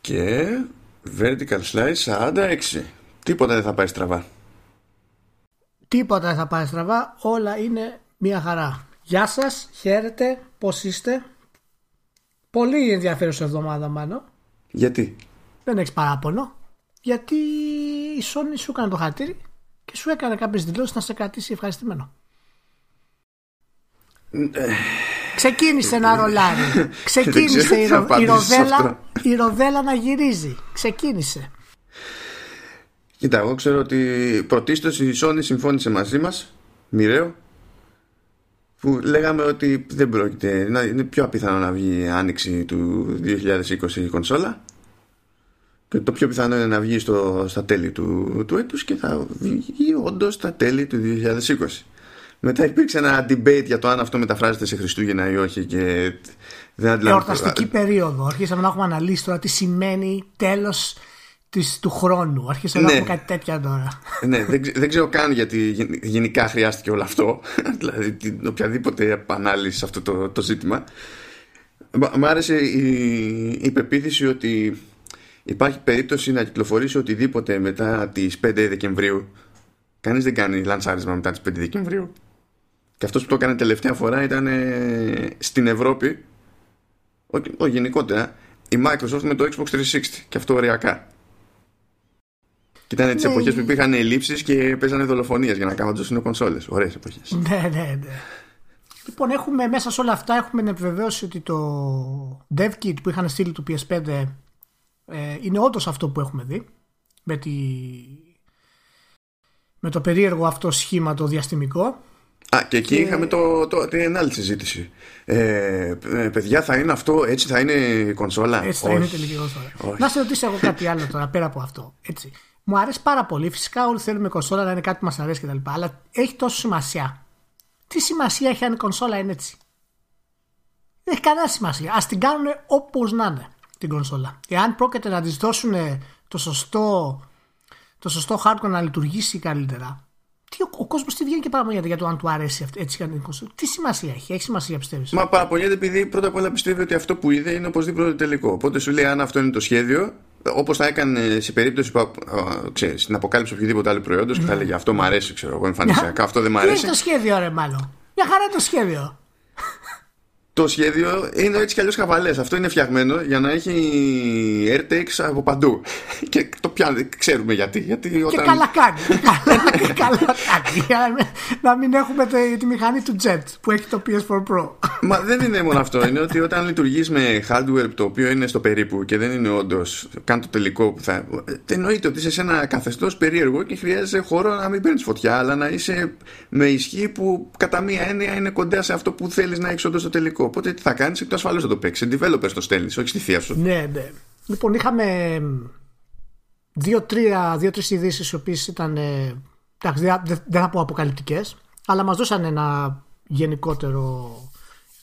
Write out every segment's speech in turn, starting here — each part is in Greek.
Και vertical slice 46. Τίποτα δεν θα πάει στραβά. Τίποτα δεν θα πάει στραβά. Όλα είναι μια χαρά. Γεια σας, χαίρετε, πώς είστε. Πολύ ενδιαφέρουσα εβδομάδα μάλλον. Γιατί; Δεν έχεις παράπονο. Γιατί η Sony σου έκανε το χατήρι και σου έκανε κάποιες δηλώσεις να σε κρατήσει ευχαριστημένο. Ε, Ξεκίνησε να ρολάρει. Ξεκίνησε η, ρο, η, ροδέλα, η ροδέλα να γυρίζει. Ξεκίνησε. Κοίτα, εγώ ξέρω ότι πρωτίστως η Sony συμφώνησε μαζί μας, μοιραίο, που λέγαμε ότι δεν πρόκειται, να, είναι πιο απίθανο να βγει άνοιξη του 2020 η κονσόλα και το πιο πιθανό είναι να βγει στο, στα τέλη του, του έτους και θα βγει όντως στα τέλη του 2020. Μετά υπήρξε ένα debate για το αν αυτό μεταφράζεται σε Χριστούγεννα ή όχι και δεν αντιλαμβάνομαι. Εορταστική περίοδο. Αρχίσαμε να έχουμε αναλύσει τώρα τι σημαίνει τέλος της, του χρόνου. Αρχίσαμε Ναι. να έχουμε κάτι τέτοια τώρα. ναι, δεν, ξε- δεν ξέρω καν γιατί γεν- γενικά χρειάστηκε όλο αυτό. δηλαδή την οποιαδήποτε επανάλυση σε αυτό το, το ζήτημα. Μ' μ' άρεσε η, η πεποίθηση ότι υπάρχει περίπτωση να κυκλοφορήσει οτιδήποτε μετά τις 5 Δεκεμβρίου. Κανείς δεν κάνει λανσάρισμα μετά τις 5 Δεκεμβρίου. Και αυτός που το έκανε τελευταία φορά ήταν ε, στην Ευρώπη, όχι όχι, γενικότερα, η Microsoft με το Xbox 360 και αυτό ωριακά. Και ήταν τις Ναι, εποχές η- που υπήρχαν ελλείψεις και παίζανε δολοφονίες για να κάνουν κονσόλε. Ωραίες εποχές. ναι, ναι, ναι. Λοιπόν, έχουμε μέσα σε όλα αυτά έχουμε την επιβεβαίωση ότι το dev kit που είχαν στείλει του PS5 ες, είναι όντως αυτό που έχουμε δει. Με, τη... με το περίεργο αυτό σχήμα το διαστημικό. Α, και εκεί είχαμε το, το, την άλλη συζήτηση. Ε, ε, παιδιά, θα είναι αυτό, έτσι θα είναι η κονσόλα; Έτσι θα είναι τελική κονσόλα. Όχι. Να σε ρωτήσω εγώ κάτι άλλο τώρα πέρα από αυτό. Έτσι. Μου αρέσει πάρα πολύ. Φυσικά όλοι θέλουμε κονσόλα να είναι κάτι που μας αρέσει κτλ. Αλλά έχει τόσο σημασία. Τι σημασία έχει αν η κονσόλα είναι έτσι; Δεν έχει κανένα σημασία. Α την κάνουν όπως να είναι την κονσόλα. Εάν πρόκειται να της δώσουν το σωστό, το σωστό hardware να λειτουργήσει καλύτερα. Τι, ο, ο κόσμος τι βγαίνει και παραπονιέται για το αν του αρέσει αυτή- έτσι κάνει η κονσόλα. Τι σημασία έχει, έχει σημασία πιστεύεις; Μα παραπονιέται επειδή πρώτα απ' όλα πιστεύει ότι αυτό που είδε είναι οπωσδήποτε τελικό. Οπότε σου λέει αν αυτό είναι το σχέδιο, όπως θα έκανε σε περίπτωση που α, ξέρεις, την αποκάλυψη οποιοδήποτε άλλο προϊόντος και θα έλεγε Αυτό μου αρέσει, ξέρω εγώ, εμφανισιακά. Αυτό δεν μου Τι είναι αρέσει. το σχέδιο, ρε, μάλλον; Μια χαρά είναι το σχέδιο. Το σχέδιο είναι έτσι κι αλλιώς χαβαλές. Αυτό είναι φτιαγμένο για να έχει AirTags από παντού. Και το πιάνει, ξέρουμε γιατί. γιατί Και όταν... καλά κάνει. καλά, και καλά κάνει. Για να μην- να μην έχουμε τη, τη μηχανή του Jet που έχει το PS4 Pro. Μα δεν είναι μόνο αυτό. Είναι ότι όταν λειτουργείς με hardware το οποίο είναι στο περίπου και δεν είναι όντως καν το τελικό που θα. ε, Εννοείται ότι είσαι σε ένα καθεστώς περίεργο και χρειάζεσαι χώρο να μην παίρνεις φωτιά, αλλά να είσαι με ισχύ που κατά μία έννοια είναι κοντά σε αυτό που θέλεις να έχεις όντως το τελικό. Οπότε τι θα κάνεις, εκτός ασφαλώς θα το παίξεις. Σε developers το στέλνεις, όχι στη θεία σου. ναι, ναι. Λοιπόν, είχαμε δύο-τρία, δύο-τρεις ειδήσεις οι οποίες ήταν. ε, εντάξει, δεν, δεν- δεν θα πω αποκαλυπτικές, αλλά μας δώσαν ένα γενικότερο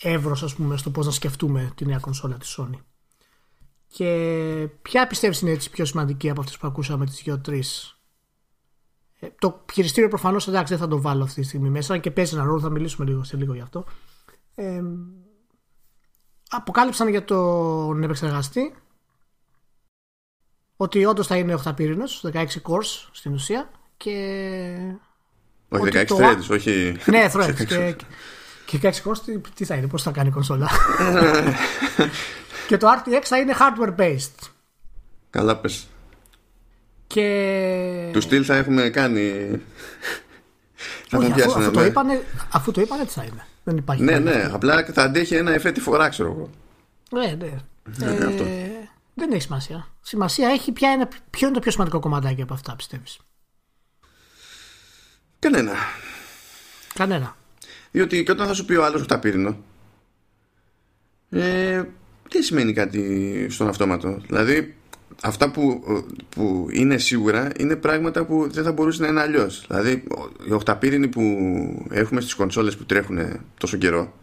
εύρος, ας πούμε, στο πώς να σκεφτούμε τη νέα κονσόλα της Sony. Και ποια πιστεύεις είναι έτσι πιο σημαντική από αυτές που ακούσαμε τις δύο-τρεις; Ε, το χειριστήριο προφανώς εντάξει δεν θα το βάλω αυτή τη στιγμή μέσα και παίζει ένα ρόλο, θα μιλήσουμε λίγο σε λίγο γι' αυτό. Ε, αποκάλυψαν για τον επεξεργαστή ότι όντως θα είναι 8 πύρινος, 16 cores στην ουσία και. Όχι ότι 16 το- threads, όχι. Ναι, threads. και, και 16 cores τι, τι θα είναι, πώς θα κάνει η κονσόλα; και το RTX θα είναι hardware based. Καλά πες. Και. Του στυλ θα έχουμε κάνει. θα Όχι, τον αφού, πιάσουν. αφού, το ναι. είπανε, αφού το είπανε, έτσι θα είναι; Δεν υπάρχει. Ναι, κανένα. ναι, απλά θα αντέχει ένα εφέ τη φορά, ξέρω εγώ. Ναι, ναι. Ναι, Ε, αυτό. δεν έχει σημασία. Σημασία έχει ποια είναι, ποιο είναι το πιο σημαντικό κομματάκι από αυτά, πιστεύεις; Κανένα. Κανένα. Διότι και όταν θα σου πει ο άλλος χταπύρινο, ε, δεν σημαίνει κάτι στον αυτόματο. Δηλαδή, αυτά που, που είναι σίγουρα είναι πράγματα που δεν θα μπορούσε να είναι αλλιώς. Δηλαδή, οι οχταπύρινοι που έχουμε στις κονσόλες που τρέχουν τόσο καιρό,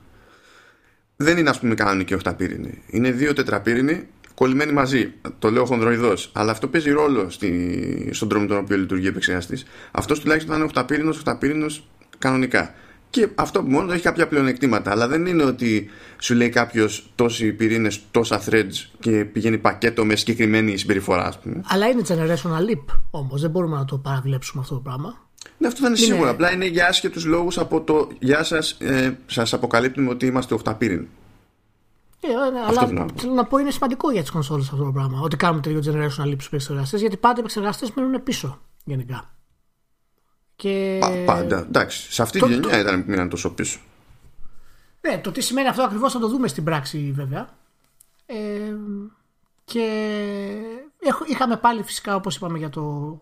δεν είναι ας πούμε κανονικοί οχταπύρινοι. Είναι δύο τετραπύρινοι κολλημένοι μαζί. Το λέω χονδροειδώ. Αλλά αυτό παίζει ρόλο στη, στον τρόπο με τον οποίο λειτουργεί ο επεξεργαστή. Αυτός τουλάχιστον θα είναι οχταπύρινος, οχταπύρινος κανονικά. Και αυτό που μόνο έχει κάποια πλεονεκτήματα. Αλλά δεν είναι ότι σου λέει κάποιος τόσοι πυρήνες, τόσα threads και πηγαίνει πακέτο με συγκεκριμένη συμπεριφορά, ας πούμε. Αλλά είναι generational leap όμως. Δεν μπορούμε να το παραβλέψουμε αυτό το πράγμα. Ναι, αυτό δεν είναι, είναι... σίγουρο. Απλά είναι για άσχετους λόγους από το Γεια σας, ε, σας αποκαλύπτουμε ότι είμαστε οχταπύρινοι. Ε, ναι, αλλά θέλω να πω είναι σημαντικό για τις κονσόλες αυτό το πράγμα. Ότι κάνουμε τρίγο generation leap στους επεξεργαστές, γιατί πάντα οι επεξεργαστές μένουν πίσω γενικά. Και... Πα, πάντα. Εντάξει, σε αυτή τη γενιά το... ήταν που μείναν τόσο πίσω. Ναι, το τι σημαίνει αυτό ακριβώς θα το δούμε στην πράξη βέβαια. Ε, και είχαμε πάλι φυσικά όπως είπαμε για το,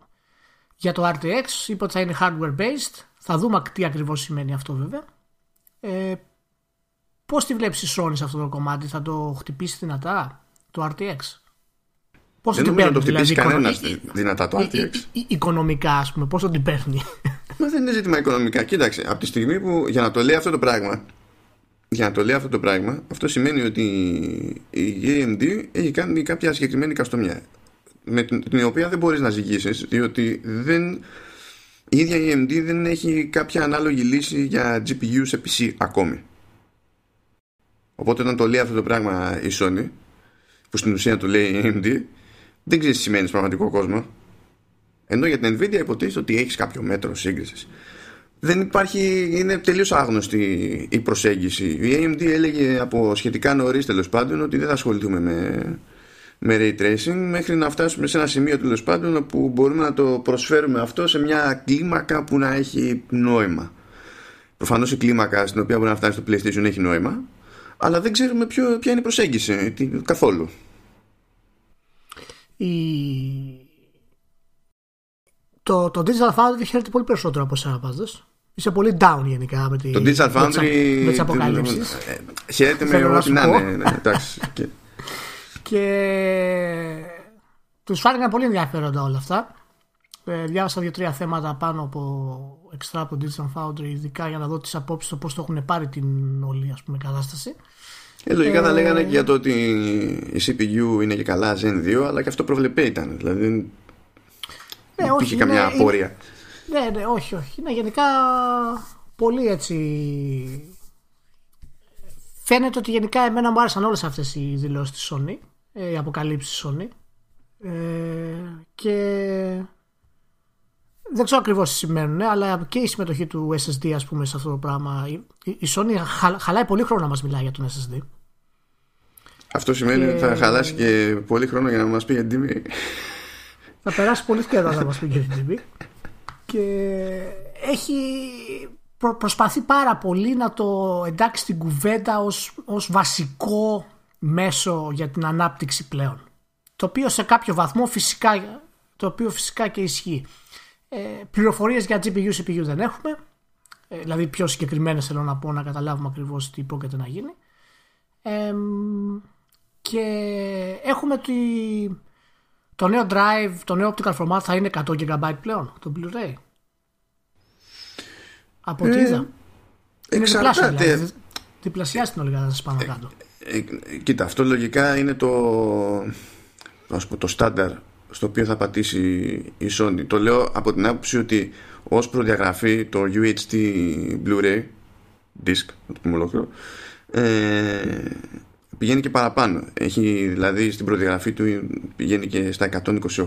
για το RTX είπε ότι θα είναι hardware based θα δούμε τι ακριβώς σημαίνει αυτό βέβαια ε, Πώς τη βλέπεις η Sony σε αυτό το κομμάτι θα το χτυπήσει δυνατά το RTX Πώς δεν νομίζω να το χτυπήσει δηλαδή, κανένας δυνατά το RTX. οικονομικά, ας πούμε, πώς το την παίρνει; Μα δεν είναι ζήτημα οικονομικά. Κοίταξε, από τη στιγμή που για να το λέει αυτό το πράγμα, για να το λέει αυτό το πράγμα, αυτό σημαίνει ότι η AMD έχει κάνει κάποια συγκεκριμένη καστομιά. Με την οποία δεν μπορείς να ζυγίσεις, διότι δεν, η ίδια η AMD δεν έχει κάποια ανάλογη λύση για GPU σε PC ακόμη. Οπότε όταν το λέει αυτό το πράγμα η Sony, που στην ουσία το λέει η AMD, δεν ξέρεις τι σημαίνει στον πραγματικό κόσμο. Ενώ για την Nvidia υποτίθεται ότι έχεις κάποιο μέτρο σύγκρισης. Δεν υπάρχει, είναι τελείως άγνωστη η προσέγγιση. Η AMD έλεγε από σχετικά νωρίς τέλος πάντων ότι δεν θα ασχοληθούμε με, με ray tracing μέχρι να φτάσουμε σε ένα σημείο τέλος πάντων όπου μπορούμε να το προσφέρουμε αυτό σε μια κλίμακα που να έχει νόημα. Προφανώς η κλίμακα στην οποία μπορεί να φτάσει το PlayStation έχει νόημα, αλλά δεν ξέρουμε ποιο, ποια είναι η προσέγγιση καθόλου. Το, το Digital Foundry χαίρεται πολύ περισσότερο από εσένα πάντως. Είσαι πολύ down γενικά με, τη, το Digital Foundry, με τις αποκαλύψεις. Ε, χαίρεται με ό,τι να είναι. Ναι, εντάξει. και... και τους φάνηκαν πολύ ενδιαφέροντα όλα αυτά. Ε, διάβασα δύο-τρία θέματα πάνω από εξτρά από το Digital Foundry, ειδικά για να δω τις απόψεις το πώς το έχουν πάρει την όλη ας πούμε, κατάσταση. Ε, λογικά ε, θα λέγανε και για το ότι η CPU είναι και καλά Zen 2, αλλά και αυτό προβλεπέ ήταν. Δηλαδή ναι, όχι, είχε καμιά είναι, απορία. Ναι, ναι, όχι, όχι. Είναι γενικά πολύ έτσι. Φαίνεται ότι γενικά εμένα μου άρεσαν όλες αυτές οι δηλώσεις της Sony, ε, οι αποκαλύψεις της Sony. Ε, και δεν ξέρω ακριβώς τι σημαίνουν, αλλά και η συμμετοχή του SSD ας πούμε σε αυτό το πράγμα. Η Sony χαλάει πολύ χρόνο να μας μιλάει για τον SSD. Αυτό σημαίνει ότι θα χαλάσει και πολύ χρόνο για να μας πει για την τιμή. Θα περάσει πολύ καιρό να μας πει για την τιμή. Και έχει προσπαθεί πάρα πολύ να το εντάξει στην κουβέντα ως, ως βασικό μέσο για την ανάπτυξη πλέον. Το οποίο σε κάποιο βαθμό φυσικά, το οποίο φυσικά και ισχύει. Ε, πληροφορίες για GPU, CPU δεν έχουμε. Ε, δηλαδή πιο συγκεκριμένες θέλω να πω να καταλάβουμε ακριβώς τι πρόκειται να γίνει. Ε, και έχουμε τη, το νέο drive, το νέο optical format θα είναι 100 GB πλέον, το Blu-ray. Από τι είδα. Ε, εξαρτάται. Δηλαδή. Διπλασιάσει την όλη κατάσταση πάνω κάτω. Ε, ε, κοίτα, αυτό λογικά είναι το, το στάνταρ στο οποίο θα πατήσει η Sony. Το λέω από την άποψη ότι ως προδιαγραφή το UHD Blu-ray disc, να το πούμε ολόκληρο, ε, πηγαίνει και παραπάνω. Έχει δηλαδή στην προδιαγραφή του πηγαίνει και στα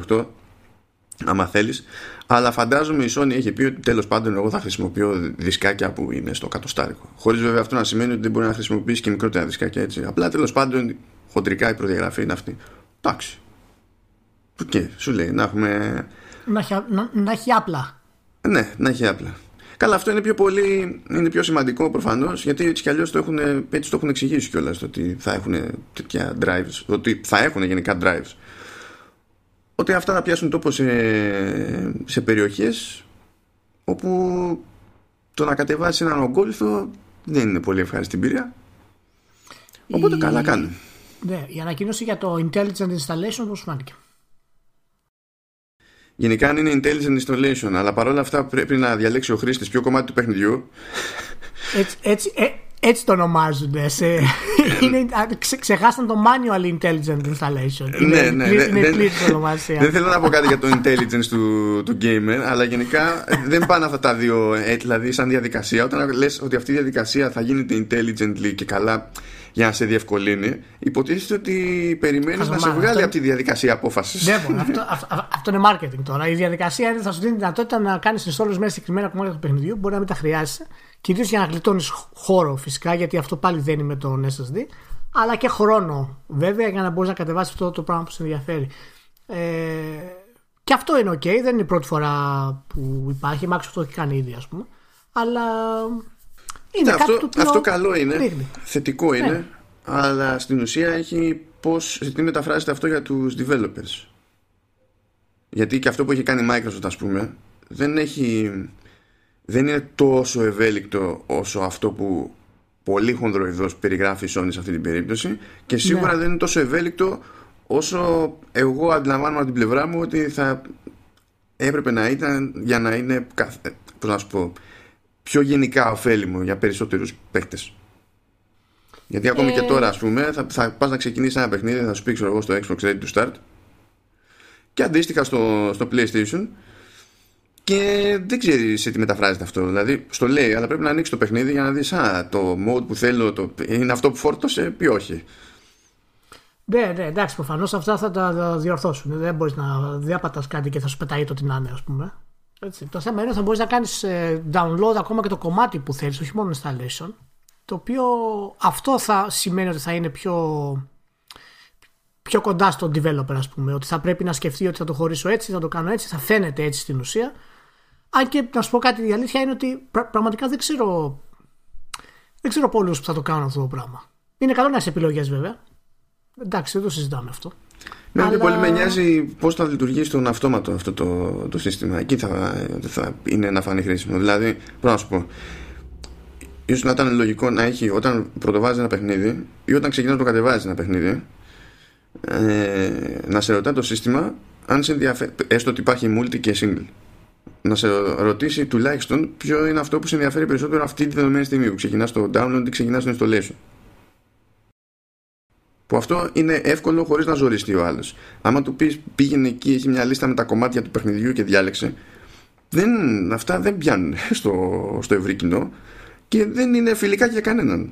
128 άμα θέλεις. Αλλά φαντάζομαι η Sony έχει πει ότι τέλος πάντων εγώ θα χρησιμοποιώ δισκάκια που είναι στο κατοστάρικο. Χωρίς βέβαια αυτό να σημαίνει ότι δεν μπορεί να χρησιμοποιήσει και μικρότερα δισκάκια έτσι. Απλά τέλος πάντων χοντρικά η προδιαγραφή είναι αυτή. Εντάξει και σου λέει να έχουμε να έχει, να, να έχει απλά ναι να έχει απλά Καλά, αυτό είναι πιο πολύ, είναι πιο σημαντικό προφανώς, γιατί έτσι κι αλλιώς το έχουν, έτσι το έχουν εξηγήσει κιόλας ότι θα έχουν τέτοια drives, ότι θα έχουν γενικά drives. Ότι αυτά θα πιάσουν τόπο σε, σε περιοχές όπου το να κατεβάσει έναν ογκόλυθο δεν είναι πολύ ευχάριστη εμπειρία. Οπότε καλά κάνουν. Ναι, η ανακοίνωση για το Intelligent Installation πώ φάνηκε. Γενικά αν είναι intelligent installation, αλλά παρόλα αυτά πρέπει να διαλέξει ο χρήστης ποιο κομμάτι του παιχνιδιού. Έτσι, έτσι, ε, Έτσι το ονομάζουν. Σε... είναι, ξε, ξεχάσαν το manual intelligent installation. Ναι, ναι, ναι, είναι δεν- πλήρη ονομασία. Δεν θέλω να πω κάτι για το intelligence του, του gamer, αλλά γενικά δεν πάνε αυτά τα δύο, ε, δηλαδή σαν διαδικασία. Όταν λες ότι αυτή η διαδικασία θα γίνεται intelligently και καλά για να σε διευκολύνει, υποτίθεται ότι περιμένεις να σε Χαζομάρα, βγάλει αυτό- από τη διαδικασία απόφασης. Δεν μπορεί. αυτό, αυτό, αυτό είναι marketing τώρα. Η διαδικασία είναι θα σου δίνει τη δυνατότητα να κάνεις install με συγκεκριμένα κομμάτια του παιχνιδιού. Μπορεί να μην τα χρειάζεσαι. Κυρίως για να γλιτώνεις χώρο φυσικά, γιατί αυτό πάλι δεν είναι με τον SSD. Αλλά και χρόνο βέβαια για να μπορείς να κατεβάσεις αυτό το πράγμα που σε ενδιαφέρει. Ε, και αυτό είναι ok. Δεν είναι η πρώτη φορά που υπάρχει. Η Microsoft το έχει κάνει ήδη, ας πούμε. Αλλά είναι κάτι αυτό, το οποίο αυτό καλό είναι, δείχνει. θετικό είναι, Ναι. αλλά στην ουσία έχει πώς, τι μεταφράζεται αυτό για τους developers. Γιατί και αυτό που έχει κάνει η Microsoft ας πούμε δεν έχει δεν είναι τόσο ευέλικτο όσο αυτό που πολύ χονδροειδώς περιγράφει η Sony σε αυτή την περίπτωση και σίγουρα Ναι. δεν είναι τόσο ευέλικτο όσο εγώ αντιλαμβάνομαι από την πλευρά μου ότι θα έπρεπε να ήταν για να είναι καθ- ε, πώς να σου πω, πιο γενικά ωφέλιμο για περισσότερους παίχτες. Γιατί ακόμη Ε. και τώρα ας πούμε θα, θα πας να ξεκινήσεις ένα παιχνίδι θα σου πει ξέρω εγώ στο Xbox Ready to Start και αντίστοιχα στο, στο PlayStation και δεν ξέρεις σε τι μεταφράζεται αυτό. Δηλαδή, στο λέει, αλλά πρέπει να ανοίξεις το παιχνίδι για να δεις, Α, το mode που θέλω το, είναι αυτό που φόρτωσε, ή όχι. Ναι, ναι, εντάξει, προφανώς αυτά θα τα διορθώσουν. Δεν μπορείς να διάπατας κάτι και θα σου πετάει το τι να είναι, ας πούμε. Έτσι. Το θέμα είναι ότι θα μπορείς να κάνεις download ακόμα και το κομμάτι που θέλεις, όχι μόνο installation. Το οποίο αυτό θα σημαίνει ότι θα είναι πιο, πιο κοντά στον developer, ας πούμε. Ότι θα πρέπει να σκεφτεί ότι θα το χωρίσω έτσι, θα το κάνω έτσι, θα φαίνεται έτσι στην ουσία. Αν και να σου πω κάτι, η αλήθεια είναι ότι πρα- πραγματικά δεν ξέρω, δεν ξέρω πολλούς που θα το κάνουν αυτό το πράγμα. Είναι καλό να έχεις επιλογές βέβαια. Εντάξει, δεν το συζητάμε αυτό. Ναι, Αλλά- αλλά... πολύ με νοιάζει πώς θα λειτουργήσει στον αυτόματο αυτό το, το σύστημα. Εκεί θα, θα είναι να φανεί χρήσιμο. Δηλαδή, πρέπει να σου πω, ίσως να ήταν λογικό να έχει όταν πρωτοβάζει ένα παιχνίδι ή όταν ξεκινάς να το κατεβάζει ένα παιχνίδι, ε, να σε ρωτά το σύστημα αν σε ενδιαφέρει, έστω ότι υπάρχει multi και single. Να σε ρωτήσει τουλάχιστον ποιο είναι αυτό που σε ενδιαφέρει περισσότερο αυτή τη δεδομένη στιγμή που ξεκινάς το download ή ξεκινάς το installation. Που αυτό είναι εύκολο χωρίς να ζοριστεί ο άλλος. Άμα του πεις πήγαινε εκεί, έχει μια λίστα με τα κομμάτια του παιχνιδιού και διάλεξε. Δεν, αυτά δεν πιάνουν στο, στο ευρύ κοινό και δεν είναι φιλικά για κανέναν.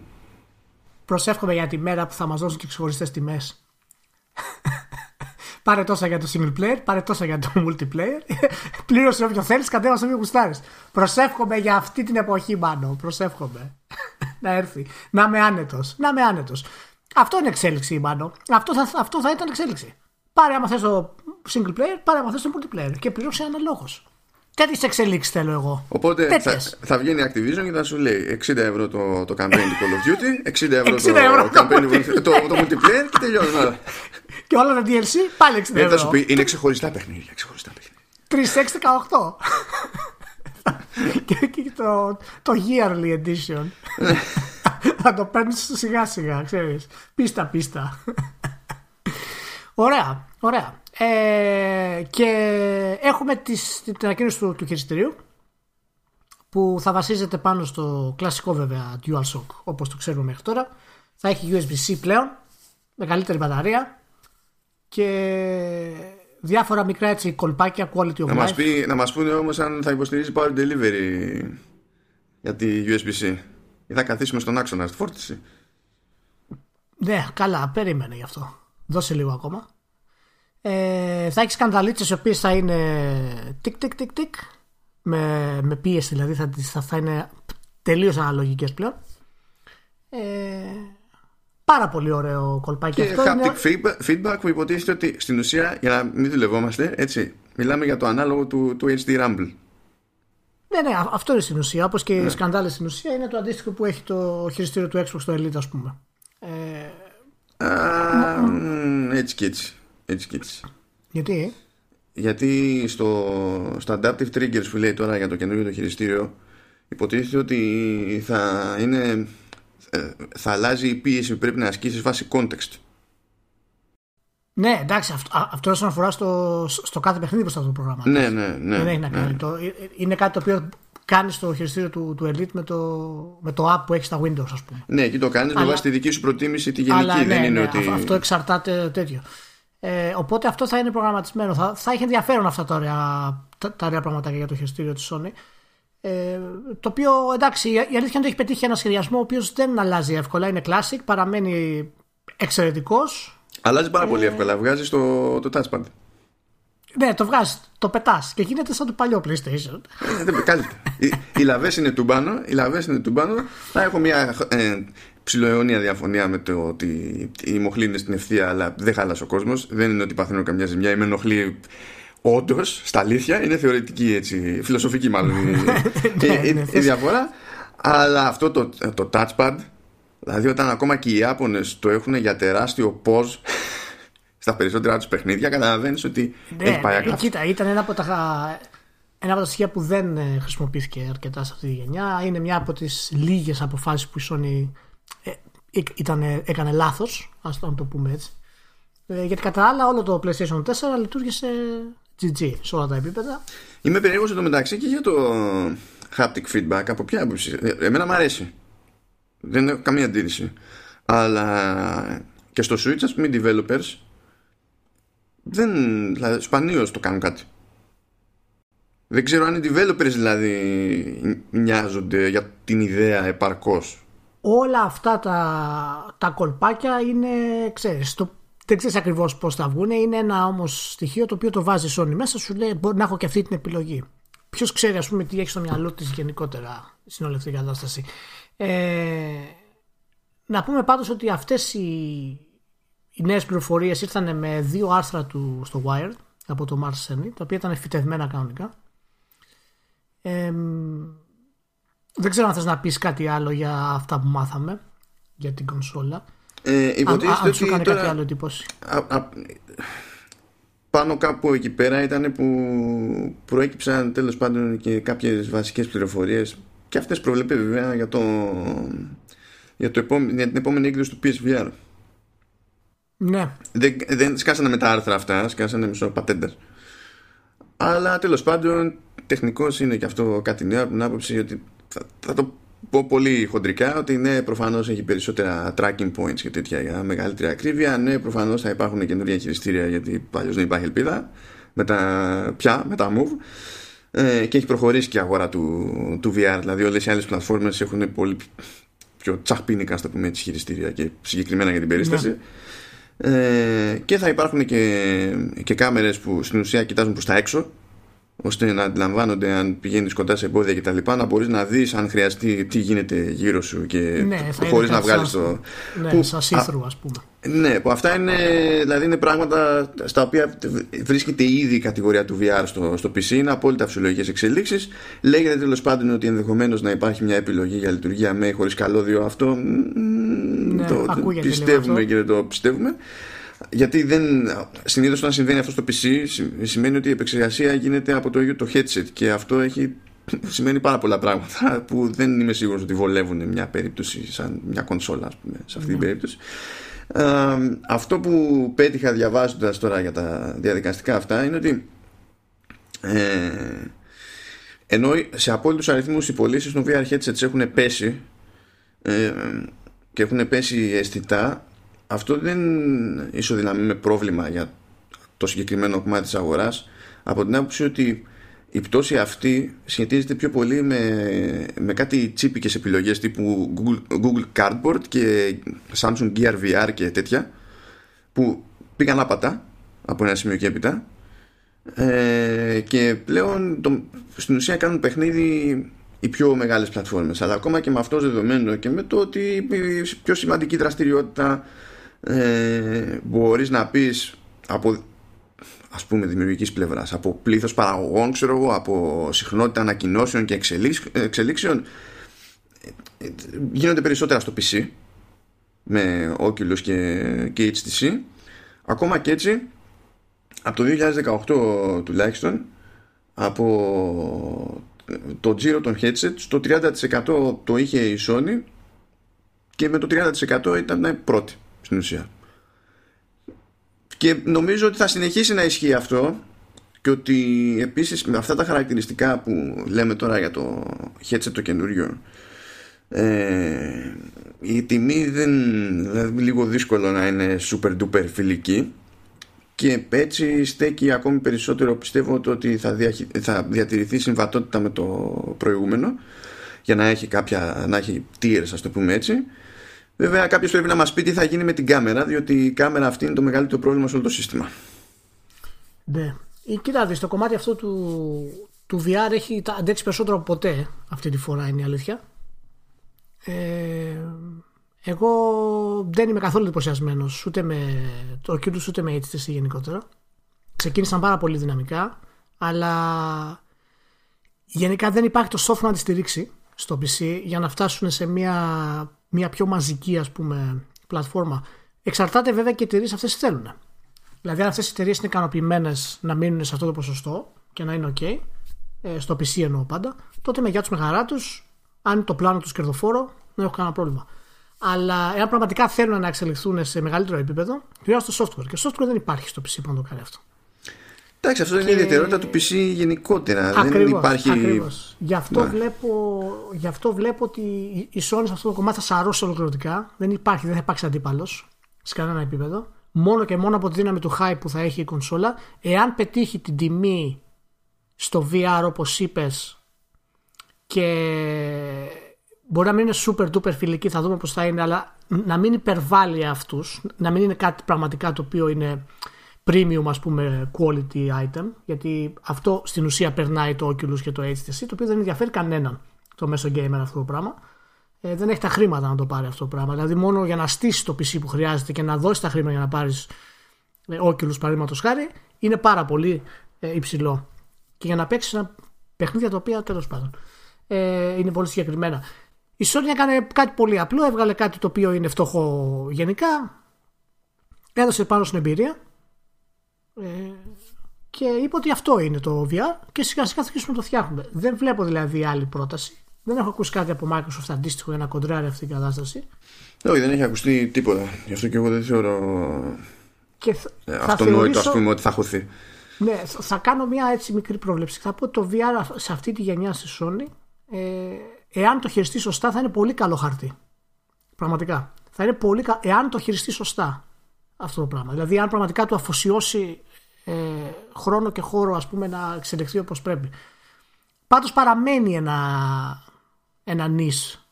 Προσεύχομαι για τη μέρα που θα μας δώσουν και ξεχωριστέ τιμές. πάρε τόσα για το single player, πάρε τόσα για το multiplayer. Πλήρωσε όποιο θέλεις, κατέβασε όποιο γουστάρεις. Προσεύχομαι για αυτή την εποχή, μάλλον. Προσεύχομαι. να έρθει. Να είμαι άνετος. Να είμαι άνετος. Αυτό είναι εξέλιξη, μάλλον. Αυτό θα, αυτό θα ήταν εξέλιξη. Πάρε άμα θες το single player, πάρε άμα θες το multiplayer. Και πλήρωσε αναλόγω. Τέτοιες εξελίξεις θέλω εγώ. Οπότε θα, Τέτοιες. θα βγαίνει η Activision και θα σου λέει 60 ευρώ το, το campaign του Call of Duty, 60 ευρώ 60 το, ευρώ το campaign, το, το, multiplayer και τελειώνει όλα. Και όλα τα DLC πάλι 60 Δεν ευρώ. θα σου πει είναι ξεχωριστά παιχνίδια. Ξεχωριστά παιχνίδια. 3618. και, και το, το yearly edition. Θα το παίρνεις σιγά σιγά, ξέρεις. Πίστα πίστα. ωραία, ωραία. Ε, και έχουμε τις, την ανακοίνωση του, του χειριστηρίου που θα βασίζεται πάνω στο κλασικό βέβαια DualShock όπως το ξέρουμε μέχρι τώρα. Θα έχει USB-C πλέον, μεγαλύτερη μπαταρία και διάφορα μικρά έτσι κολπάκια quality of Να life. μας, πει, να μας πούνε όμως αν θα υποστηρίζει power delivery για τη USB-C ή θα καθίσουμε στον άξονα στη φόρτιση. Ναι, καλά, περίμενε γι' αυτό. Δώσε λίγο ακόμα. Ε, θα έχεις σκανδαλίτσες οι οποίες θα είναι τικ τικ τικ τικ με, με πίεση δηλαδή θα, τις- θα, θα είναι τελείως αναλογικές πλέον. Ε, πάρα πολύ ωραίο κολπάκι Και αυτό. haptic είναι- feedback- feedback που υποτίθεται ότι στην ουσία, για να μην δουλευόμαστε, έτσι, μιλάμε για το ανάλογο του, του HD Rumble. Ναι, ναι, α- αυτό είναι στην ουσία. Όπως και οι σκανδάλε στην ουσία είναι το αντίστοιχο που έχει το χειριστήριο του Xbox το Elite, ας πούμε. Ε, Α, μ, έτσι και έτσι. Έτσι και έτσι. γιατί, Γιατί στο, στο Adaptive Triggers που λέει τώρα για το καινούργιο το χειριστήριο υποτίθεται ότι θα είναι ε, θα αλλάζει η πίεση που πρέπει να ασκήσεις βάσει context. Ναι, εντάξει, αυτό, α- αυτό όσον αφορά στο, στο κάθε παιχνίδι που θα το προγραμματίσει. Ναι, ναι, ναι. Δεν έχει να κάνει. Το, ε, είναι κάτι το οποίο κάνεις το χειριστήριο του, του Elite με το, με το app που έχει στα Windows ας πούμε. Ναι, και το κάνεις με βάση τη δική σου προτίμηση τη γενική. Αλλά, δεν ναι, είναι ναι, ότι... Αυτό εξαρτάται τέτοιο. Ε, οπότε αυτό θα είναι προγραμματισμένο. Θα, θα έχει ενδιαφέρον αυτά τα ωραία, τα, τα ωραία πραγματάκια για το χειριστήριο της Sony. Ε, το οποίο εντάξει, η αλήθεια είναι ότι έχει πετύχει ένα σχεδιασμό ο οποίος δεν αλλάζει εύκολα. Είναι classic, παραμένει εξαιρετικός. Αλλάζει πάρα πολύ εύκολα. Βγάζει το, το touchpad. Ναι, το βγάζεις, το πετάς και γίνεται σαν το παλιό PlayStation. Ε, δεν- Καλύτερα. οι, οι λαβές είναι τουμπάνο. Οι λαβές είναι τουμπάνο. Θα έχω μια ε, ψιλοαιώνια διαφωνία με το ότι η μοχλή είναι στην ευθεία, αλλά δεν χάλασε ο κόσμος. Δεν είναι ότι παθαίνω καμιά ζημιά. Η με ενοχλεί όντως, στα αλήθεια. Είναι θεωρητική έτσι, φιλοσοφική μάλλον η, η- η- ναι, η διαφορά. Αλλά αυτό το, το touchpad, δηλαδή όταν ακόμα και οι Ιάπωνες το έχουν για τεράστιο pause στα περισσότερα τους παιχνίδια, καταλαβαίνεις ότι Ναι, έχει πάει ναι, άκρα. κοίτα, ήταν ένα από τα, ένα από τα στοιχεία που δεν ε, χρησιμοποιήθηκε αρκετά σε αυτή τη γενιά. Είναι μια από τις λίγες αποφάσεις που η Sony ε, ε, ήταν, έκανε λάθος, ας το πούμε έτσι. Ε, γιατί κατά άλλα όλο το PlayStation 4 λειτουργήσε GG σε όλα τα επίπεδα. Είμαι περίεργος εδώ μεταξύ και για το haptic feedback. Από ποια άποψη; Ε, Εμένα μου αρέσει. Δεν έχω καμία αντίρρηση. Αλλά και στο Switch, ας πούμε, οι developers δεν, δηλαδή, σπανίως το κάνουν κάτι. Δεν ξέρω αν οι developers δηλαδή νοιάζονται για την ιδέα επαρκώς. όλα αυτά τα, τα κολπάκια είναι, ξέρεις, το, δεν ξέρεις ακριβώς πώς θα βγουν. Είναι ένα όμως στοιχείο το οποίο το βάζει η Sony μέσα, σου λέει μπορεί να έχω και αυτή την επιλογή. Ποιος ξέρει ας πούμε τι έχει στο μυαλό της γενικότερα στην όλη αυτή η κατάσταση. Ε, να πούμε πάντως ότι αυτές οι, οι νέες πληροφορίες ήρθαν με δύο άρθρα του στο Wired από το Mars Sony, τα οποία ήταν φυτευμένα κανονικά. Ε, δεν ξέρω αν θες να πεις κάτι άλλο για αυτά που μάθαμε για την κονσόλα. Ε, Αν, υποτίθεται αν σου ότι κάνει τώρα- κάτι άλλο εντύπωση. Α- α- πάνω κάπου εκεί πέρα ήταν που προέκυψαν τέλος πάντων και κάποιες βασικές πληροφορίες και αυτές προβλέπει βέβαια για, το, για, το επόμενο, για την επόμενη έκδοση του PSVR Ναι, δεν, δεν σκάσανε με τα άρθρα αυτά σκάσανε μισό πατέντερ αλλά τέλος πάντων τεχνικός είναι και αυτό κάτι νέο από την άποψη ότι θα, θα το πω πολύ χοντρικά ότι ναι προφανώς έχει περισσότερα tracking points και τέτοια για μεγαλύτερη ακρίβεια. Ναι προφανώς θα υπάρχουν καινούργια χειριστήρια γιατί παλιώς δεν υπάρχει ελπίδα με τα, πια με τα move. Ε, και έχει προχωρήσει και η αγορά του, του VR δηλαδή όλες οι άλλες πλατφόρμες έχουν πολύ πιο τσαχπίνικα στο πούμε έτσι χειριστήρια και συγκεκριμένα για την περίσταση. Ε, και θα υπάρχουν και, και κάμερες που στην ουσία κοιτάζουν προς τα έξω ώστε να αντιλαμβάνονται αν πηγαίνεις κοντά σε εμπόδια κτλ. να μπορείς να δεις αν χρειαστεί τι γίνεται γύρω σου και Ναι, θα χωρίς είναι να κάτι βγάλεις σαν- το... ναι που- σαν α, see-through ας πούμε. ναι, που αυτά είναι, δηλαδή είναι πράγματα στα οποία βρίσκεται ήδη η κατηγορία του VR στο, στο PC. Είναι απόλυτα φυσιολογικές εξελίξεις. Λέγεται τέλος πάντων ότι ενδεχομένως να υπάρχει μια επιλογή για λειτουργία με ή χωρίς καλώδιο. Αυτό μ, Ναι, το ακούγεται λίγο πιστεύουμε αυτό. και δεν το πιστεύουμε. Γιατί δεν, συνήθως όταν συμβαίνει αυτό στο PC συ- σημαίνει ότι η επεξεργασία γίνεται από το ίδιο το headset και αυτό έχει σημαίνει πάρα πολλά πράγματα που δεν είμαι σίγουρος ότι βολεύουν μια περίπτωση σαν μια κονσόλα ας πούμε, σε αυτή την περίπτωση. Ε, αυτό που πέτυχα διαβάζοντας τώρα για τα διαδικαστικά αυτά είναι ότι ε, ενώ σε απόλυτους αριθμούς οι πωλήσεις των VR headsets έχουν πέσει ε, και έχουν πέσει αισθητά αυτό δεν ισοδυναμεί με πρόβλημα για το συγκεκριμένο κομμάτι της αγοράς από την άποψη ότι η πτώση αυτή σχετίζεται πιο πολύ με, με κάτι τσίπικες επιλογές τύπου Google, Google Cardboard και Samsung Gear VR και τέτοια που πήγαν άπατα από ένα σημείο και έπειτα ε, και πλέον το, στην ουσία κάνουν παιχνίδι οι πιο μεγάλες πλατφόρμες. Αλλά ακόμα και με αυτό δεδομένο και με το ότι η πιο σημαντική δραστηριότητα ε, μπορείς να πεις από ας πούμε δημιουργικής πλευράς από πλήθος παραγωγών ξέρω εγώ από συχνότητα ανακοινώσεων και εξελίξ- εξελίξεων ε, ε, γίνονται περισσότερα στο PC με Oculus και, και HTC ακόμα και έτσι από το 2018 τουλάχιστον από το τζίρο των headset το 30% το είχε η Sony και με το 30% ήταν πρώτη στην ουσία. Και νομίζω ότι θα συνεχίσει να ισχύει αυτό και ότι επίσης με αυτά τα χαρακτηριστικά που λέμε τώρα για το headset το καινούριο ε, η τιμή δεν δηλαδή λίγο δύσκολο να είναι super duper φιλική και έτσι στέκει ακόμη περισσότερο πιστεύω ότι θα, θα διατηρηθεί συμβατότητα με το προηγούμενο για να έχει κάποια να έχει tiers ας το πούμε έτσι βέβαια κάποιος πρέπει να μας πει τι θα γίνει με την κάμερα διότι η κάμερα αυτή είναι το μεγαλύτερο πρόβλημα σε όλο το σύστημα. Ναι. Κοιτάξτε το κομμάτι αυτό του, του VR έχει αντέξει περισσότερο από ποτέ αυτή τη φορά είναι η αλήθεια. Ε, εγώ δεν είμαι καθόλου εντυπωσιασμένος ούτε με το Oculus ούτε με HTC γενικότερα. Ξεκίνησαν πάρα πολύ δυναμικά, αλλά γενικά δεν υπάρχει το software να τη στηρίξει στο PC για να φτάσουν σε μια, μια πιο μαζική ας πούμε πλατφόρμα. Εξαρτάται βέβαια και οι εταιρείες αυτές τι θέλουν. Δηλαδή, αν αυτές οι εταιρείες είναι ικανοποιημένες να μείνουν σε αυτό το ποσοστό και να είναι OK, ε, στο PC εννοώ πάντα, τότε με γεια τους με χαρά τους, αν είναι το πλάνο τους κερδοφόρο, δεν έχω κανένα πρόβλημα. Αλλά εάν πραγματικά θέλουν να εξελιχθούν σε μεγαλύτερο επίπεδο, χρειάζεται το software. Και software δεν υπάρχει στο PC που να το κάνει αυτό. Εντάξει, αυτό είναι η ιδιαιτερότητα του PC γενικότερα. Ακριβώς, δεν υπάρχει. Ακριβώς. Γι, αυτό ναι. βλέπω, γι' αυτό βλέπω ότι η Sony σε αυτό το κομμάτι θα σαρώσει ολοκληρωτικά. Δεν υπάρχει, δεν θα υπάρξει αντίπαλος σε κανένα επίπεδο. Μόνο και μόνο από τη δύναμη του hype που θα έχει η κονσόλα, εάν πετύχει την τιμή στο VR όπως είπες και Μπορεί να μην είναι super duper φιλική, θα δούμε πώς θα είναι, αλλά να μην υπερβάλλει αυτούς, να μην είναι κάτι πραγματικά το οποίο είναι premium ας πούμε quality item γιατί αυτό στην ουσία περνάει το Oculus και το HTC το οποίο δεν ενδιαφέρει κανέναν το μέσο gamer αυτό το πράγμα. Ε, δεν έχει τα χρήματα να το πάρει αυτό το πράγμα. Δηλαδή μόνο για να στήσει το PC που χρειάζεται και να δώσει τα χρήματα για να πάρεις ε, Oculus παραδείγματος χάρη είναι πάρα πολύ ε, υψηλό. Και για να παίξεις ένα παιχνίδια τα οποία τέλος πάντων ε, είναι πολύ συγκεκριμένα. Η Sony έκανε κάτι πολύ απλό, έβγαλε κάτι το οποίο είναι φτωχό γενικά, έδωσε πάνω στην εμπειρία ε, και είπε ότι αυτό είναι το VR και σιγά σιγά θα αρχίσουμε να το φτιάχνουμε. Δεν βλέπω δηλαδή άλλη πρόταση. Δεν έχω ακούσει κάτι από Microsoft αντίστοιχο για να κοντράρει αυτή την κατάσταση. Όχι, δεν έχει ακουστεί τίποτα. Γι' αυτό και εγώ δεν θεωρώ και θα, ε, αυτονόητο ας πούμε ότι θα χωθεί. Ναι, θα κάνω μια έτσι μικρή πρόβλεψη. Θα πω ότι το VR σε αυτή τη γενιά στη Sony ε, εάν το χειριστεί σωστά, θα είναι πολύ καλό χαρτί. Πραγματικά. Θα είναι πολύ κα... Εάν το χειριστεί σωστά αυτό το πράγμα. Δηλαδή, αν πραγματικά του αφοσιώσει ε, χρόνο και χώρο, ας πούμε, να εξελιχθεί όπως πρέπει. Πάντως παραμένει ένα, ένα νης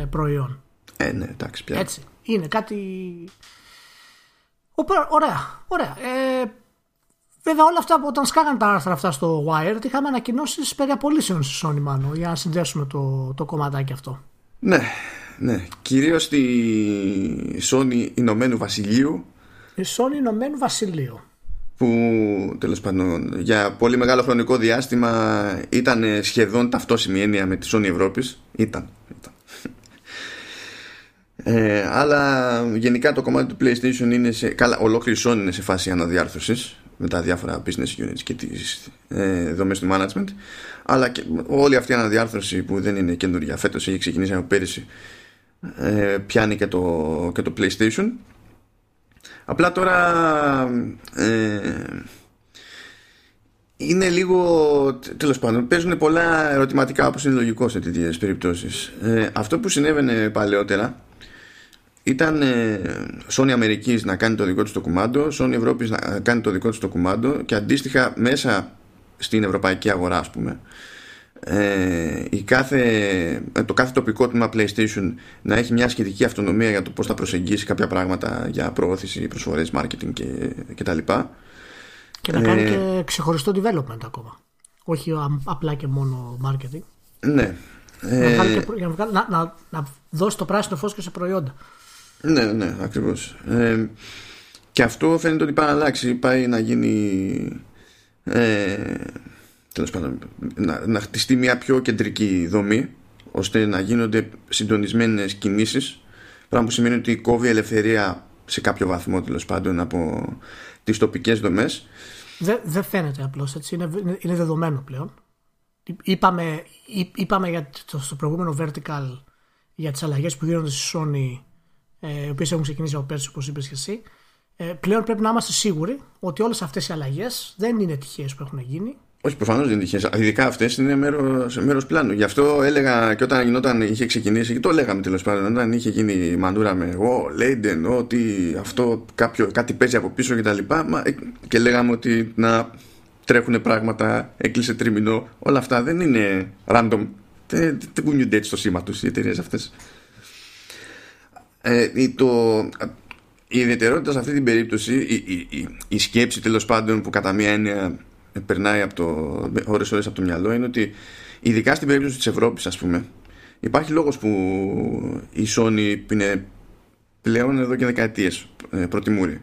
ε, προϊόν. Ε, ναι, εντάξει, πια. Έτσι. Είναι κάτι... Ωραία, ωραία. Ε, Βέβαια, όλα αυτά που όταν σκάγαν τα άρθρα αυτά στο Wired, είχαμε ανακοινώσεις περί απολύσεων στη Sony, μάλλον, για να συνδέσουμε το, το κομματάκι αυτό. Ναι, ναι. Κυρίως στη Sony Ηνωμένου Βασιλείου. Η Sony Ηνωμένου Βασιλείου. Που τέλος πάντων για πολύ μεγάλο χρονικό διάστημα ήταν σχεδόν ταυτόσιμη έννοια με τη Sony Ευρώπης. Ήταν. ήταν. Ε, αλλά γενικά το κομμάτι του PlayStation είναι σε. Καλά, ολόκληρη Sony είναι σε φάση αναδιάρθρωσης με τα διάφορα business units και τις ε, δομές του management αλλά και όλη αυτή η αναδιάρθρωση που δεν είναι καινούργια φέτος έχει ξεκινήσει από πέρυσι ε, πιάνει και το, και το PlayStation. Απλά τώρα ε, είναι λίγο τέλος πάντων παίζουν πολλά ερωτηματικά όπως είναι λογικό σε τέτοιες περιπτώσεις. Ε, αυτό που συνέβαινε παλαιότερα ήταν ε, Sony Αμερικής να κάνει το δικό τους το κουμάντο, Sony Ευρώπης να κάνει το δικό τους το κουμάντο και αντίστοιχα μέσα στην ευρωπαϊκή αγορά ας πούμε ε, η κάθε, ε, το κάθε τοπικό τμήμα PlayStation να έχει μια σχετική αυτονομία για το πώς θα προσεγγίσει κάποια πράγματα για προώθηση, προσφορές, marketing και, και τα λοιπά. Και να κάνει και ξεχωριστό development ακόμα. Όχι απλά και μόνο marketing. Ναι. Να, να, να, να δώσει το πράσινο φως και σε προϊόντα. Ναι, ναι, ακριβώς. Ε, και αυτό φαίνεται ότι πάει να αλλάξει, πάει να γίνει ε, τέλος πάντων, να, να χτιστεί μια πιο κεντρική δομή ώστε να γίνονται συντονισμένες κινήσεις πράγμα που σημαίνει ότι κόβει ελευθερία σε κάποιο βαθμό τέλος πάντων από τις τοπικές δομές δεν δε φαίνεται απλώς έτσι είναι, είναι δεδομένο πλέον είπαμε, είπαμε για το, στο προηγούμενο vertical για τις αλλαγές που γίνονται στη Sony ε, οι οποίες έχουν ξεκινήσει από πέρσι, όπως είπες και εσύ. Ε, πλέον πρέπει να είμαστε σίγουροι ότι όλες αυτές οι αλλαγές δεν είναι τυχαίες που έχουν γίνει. Όχι, προφανώς δεν είναι τυχαίε. Ειδικά αυτές είναι μέρος μέρος πλάνου. Γι' αυτό έλεγα και όταν γινόταν, είχε ξεκινήσει, και το λέγαμε τέλος πάντων, όταν είχε γίνει η μαντούρα με εγώ, Λέιντεν, ότι αυτό κάποιο, κάτι παίζει από πίσω κτλ. Και, ε, και λέγαμε ότι να τρέχουν πράγματα, έκλεισε τρίμηνο. Όλα αυτά δεν είναι random. Δεν, δεν κουνιούνται έτσι στο σήμα τους οι εταιρείες αυτές. Ε, το, η ιδιαιτερότητα σε αυτή την περίπτωση, η, η, η, η σκέψη τέλος πάντων που κατά μία έννοια περνάει από το, ώρες ώρες από το μυαλό είναι ότι ειδικά στην περίπτωση της Ευρώπης ας πούμε υπάρχει λόγος που η Sony είναι πλέον εδώ και δεκαετίες ε, προτιμούρη.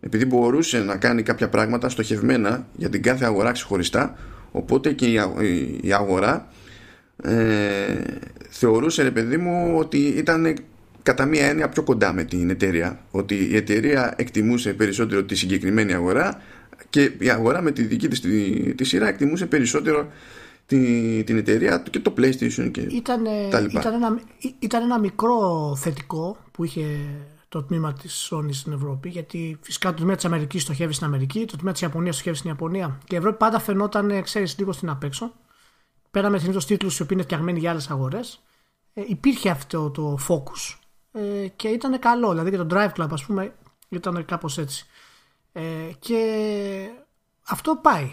Επειδή μπορούσε να κάνει κάποια πράγματα στοχευμένα για την κάθε αγορά ξεχωριστά οπότε και η αγορά ε, θεωρούσε ρε παιδί μου ότι ήταν κατά μία έννοια πιο κοντά με την εταιρεία. Ότι η εταιρεία εκτιμούσε περισσότερο τη συγκεκριμένη αγορά και η αγορά με τη δική της τη, τη σειρά εκτιμούσε περισσότερο την, την εταιρεία και το PlayStation και ήτανε, τα λοιπά. Ήταν ένα, ήταν ένα μικρό θετικό που είχε το τμήμα της Sony στην Ευρώπη, γιατί φυσικά το τμήμα της Αμερικής στοχεύει στην Αμερική, το τμήμα της Ιαπωνίας στοχεύει στην Ιαπωνία. Και η Ευρώπη πάντα φαινόταν, ξέρεις, λίγο στην απέξω. Πέρα με συνήθως τίτλους οι οποίοι είναι φτιαγμένοι για άλλες αγορές. Ε, υπήρχε αυτό το focus ε, και ήταν καλό. Δηλαδή και το Drive Club, ας πούμε, ήταν κάπως έτσι. Ε, και αυτό πάει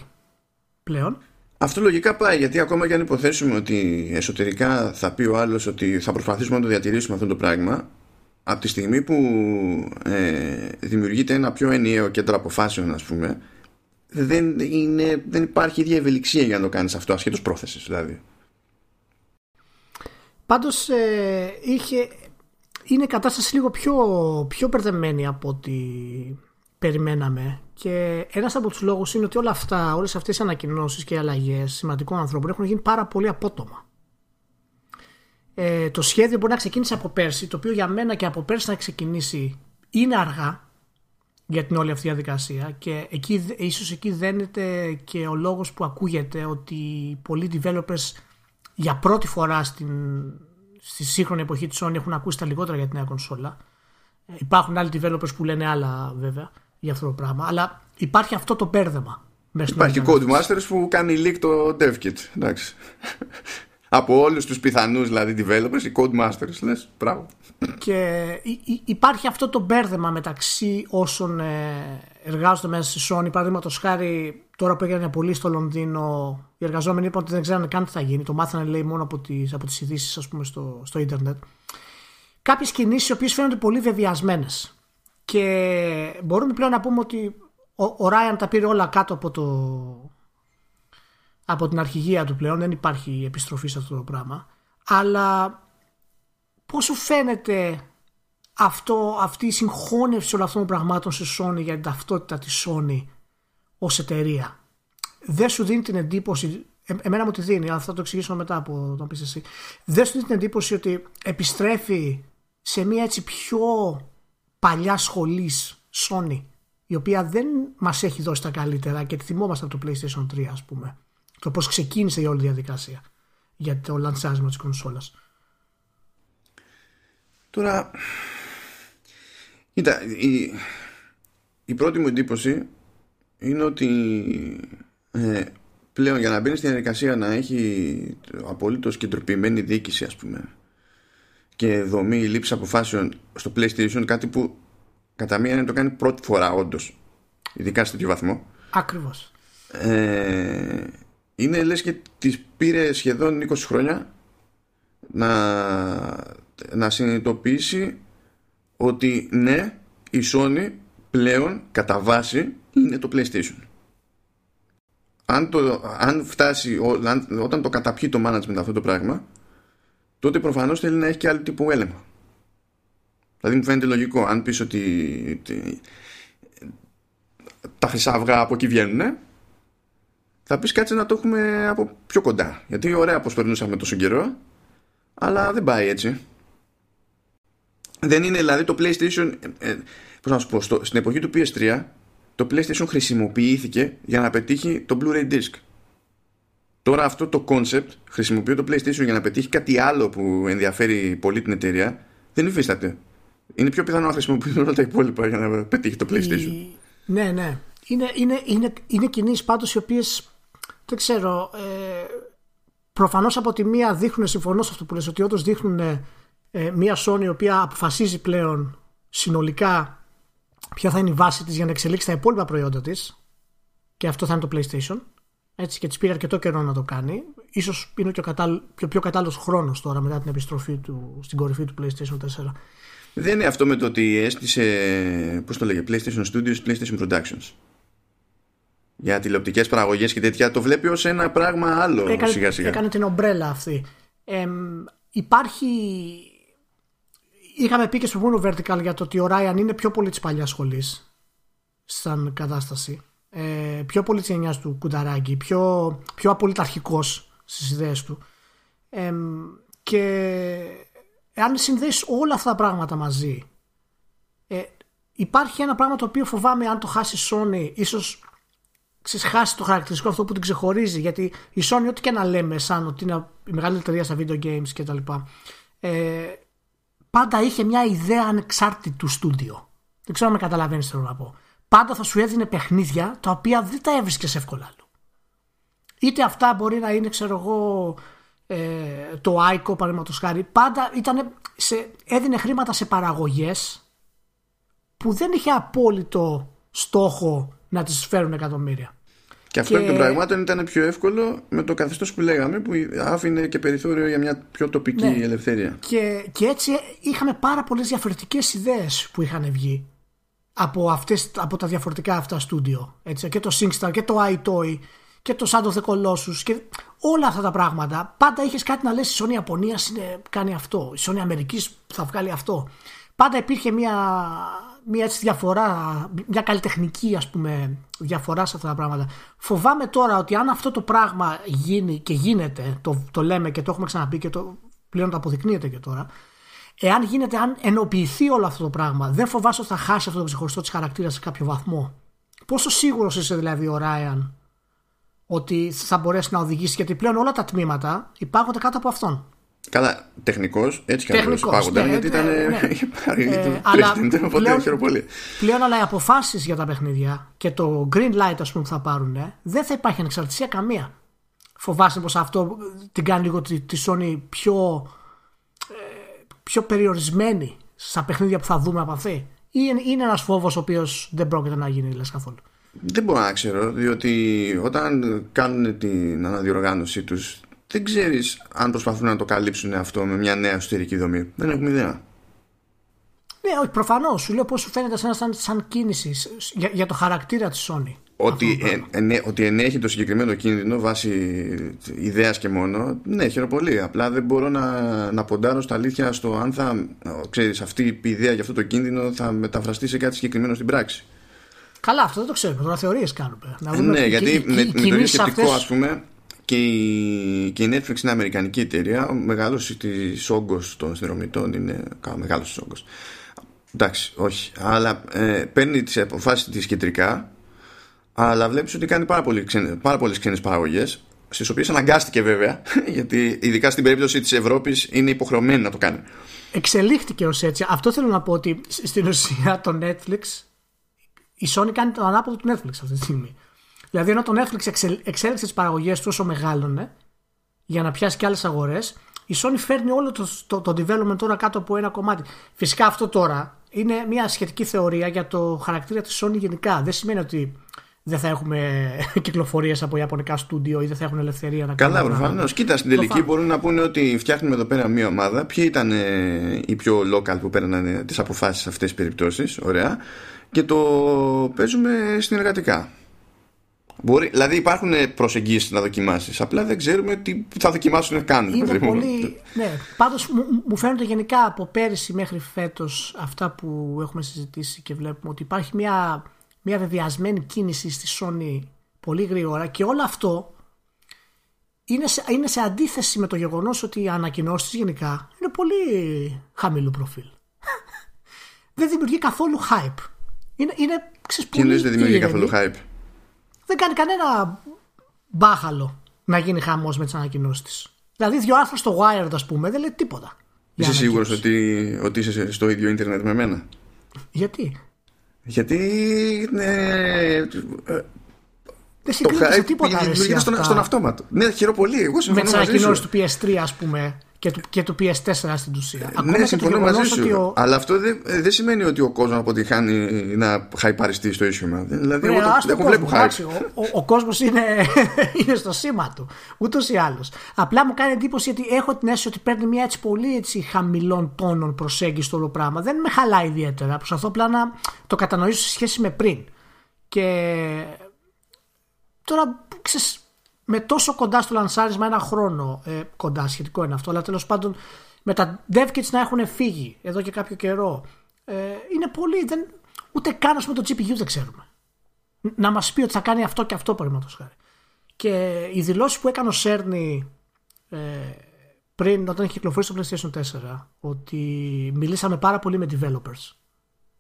πλέον. Αυτό λογικά πάει γιατί ακόμα και αν υποθέσουμε ότι εσωτερικά θα πει ο άλλος ότι θα προσπαθήσουμε να το διατηρήσουμε αυτό το πράγμα από τη στιγμή που ε, δημιουργείται ένα πιο ενιαίο κέντρο αποφάσεων ας πούμε δεν, είναι, δεν υπάρχει ίδια ευελιξία για να το κάνεις αυτό ασχέτως πρόθεσης δηλαδή. Πάντως ε, είχε, είναι η κατάσταση λίγο πιο, πιο μπερδεμένη από ότι περιμέναμε. Και ένας από τους λόγους είναι ότι όλα αυτά, όλες αυτές οι ανακοινώσεις και οι αλλαγές σημαντικών ανθρώπων έχουν γίνει πάρα πολύ απότομα. Ε, το σχέδιο μπορεί να ξεκίνησε από πέρσι, το οποίο για μένα και από πέρσι να ξεκινήσει είναι αργά για την όλη αυτή διαδικασία και εκεί, ίσως εκεί δένεται και ο λόγος που ακούγεται ότι πολλοί developers για πρώτη φορά στην, στη σύγχρονη εποχή της Sony έχουν ακούσει τα λιγότερα για την νέα κονσόλα. Ε, υπάρχουν άλλοι developers που λένε άλλα βέβαια για αυτό το πράγμα. Αλλά υπάρχει αυτό το μπέρδεμα. Υπάρχει Codemasters που κάνει leak το DevKit. Εντάξει. Από όλους τους πιθανούς δηλαδή developers, οι Codemasters, λες. Μπράβο. Και υπάρχει αυτό το μπέρδεμα μεταξύ όσων ε, εργάζονται μέσα στη Sony. Παραδείγματος χάρη, τώρα που έγινε πολύ στο Λονδίνο, οι εργαζόμενοι είπαν ότι δεν ξέρανε καν τι θα γίνει. Το μάθανε λέει μόνο από τις από τις ειδήσεις, ας πούμε, στο, στο Ιντερνετ. Κάποιες κινήσεις οι οποίες φαίνονται πολύ βεβαιασμένες. Και μπορούμε πλέον να πούμε ότι ο, Ράιαν τα πήρε όλα κάτω από, το, από την αρχηγία του πλέον. Δεν υπάρχει επιστροφή σε αυτό το πράγμα. Αλλά πώς σου φαίνεται αυτό, αυτή η συγχώνευση όλων αυτών των πραγμάτων σε Sony για την ταυτότητα της Sony ως εταιρεία; Δεν σου δίνει την εντύπωση, ε, εμένα μου τη δίνει, αλλά θα το εξηγήσω μετά από τον πεις εσύ. Δεν σου δίνει την εντύπωση ότι επιστρέφει σε μια έτσι πιο παλιά σχολής Sony η οποία δεν μας έχει δώσει τα καλύτερα και τη θυμόμαστε από το PlayStation 3 ας πούμε. Το πώς ξεκίνησε η όλη διαδικασία για το λανσάρισμα της κονσόλας. Τώρα Κοίτα η, η πρώτη μου εντύπωση είναι ότι ε, πλέον για να μπαίνει στην διαδικασία να έχει απολύτως κεντροποιημένη διοίκηση ας πούμε και δομή λήψη αποφάσεων στο PlayStation κάτι που κατά μία είναι το κάνει πρώτη φορά όντως. Ειδικά σε τέτοιο βαθμό. Ακριβώς. Ε, είναι λες και τη πήρε σχεδόν 20 χρόνια να, να συνειδητοποιήσει ότι ναι η Sony πλέον κατά βάση είναι το PlayStation αν, το, αν φτάσει όταν το καταπιεί το management αυτό το πράγμα τότε προφανώς θέλει να έχει και άλλο τύπο έλεγχο. Δηλαδή μου φαίνεται λογικό, αν πεις ότι, τα χρυσά αυγά από εκεί βγαίνουν, θα πεις κάτσε να το έχουμε από πιο κοντά. Γιατί ωραία πως περνούσαμε τόσο καιρό, αλλά δεν πάει έτσι. Δεν είναι δηλαδή το PlayStation, ε, πώς να σου πω, στο, στην εποχή του PS3, το PlayStation χρησιμοποιήθηκε για να πετύχει το Blu-ray disc. Τώρα αυτό το concept χρησιμοποιεί το PlayStation για να πετύχει κάτι άλλο που ενδιαφέρει πολύ την εταιρεία δεν υφίσταται. Είναι πιο πιθανό να χρησιμοποιούν όλα τα υπόλοιπα για να πετύχει το PlayStation. Ναι, ναι. Είναι, είναι, είναι, είναι κινήσεις πάντως οι οποίες δεν ξέρω ε, προφανώς από τη μία δείχνουν συμφωνώ σε αυτό που λες ότι όντως δείχνουν ε, μια Sony η οποία αποφασίζει πλέον συνολικά ποια θα είναι η βάση της για να εξελίξει τα υπόλοιπα προϊόντα της και αυτό θα είναι το PlayStation έτσι και της πήρε αρκετό καιρό να το κάνει. Ίσως είναι και ο κατάλ, πιο, πιο κατάλληλος χρόνος τώρα μετά την επιστροφή του στην κορυφή του PlayStation 4. Δεν είναι αυτό με το ότι έστησε, πώς το λέγε, PlayStation Studios, PlayStation Productions. Για τηλεοπτικές παραγωγές και τέτοια. Το βλέπει ως ένα πράγμα άλλο έκανε, σιγά σιγά. Έκανε την ομπρέλα αυτή. Ε, υπάρχει... Είχαμε πει και στο προηγούμενο Vertical για το ότι ο Ryan είναι πιο πολύ της παλιάς σχολής σαν κατάσταση ε, πιο πολύ τη γενιά του κουνταράκι, πιο, πιο απολυταρχικός στις ιδέες του. Ε, και εάν συνδέσεις όλα αυτά τα πράγματα μαζί, ε, υπάρχει ένα πράγμα το οποίο φοβάμαι αν το χάσει η Sony, ίσως χάσει το χαρακτηριστικό αυτό που την ξεχωρίζει. Γιατί η Sony, ό,τι και να λέμε, σαν ότι είναι η μεγάλη εταιρεία στα video games κτλ., ε, πάντα είχε μια ιδέα ανεξάρτητη του στούντιο. Δεν ξέρω αν με καταλαβαίνεις τι θέλω να πω πάντα θα σου έδινε παιχνίδια τα οποία δεν τα έβρισκες εύκολα άλλο. Είτε αυτά μπορεί να είναι, ξέρω εγώ, ε, το ICO παραδείγματος χάρη. Πάντα ήταν σε, έδινε χρήματα σε παραγωγές που δεν είχε απόλυτο στόχο να τις φέρουν εκατομμύρια. Και αυτό και... των πραγμάτων ήταν πιο εύκολο με το καθεστώς που λέγαμε που άφηνε και περιθώριο για μια πιο τοπική ναι. ελευθερία. Και, και έτσι είχαμε πάρα πολλές διαφορετικές ιδέες που είχαν βγει από, αυτές, από τα διαφορετικά αυτά στούντιο. Έτσι, και το SingStar και το iToy και το Shadow of the Colossus και όλα αυτά τα πράγματα. Πάντα είχες κάτι να λες η Sony Ιαπωνίας κάνει αυτό, η Sony Αμερικής θα βγάλει αυτό. Πάντα υπήρχε μια, μια έτσι διαφορά, μια καλλιτεχνική ας πούμε διαφορά σε αυτά τα πράγματα. Φοβάμαι τώρα ότι αν αυτό το πράγμα γίνει και γίνεται, το, το λέμε και το έχουμε ξαναπεί και το πλέον το αποδεικνύεται και τώρα, εάν γίνεται, αν ενοποιηθεί όλο αυτό το πράγμα, δεν φοβάσαι ότι θα χάσει αυτό το ξεχωριστό της χαρακτήρας σε κάποιο βαθμό; Πόσο σίγουρος είσαι δηλαδή ο Ράιαν ότι θα μπορέσει να οδηγήσει, γιατί πλέον όλα τα τμήματα υπάρχουν κάτω από αυτόν. Καλά, τεχνικός, έτσι και να πάγοντα, ναι, γιατί ήταν. Ναι, ναι. ε, αλλά πλέον, πολύ. πλέον, αλλά οι αποφάσεις για τα παιχνίδια και το green light, ας πούμε, που θα πάρουν, δεν θα υπάρχει ανεξαρτησία καμία. Φοβάσαι πως αυτό την κάνει λίγο τη, τη Sony πιο πιο περιορισμένη στα παιχνίδια που θα δούμε από αυτή; Ή είναι ένας φόβος ο οποίος δεν πρόκειται να γίνει λες καθόλου; Δεν μπορώ να ξέρω, διότι όταν κάνουν την αναδιοργάνωσή τους δεν ξέρεις αν προσπαθούν να το καλύψουν αυτό με μια νέα εσωτερική δομή. Δεν έχουμε ιδέα. Ναι, όχι, προφανώς. Σου λέω πώς σου φαίνεται σαν, σαν, σαν κίνηση για, για το χαρακτήρα της Sony ότι, ε, ότι ενέχει το συγκεκριμένο κίνδυνο βάσει ιδέας και μόνο ναι χειροπολί απλά δεν μπορώ να, να ποντάρω στα αλήθεια στο αν θα ξέρεις αυτή η ιδέα για αυτό το κίνδυνο θα μεταφραστεί σε κάτι συγκεκριμένο στην πράξη. Καλά αυτό δεν το ξέρουμε. Τώρα θεωρίες κάνουμε. Να δούμε ναι γιατί με, με το ίδιο σκεπτικό αυτές... ας πούμε και η, και η Netflix είναι αμερικανική εταιρεία. Ο μεγάλος της όγκος των συνδρομητών είναι καλά, μεγάλος της όγκος. Εντάξει όχι. Αλλά ε, παίρνει τις αποφάσεις της κεντρικά αλλά βλέπεις ότι κάνει πάρα, πολύ ξένες, πάρα πολλές ξένες παραγωγές, στις οποίες αναγκάστηκε βέβαια, γιατί ειδικά στην περίπτωση της Ευρώπης είναι υποχρεωμένη να το κάνει. Εξελίχθηκε ως έτσι. Αυτό θέλω να πω ότι στην ουσία το Netflix. Η Sony κάνει το ανάποδο του Netflix αυτή τη στιγμή. Δηλαδή, ενώ το Netflix εξελ, εξέλιξε τις παραγωγές του όσο μεγάλωνε για να πιάσει και άλλες αγορές, η Sony φέρνει όλο το, το, το development τώρα κάτω από ένα κομμάτι. Φυσικά αυτό τώρα είναι μια σχετική θεωρία για το χαρακτήρα της Sony γενικά. Δεν σημαίνει ότι δεν θα έχουμε κυκλοφορίες από ιαπωνικά στούντιο ή δεν θα έχουν ελευθερία να κάνουν. Καλά, προφανώ. Κοίτα, στην τελική μπορούν να πούνε ότι φτιάχνουμε εδώ πέρα μία ομάδα. Ποιοι ήταν ε, οι πιο local που παίρνανε τις αποφάσεις σε αυτές τις περιπτώσεις. Ωραία. Και το παίζουμε συνεργατικά. Μπορεί, δηλαδή υπάρχουν προσεγγίσεις να δοκιμάσεις. Απλά δεν ξέρουμε τι θα δοκιμάσουν να κάνουν. Είναι πολύ, ναι. Πάντως μου, μου φαίνονται γενικά από πέρυσι μέχρι φέτος αυτά που έχουμε συζητήσει και βλέπουμε ότι υπάρχει μια μια βεβαιασμένη κίνηση στη Sony πολύ γρήγορα και όλο αυτό είναι σε, είναι σε αντίθεση με το γεγονός ότι οι ανακοινώσεις γενικά είναι πολύ χαμηλού προφίλ. δεν δημιουργεί καθόλου hype. Είναι, είναι ξέρεις, Τι δεν δημιουργεί καθόλου hype; Δεν κάνει κανένα μπάχαλο να γίνει χαμός με τις ανακοινώσεις της. Δηλαδή δύο άρθρα στο Wired ας πούμε δεν λέει τίποτα. Είσαι σίγουρος ότι, ότι είσαι στο ίδιο ίντερνετ με μένα. Γιατί; Γιατί ναι, δεν συγκρίνεται τίποτα. Λειτουργεί στον, στον αυτόματο. Ναι, χαίρομαι πολύ. Εγώ με τις ανακοινώσεις του PS3, ας πούμε, και του, και του PS4 στην ουσία. Ακόμα ναι, συμφωνώ μαζί σου. Ο... Αλλά αυτό δεν, δεν σημαίνει ότι ο κόσμος αποτυχάνει να χαϊπαριστεί στο ίσιο Δηλαδή, ναι, εγώ το, δεν βλέπω χάρη. Ο, ο, ο κόσμος είναι, είναι στο σήμα του. Ούτως ή άλλως. Απλά μου κάνει εντύπωση ότι έχω την αίσθηση ότι παίρνει μια έτσι πολύ έτσι χαμηλών τόνων προσέγγιση στο όλο πράγμα. Δεν με χαλάει ιδιαίτερα. Προσπαθώ απλά να το κατανοήσω σε σχέση με πριν. Και τώρα ξέρεις, με τόσο κοντά στο λανσάρισμα ένα χρόνο ε, κοντά σχετικό είναι αυτό αλλά τέλος πάντων με τα dev kits να έχουν φύγει εδώ και κάποιο καιρό ε, είναι πολύ δεν, ούτε καν με το GPU δεν ξέρουμε. Να μας πει ότι θα κάνει αυτό και αυτό παραδείγματος χάρη. Και οι δηλώσεις που έκανε ο Σέρνη ε, πριν όταν είχε κυκλοφορήσει το PlayStation 4 ότι μιλήσαμε πάρα πολύ με developers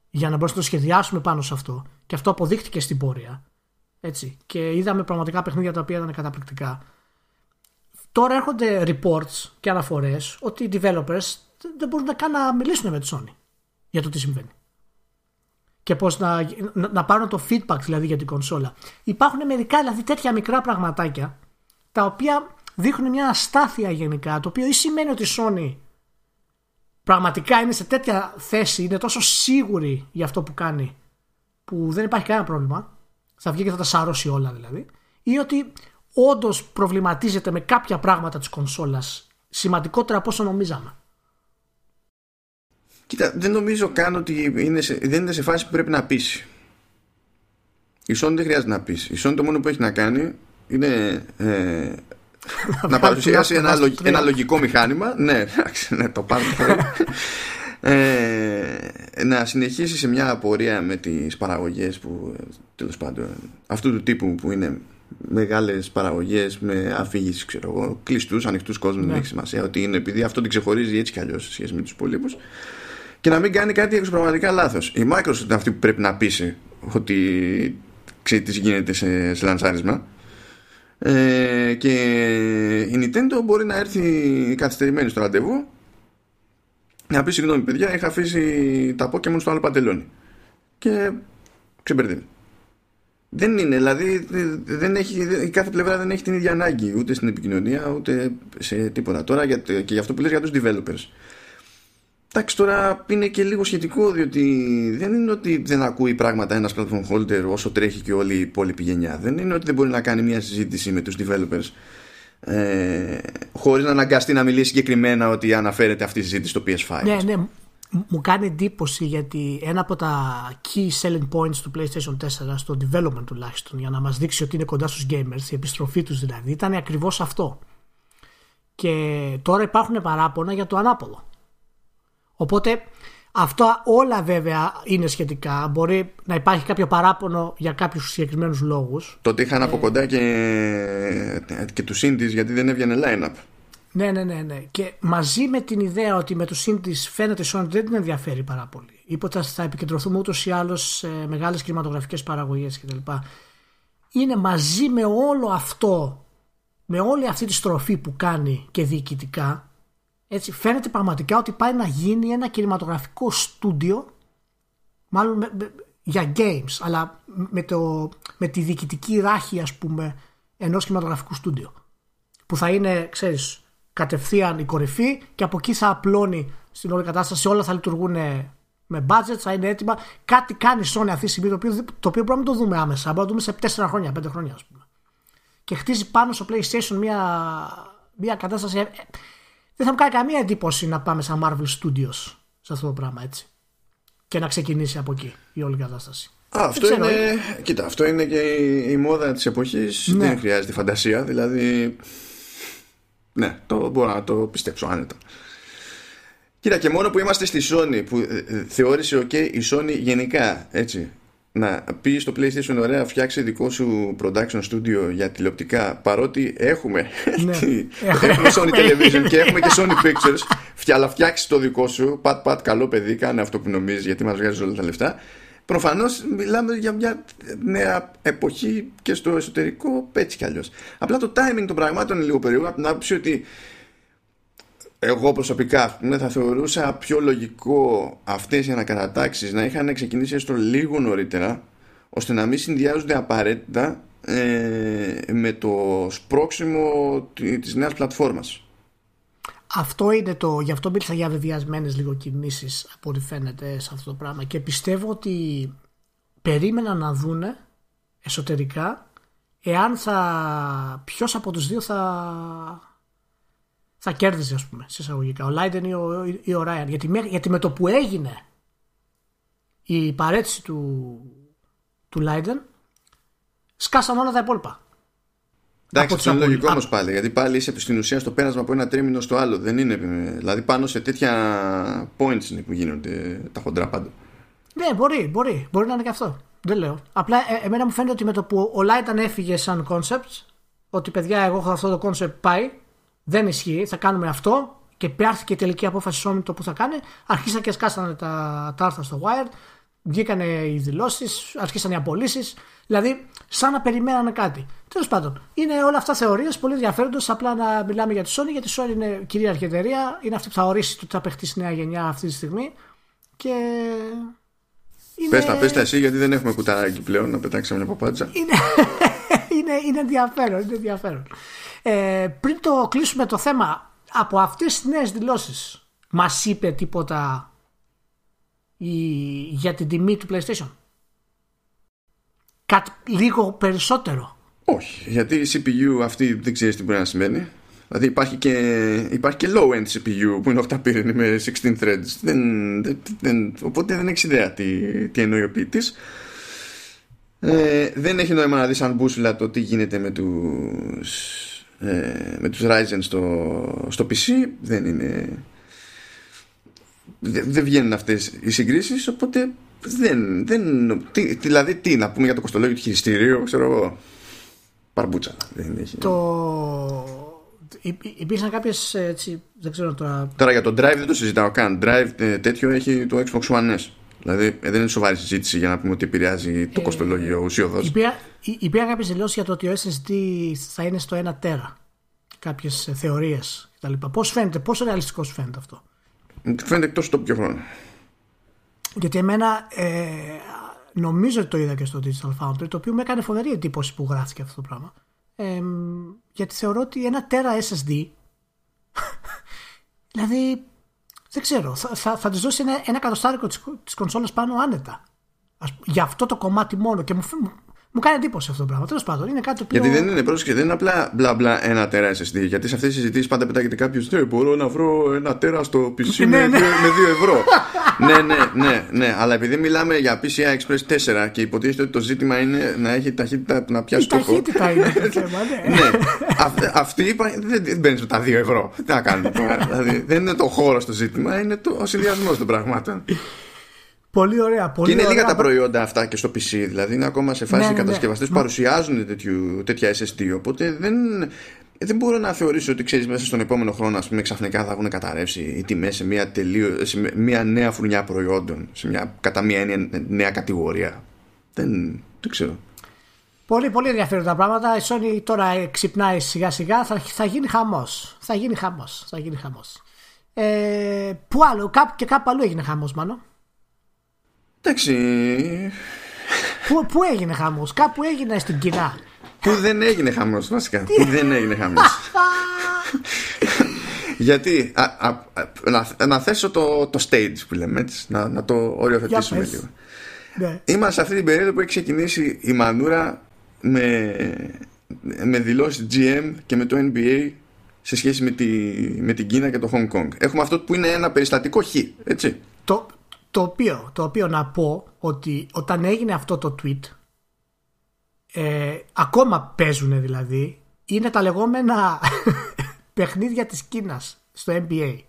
για να μπορούμε να το σχεδιάσουμε πάνω σε αυτό και αυτό αποδείχτηκε στην πορεία έτσι. Και είδαμε πραγματικά παιχνίδια τα οποία ήταν καταπληκτικά. Τώρα έρχονται reports και αναφορές ότι οι developers δεν μπορούν καν να μιλήσουν με τη Sony για το τι συμβαίνει. Και πώς να, να, πάρουν το feedback δηλαδή για την κονσόλα. Υπάρχουν μερικά δηλαδή τέτοια μικρά πραγματάκια τα οποία δείχνουν μια αστάθεια γενικά. Το οποίο ή σημαίνει ότι η Sony πραγματικά είναι σε τέτοια θέση, είναι τόσο σίγουρη για αυτό που κάνει, που δεν υπάρχει κανένα πρόβλημα θα βγει και θα τα σαρώσει όλα δηλαδή, ή ότι όντως προβληματίζεται με κάποια πράγματα της κονσόλας σημαντικότερα από όσο νομίζαμε. Κοίτα, δεν νομίζω καν ότι είναι σε, δεν είναι σε φάση που πρέπει να πείσει. Η Sony δεν χρειάζεται να πείσει. Η Sony το μόνο που έχει να κάνει είναι ε, να παρουσιάσει ένα, ένα λογικό μηχάνημα. Ναι, εντάξει, ναι, το πάρω. ε, να συνεχίσει σε μια απορία με τις παραγωγές που τέλος πάντων αυτού του τύπου που είναι μεγάλες παραγωγές με αφήγηση ξέρω εγώ κλειστούς, ανοιχτούς κόσμους ναι. δεν έχει σημασία ότι είναι επειδή αυτό την ξεχωρίζει έτσι κι αλλιώς σε σχέση με τους υπολείπους και να μην κάνει κάτι πραγματικά λάθος η Microsoft είναι αυτή που πρέπει να πείσει ότι ξέρει τι γίνεται σε, σε λανσάρισμα ε, και η Nintendo μπορεί να έρθει καθυστερημένη στο ραντεβού να πει συγγνώμη παιδιά είχα αφήσει τα Pokemon στο άλλο παντελόνι και ξεμπερδεύει δεν είναι, δηλαδή δεν έχει, η κάθε πλευρά δεν έχει την ίδια ανάγκη ούτε στην επικοινωνία ούτε σε τίποτα. Τώρα για, και για αυτό που λες για τους developers. Εντάξει τώρα είναι και λίγο σχετικό διότι δεν είναι ότι δεν ακούει πράγματα ένας platform holder όσο τρέχει και όλη η υπόλοιπη γενιά. Δεν είναι ότι δεν μπορεί να κάνει μια συζήτηση με τους developers ε, χωρίς να αναγκαστεί να μιλήσει συγκεκριμένα ότι αναφέρεται αυτή η συζήτηση στο PS5. Ναι, ναι. Μου κάνει εντύπωση γιατί ένα από τα key selling points του PlayStation 4 στο development τουλάχιστον για να μας δείξει ότι είναι κοντά στους gamers, η επιστροφή τους δηλαδή, ήταν ακριβώς αυτό. Και τώρα υπάρχουν παράπονα για το ανάποδο. Οπότε Αυτά όλα βέβαια είναι σχετικά. Μπορεί να υπάρχει κάποιο παράπονο για κάποιους συγκεκριμένους λόγους. Τότε είχαν από κοντά και, και του Indies γιατί δεν έβγαινε line-up. Ναι, ναι, ναι, ναι. Και μαζί με την ιδέα ότι με τους Indies φαίνεται η Sony δεν την ενδιαφέρει πάρα πολύ. Είπε ότι θα επικεντρωθούμε ούτως ή άλλως σε μεγάλες κινηματογραφικές παραγωγές κτλ. Είναι μαζί με όλο αυτό, με όλη αυτή τη στροφή που κάνει και διοικητικά, έτσι, φαίνεται πραγματικά ότι πάει να γίνει ένα κινηματογραφικό στούντιο μάλλον για games αλλά με, το, με τη διοικητική ράχη ας πούμε ενός κινηματογραφικού στούντιο που θα είναι ξέρεις κατευθείαν η κορυφή και από εκεί θα απλώνει στην όλη κατάσταση όλα θα λειτουργούν με budget, θα είναι έτοιμα. Κάτι κάνει η Sony αυτή τη στιγμή το οποίο, το οποίο μπορούμε να το δούμε άμεσα. Μπορούμε να το δούμε σε 4 χρόνια, 5 χρόνια, ας πούμε. Και χτίζει πάνω στο PlayStation μια, μια κατάσταση ε, δεν θα μου κάνει καμία εντύπωση να πάμε σαν Marvel Studios σε αυτό το πράγμα έτσι. Και να ξεκινήσει από εκεί η όλη κατάσταση. Α, αυτό είναι, κοίτα, αυτό είναι και η, μόδα της εποχής ναι. Δεν χρειάζεται φαντασία Δηλαδή Ναι, το μπορώ να το πιστέψω άνετα Κοίτα και μόνο που είμαστε στη Sony Που ε, ε, θεώρησε ok η Sony γενικά Έτσι να πει στο PlayStation ωραία φτιάξει δικό σου production studio για τηλεοπτικά παρότι έχουμε, ναι. έχουμε. Sony Television και έχουμε και Sony Pictures. Αλλά φτιάξει το δικό σου. Πατ πατ καλό παιδί κάνε αυτό που νομίζεις γιατί μας βγάζει όλα τα λεφτά. Προφανώς μιλάμε για μια νέα εποχή και στο εσωτερικό έτσι κι αλλιώς. Απλά το timing των πραγμάτων είναι λίγο περίεργο από την άποψη ότι εγώ προσωπικά ναι, θα θεωρούσα πιο λογικό αυτές οι ανακατατάξεις να είχαν ξεκινήσει έστω λίγο νωρίτερα ώστε να μην συνδυάζονται απαραίτητα ε, με το σπρώξιμο της νέας πλατφόρμας. Αυτό είναι το, γι' αυτό μίλησα για βεβαιασμένες λίγο κινήσει από ό,τι φαίνεται σε αυτό το πράγμα και πιστεύω ότι περίμενα να δούνε εσωτερικά εάν θα ποιος από τους δύο θα θα κέρδιζε ας πούμε σε εισαγωγικά ο Λάιντεν ή ο, ή ο Ράιαν γιατί, γιατί με το που έγινε η παρέτηση του του Λάιντεν σκάσαν όλα τα υπόλοιπα Εντάξει, αυτό είναι λογικό όμως πάλι. Γιατί πάλι είσαι στην ουσία στο πέρασμα από ένα τρίμηνο στο άλλο. Δεν είναι. Δηλαδή πάνω σε τέτοια points είναι που γίνονται τα χοντρά πάντα. Ναι, μπορεί, μπορεί. Μπορεί να είναι και αυτό. Δεν λέω. Απλά ε, εμένα μου φαίνεται ότι με το που ο Λάιταν έφυγε σαν concept, ότι παιδιά, εγώ έχω αυτό το concept πάει, δεν ισχύει, θα κάνουμε αυτό και πιάρθηκε η τελική απόφαση Sony το που θα κάνει, αρχίσαν και σκάσανε τα, τα άρθρα στο Wired, βγήκαν οι δηλώσεις, αρχίσαν οι απολύσεις. Δηλαδή, σαν να περιμένανε κάτι. Τέλος πάντων, είναι όλα αυτά θεωρίες πολύ ενδιαφέροντες. Απλά να μιλάμε για τη Sony, γιατί η Sony είναι κυρίαρχη εταιρεία. Είναι αυτή που θα ορίσει το τι θα παιχτεί στη νέα γενιά αυτή τη στιγμή. Και. Είναι... Πες τα, πες τα εσύ, γιατί δεν έχουμε κουταράκι πλέον να πετάξουμε μια παπάτσα. Είναι, είναι, είναι ενδιαφέρον. Είναι ενδιαφέρον. Ε, πριν το κλείσουμε το θέμα, από αυτές τις νέες δηλώσεις μας είπε τίποτα η, για την τιμή του PlayStation; Κάτι λίγο περισσότερο. Όχι, γιατί η CPU αυτή δεν ξέρεις τι μπορεί να σημαίνει. Δηλαδή υπάρχει και, υπάρχει και low-end CPU που είναι 8 πύρινη με 16 threads. Δεν, δεν, οπότε δεν έχεις ιδέα τι, τι εννοεί ο ποιητής. Ε, δεν έχει νόημα να δεις αν μπούσουλα το τι γίνεται με τους ε, με τους Ryzen στο, στο PC δεν είναι δεν, δεν βγαίνουν αυτές οι συγκρίσεις οπότε δεν, δεν τι, δηλαδή τι να πούμε για το κοστολόγιο του χειριστηρίου ξέρω εγώ παρμπούτσα δεν έχει. το υπήρξαν κάποιες έτσι δεν ξέρω τώρα τώρα για το drive δεν το συζητάω καν drive ε, τέτοιο έχει το Xbox One S Δηλαδή ε, δεν είναι σοβαρή συζήτηση για να πούμε ότι επηρεάζει το ε, κοστολόγιο ουσιοδό. Υπήρχαν κάποιες δηλώσεις για το ότι ο SSD θα είναι στο 1 τέρα. Κάποιες θεωρίες κτλ. Πώς φαίνεται, πόσο ρεαλιστικός σου φαίνεται αυτό; Φαίνεται εκτός το πιο χρόνο. Γιατί εμένα ε, νομίζω ότι το είδα και στο Digital Foundry, το οποίο με έκανε φοβερή εντύπωση που γράφτηκε αυτό το πράγμα. Ε, γιατί θεωρώ ότι ένα τέρα SSD. δηλαδή δεν ξέρω, θα, θα, θα της δώσει ένα, ένα κατοστάρικο της κονσόλας πάνω άνετα. Ας, για αυτό το κομμάτι μόνο. Και μου, μου κάνει εντύπωση αυτό το πράγμα. Τέλος πάντων, είναι κάτι που. Γιατί δεν είναι, πρόσεχε, δεν είναι απλά μπλα μπλα ένα τέρα SSD. Γιατί σε αυτές τις συζητήσεις πάντα πετάγεται κάποιος. Ναι, μπορώ να βρω ένα τέρα στο PC ναι, με, ναι. 2 ευρώ. ναι, ναι, ναι, ναι. Αλλά επειδή μιλάμε για PCI Express 4 και υποτίθεται ότι το ζήτημα είναι να έχει ταχύτητα να πιάσει το. ταχύτητα είναι το θέμα, ναι. ναι. Αυτή είπα, δεν μπαίνει με τα 2 ευρώ. Τι να κάνουμε τώρα; δηλαδή, δεν είναι το χώρο στο ζήτημα, είναι το, ο συνδυασμός των πραγμάτων. Πολύ ωραία. Πολύ και είναι ωραία. λίγα τα προϊόντα αυτά και στο PC. Δηλαδή είναι ακόμα σε φάση ναι, ναι, ναι. κατασκευαστές που παρουσιάζουν τέτοιου, τέτοια SSD. Οπότε δεν, δεν μπορώ να θεωρήσω ότι ξέρεις μέσα στον επόμενο χρόνο, ας πούμε, ξαφνικά θα έχουν καταρρεύσει οι τιμές σε μια, τελείω, σε μια νέα φουρνιά προϊόντων, σε μια, κατά μια έννοια νέα κατηγορία. Δεν, δεν ξέρω. Πολύ, πολύ ενδιαφέροντα τα πράγματα. Η Sony τώρα ξυπνάει σιγά σιγά. Θα, θα γίνει χαμός. Θα γίνει χαμός. Θα γίνει χαμός. Ε, πού άλλο, κάπου και κάπου αλλού έγινε χαμός, μάλλον. Εντάξει. Πού, πού έγινε χαμός, κάπου έγινε στην Κίνα. Πού δεν έγινε χαμός, βασικά. Πού δεν έγινε χαμός. Γιατί α, α, να, να θέσω το, το stage που λέμε έτσι, να, να το οριοθετήσουμε λίγο. Ναι. Είμαστε σε αυτή την περίοδο που έχει ξεκινήσει η μανούρα με, με δηλώσεις GM και με το NBA σε σχέση με, τη, με την Κίνα και το Hong Kong. Έχουμε αυτό που είναι ένα περιστατικό χ, έτσι. Το, το οποίο, το οποίο να πω ότι όταν έγινε αυτό το tweet ε, ακόμα παίζουν δηλαδή είναι τα λεγόμενα παιχνίδια της Κίνας στο NBA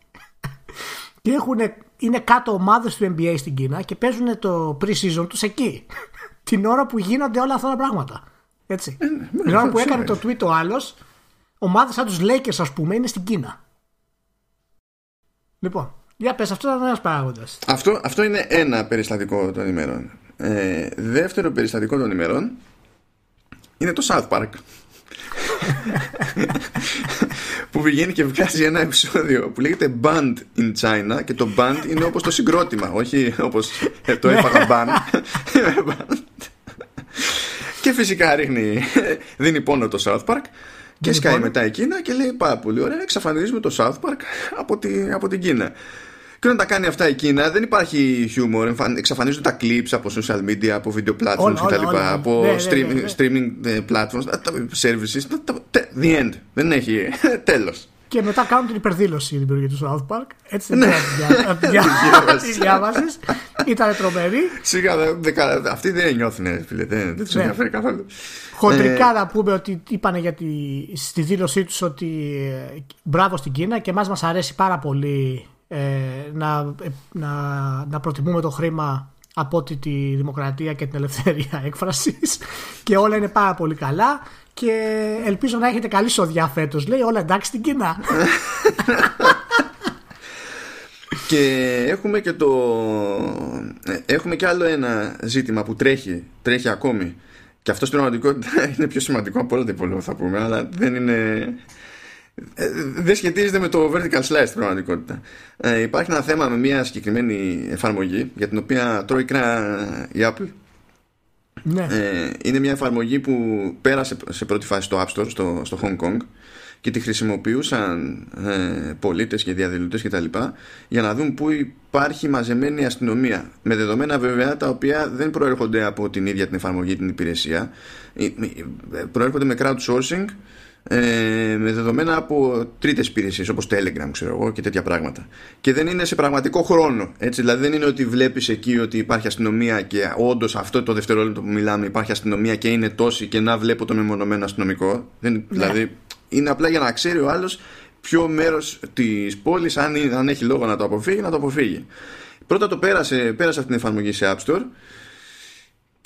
και έχουν, είναι κάτω ομάδες του NBA στην Κίνα και παίζουν το pre-season τους εκεί. Την ώρα που γίνονται όλα αυτά τα πράγματα. Έτσι. Ε, ναι, την ώρα που έκανε το tweet ο άλλος ομάδες σαν τους Lakers ας πούμε είναι στην Κίνα. Λοιπόν για πες, αυτό ήταν ένας παράγοντας. Αυτό, αυτό είναι ένα περιστατικό των ημερών. Ε, δεύτερο περιστατικό των ημερών είναι το South Park. που πηγαίνει και βγάζει ένα επεισόδιο που λέγεται Band in China και το band είναι όπως το συγκρότημα, όχι όπως ε, το έφαγα band. και φυσικά ρίχνει, δίνει πόνο το South Park και σκάει μετά η Κίνα και λέει πάρα πολύ ωραία, εξαφανίζουμε το South Park από, τη, από την Κίνα. Και όταν τα κάνει αυτά η Κίνα δεν υπάρχει χιούμορ. Εξαφανίζουν τα clips από social media, από video platforms κτλ. Από ναι, ναι, ναι, streaming ε, platforms, services. The end. Δεν έχει τέλος. Και μετά κάνουν την υπερδήλωση η δημιουργία του South Park. Έτσι δεν τη διάβασες. Ήταν τρομερή. Σιγά, αυτοί δεν νιώθουν, φίλε. Δεν τους ενδιαφέρει καθόλου. Χοντρικά ε, να πούμε ότι είπαν για τη, στη δήλωσή τους ότι ε, μπράβο στην Κίνα και εμάς μας αρέσει πάρα πολύ ε, να, ε, να, να προτιμούμε το χρήμα από ότι τη δημοκρατία και την ελευθερία έκφρασης. Και όλα είναι πάρα πολύ καλά. Και ελπίζω να έχετε καλή σοδιά φέτος λέει. Όλα εντάξει στην Κίνα και έχουμε και το ε, έχουμε και άλλο ένα ζήτημα που τρέχει τρέχει ακόμη. Και αυτό στην πραγματικότητα είναι πιο σημαντικό από όλα τα υπόλοιπα θα πούμε αλλά δεν είναι ε, δεν σχετίζεται με το vertical slice στην πραγματικότητα. Ε, υπάρχει ένα θέμα με μια συγκεκριμένη εφαρμογή για την οποία τρώει κρά η Apple. Ναι. Ε, είναι μια εφαρμογή που πέρασε σε πρώτη φάση στο App Store, στο, στο Hong Kong και τη χρησιμοποιούσαν ε, πολίτες και διαδηλωτές και τα λοιπά για να δουν πού υπάρχει μαζεμένη αστυνομία με δεδομένα βέβαια τα οποία δεν προέρχονται από την ίδια την εφαρμογή την υπηρεσία ε, προέρχονται με crowdsourcing ε, με δεδομένα από τρίτες υπηρεσίες όπως Telegram ξέρω εγώ, και τέτοια πράγματα. Και δεν είναι σε πραγματικό χρόνο. Έτσι, δηλαδή δεν είναι ότι βλέπεις εκεί ότι υπάρχει αστυνομία και όντως αυτό το δευτερόλεπτο που μιλάμε υπάρχει αστυνομία και είναι τόση και να βλέπω το μεμονωμένο αστυνομικό. Δεν, ναι. Δηλαδή είναι απλά για να ξέρει ο άλλος ποιο μέρος της πόλης, αν, αν έχει λόγο να το αποφύγει, να το αποφύγει. Πρώτα το πέρασε, πέρασε αυτή την εφαρμογή σε App Store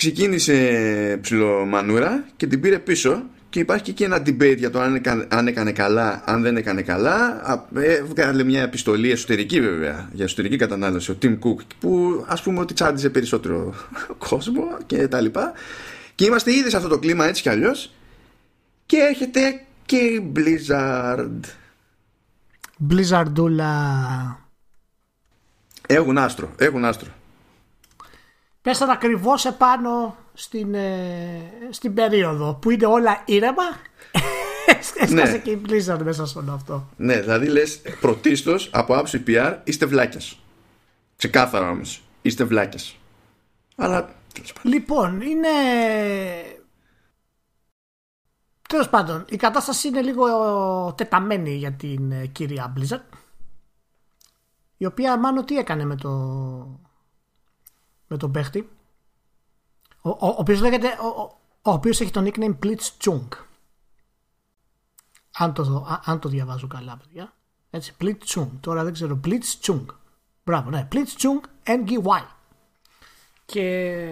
ξεκίνησε ψιλομανούρα και την πήρε πίσω και υπάρχει και εκεί ένα debate για το αν έκανε, καλά, αν δεν έκανε καλά. Έβγαλε μια επιστολή εσωτερική βέβαια, για εσωτερική κατανάλωση, ο Tim Cook, που ας πούμε ότι τσάντιζε περισσότερο κόσμο και τα λοιπά. Και είμαστε ήδη σε αυτό το κλίμα έτσι κι αλλιώς. Και έρχεται και η Blizzard. Blizzardula. Έχουν άστρο, έχουν άστρο. Πέσαν ακριβώς επάνω στην, ε, στην περίοδο που είναι όλα ήρεμα Έσκασε ναι. και η Blizzard μέσα σε όλο αυτό. Ναι, δηλαδή λες πρωτίστως από άψη PR είστε βλάκες. Ξεκάθαρα όμως. Είστε βλάκες. Αλλά. Λοιπόν, είναι. Τέλος πάντων, η κατάσταση είναι λίγο τεταμένη για την ε, κυρία Blizzard. Η οποία μάλλον τι έκανε με το. με τον παίχτη; Ο, ο, ο οποίος λέγεται, ο, ο, οποίος έχει το nickname Blitzchung. Αν το, αν το διαβάζω καλά, παιδιά. Έτσι, Blitzchung. Τώρα δεν ξέρω, Blitzchung. Μπράβο, ναι, Blitzchung NGY. Και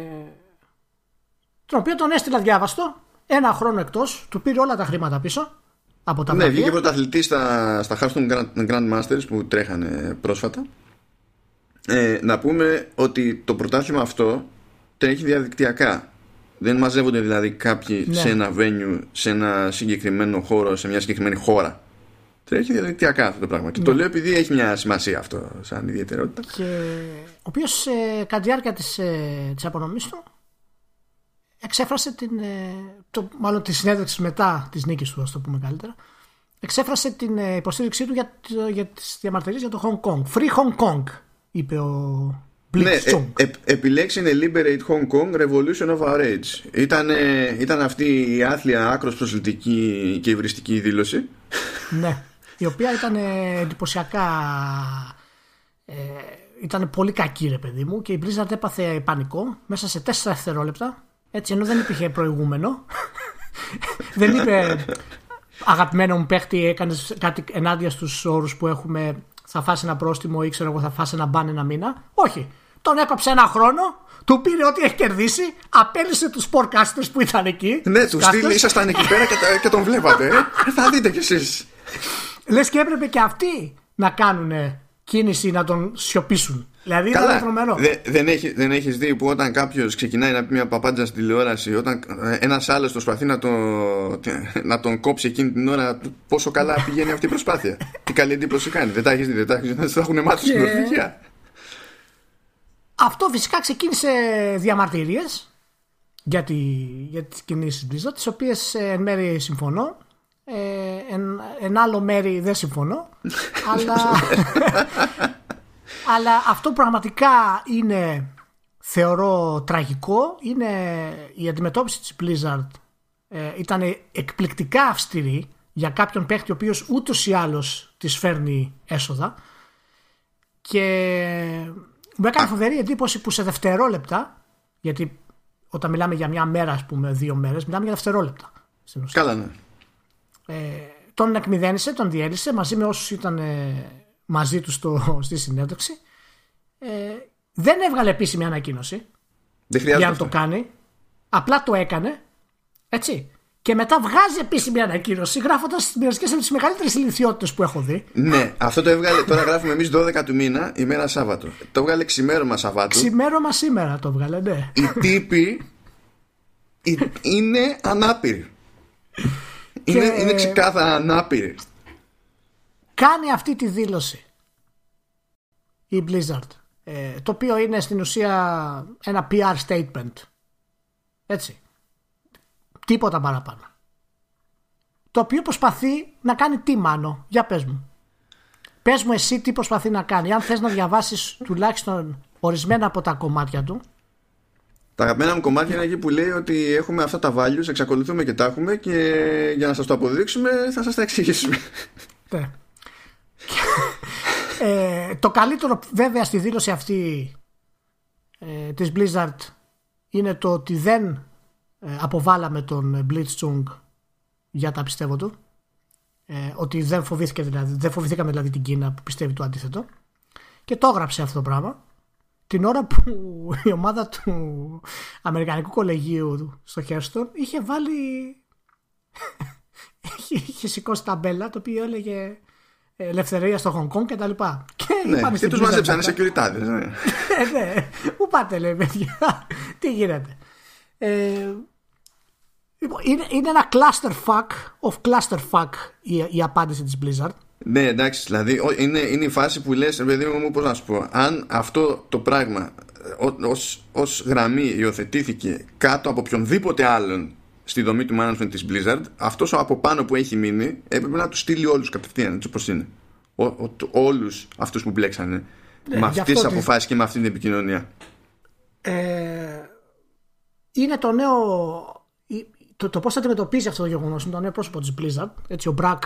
τον οποίο τον έστειλα διάβαστο ένα χρόνο εκτός, του πήρε όλα τα χρήματα πίσω από τα Ναι, βγήκε πρωταθλητής στα, στα Hearthstone Grand, Grand Masters που τρέχανε πρόσφατα. Ε, να πούμε ότι το πρωτάθλημα αυτό τρέχει διαδικτυακά. Δεν μαζεύονται δηλαδή κάποιοι ναι. σε ένα venue, σε ένα συγκεκριμένο χώρο, σε μια συγκεκριμένη χώρα. Τρέχει διαδικτυακά αυτό το πράγμα. Και το ναι. λέω επειδή έχει μια σημασία αυτό σαν ιδιαιτερότητα. Και ο οποίος ε, κατά τη διάρκεια της ε, απονομής του εξέφρασε την. Ε, το, μάλλον τη συνέντευξη μετά της νίκης του, ας το πούμε καλύτερα. Εξέφρασε την ε, υποστήριξή του για, για τις διαμαρτυρίες για το Hong Kong. Free Hong Kong, είπε ο, ναι, ε, ε, επιλέξει είναι Liberate Hong Kong Revolution of Our Age. Ήταν, ήταν αυτή η άθλια άκρος προσλητική και υβριστική δήλωση. Ναι, η οποία ήταν εντυπωσιακά ε, ήταν πολύ κακή ρε παιδί μου και η Blizzard έπαθε πανικό μέσα σε 4 δευτερόλεπτα έτσι ενώ δεν υπήρχε προηγούμενο δεν είπε αγαπημένο μου παίχτη έκανες κάτι ενάντια στους όρους που έχουμε θα φάσει ένα πρόστιμο ή ξέρω εγώ θα φάσει ένα μπαν ένα μήνα. Όχι. Τον έκοψε ένα χρόνο, του πήρε ό,τι έχει κερδίσει, απέλυσε τους sportcasters που ήταν εκεί. Ναι, τους στείλει, ήσασταν εκεί πέρα και, και τον βλέπατε. Ε. θα δείτε κι εσείς. Λες και έπρεπε και αυτοί να κάνουν κίνηση να τον σιωπήσουν. Δηλαδή Καλά, ήταν τρομερό. Δε, δεν, έχει, δεν έχεις δει που όταν κάποιος ξεκινάει να πει μια παπάντζα στην τηλεόραση, όταν ε, ένας άλλος προσπαθεί να, το, να τον κόψει εκείνη την ώρα, πόσο καλά πηγαίνει αυτή η προσπάθεια. Τι καλή εντύπωση κάνει. Δεν τα έχεις δει, δεν τα, έχεις, δεν τα έχουν μάθει στην Νορβηγία. Αυτό φυσικά ξεκίνησε διαμαρτυρίες για, τη, για τις κινήσεις Blizzard, τις οποίες ε, εν μέρει συμφωνώ, ε, εν, εν άλλο μέρη δεν συμφωνώ, αλλά, αλλά αυτό πραγματικά είναι θεωρώ τραγικό, είναι η αντιμετώπιση της Blizzard ε, ήταν εκπληκτικά αυστηρή για κάποιον παίχτη ο οποίος ούτως ή άλλως της φέρνει έσοδα και μου έκανε φοβερή εντύπωση που σε δευτερόλεπτα γιατί όταν μιλάμε για μια μέρα, ας πούμε, δύο μέρες, μιλάμε για δευτερόλεπτα. Καλά, ναι. Ε, τον εκμυδένισε, τον διέλυσε μαζί με όσους ήταν ε, μαζί τους στο, στη συνέντευξη. Ε, δεν έβγαλε επίσημη ανακοίνωση δεν για να το κάνει. Απλά το έκανε. Έτσι. Και μετά βγάζει επίσημη ανακοίνωση γράφοντας μερικέ από τις μεγαλύτερες ηλικιότητες που έχω δει. Ναι, αυτό το έβγαλε. Τώρα γράφουμε εμείς 12 του μήνα, ημέρα Σάββατο. Το έβγαλε ξημέρωμα Σαββάτου. Ξημέρωμα σήμερα το έβγαλε, ναι. Οι τύποι είναι ανάπηροι. Είναι, είναι ξεκάθαρα ανάπηροι. Κάνει αυτή τη δήλωση η Blizzard. Ε, το οποίο είναι στην ουσία ένα PR statement. Έτσι. Τίποτα παραπάνω. Το οποίο προσπαθεί να κάνει τι μάνο; Για πες μου. Πες μου εσύ τι προσπαθεί να κάνει. Αν θες να διαβάσεις τουλάχιστον ορισμένα από τα κομμάτια του. Τα αγαπημένα μου κομμάτια είναι εκεί που λέει ότι έχουμε αυτά τα values, εξακολουθούμε και τα έχουμε και για να σας το αποδείξουμε θα σας τα εξηγήσουμε. Ναι. ε, το καλύτερο βέβαια στη δήλωση αυτή ε, της Blizzard είναι το ότι δεν ε, αποβάλαμε τον Blitzchung για τα πιστεύω του. Ε, ότι δεν, φοβήθηκε, δηλαδή, δεν φοβηθήκαμε δηλαδή την Κίνα που πιστεύει το αντίθετο. Και το έγραψε αυτό το πράγμα. Την ώρα που η ομάδα του Αμερικανικού Κολεγίου στο Χέρστον είχε βάλει. είχε, είχε σηκώσει ταμπέλα το οποίο έλεγε ελευθερία στο Χονγκ Κονγκ και τα λοιπά. Και, ναι, και τους μαζέψανε σε Ναι. ε, ναι. Πού πάτε λέει παιδιά; Τι γίνεται; Ε, λοιπόν, είναι, είναι ένα clusterfuck of clusterfuck η, η απάντηση της Blizzard. Ναι, εντάξει, δηλαδή είναι, είναι η φάση που λες, παιδί μου, πώς να σου πω, αν αυτό το πράγμα ως, ως γραμμή υιοθετήθηκε κάτω από οποιονδήποτε άλλον στη δομή του management της Blizzard, αυτός από πάνω που έχει μείνει έπρεπε να τους στείλει όλους κατευθείαν, έτσι όπως είναι. Ο, ο, όλους αυτούς που μπλέξανε ναι, με αυτές τις αποφάσεις και με αυτή την επικοινωνία. Ε, είναι το νέο. Το, το πώς θα αντιμετωπίζει αυτό το γεγονός είναι το νέο πρόσωπο της Blizzard. Έτσι, ο Μπρακ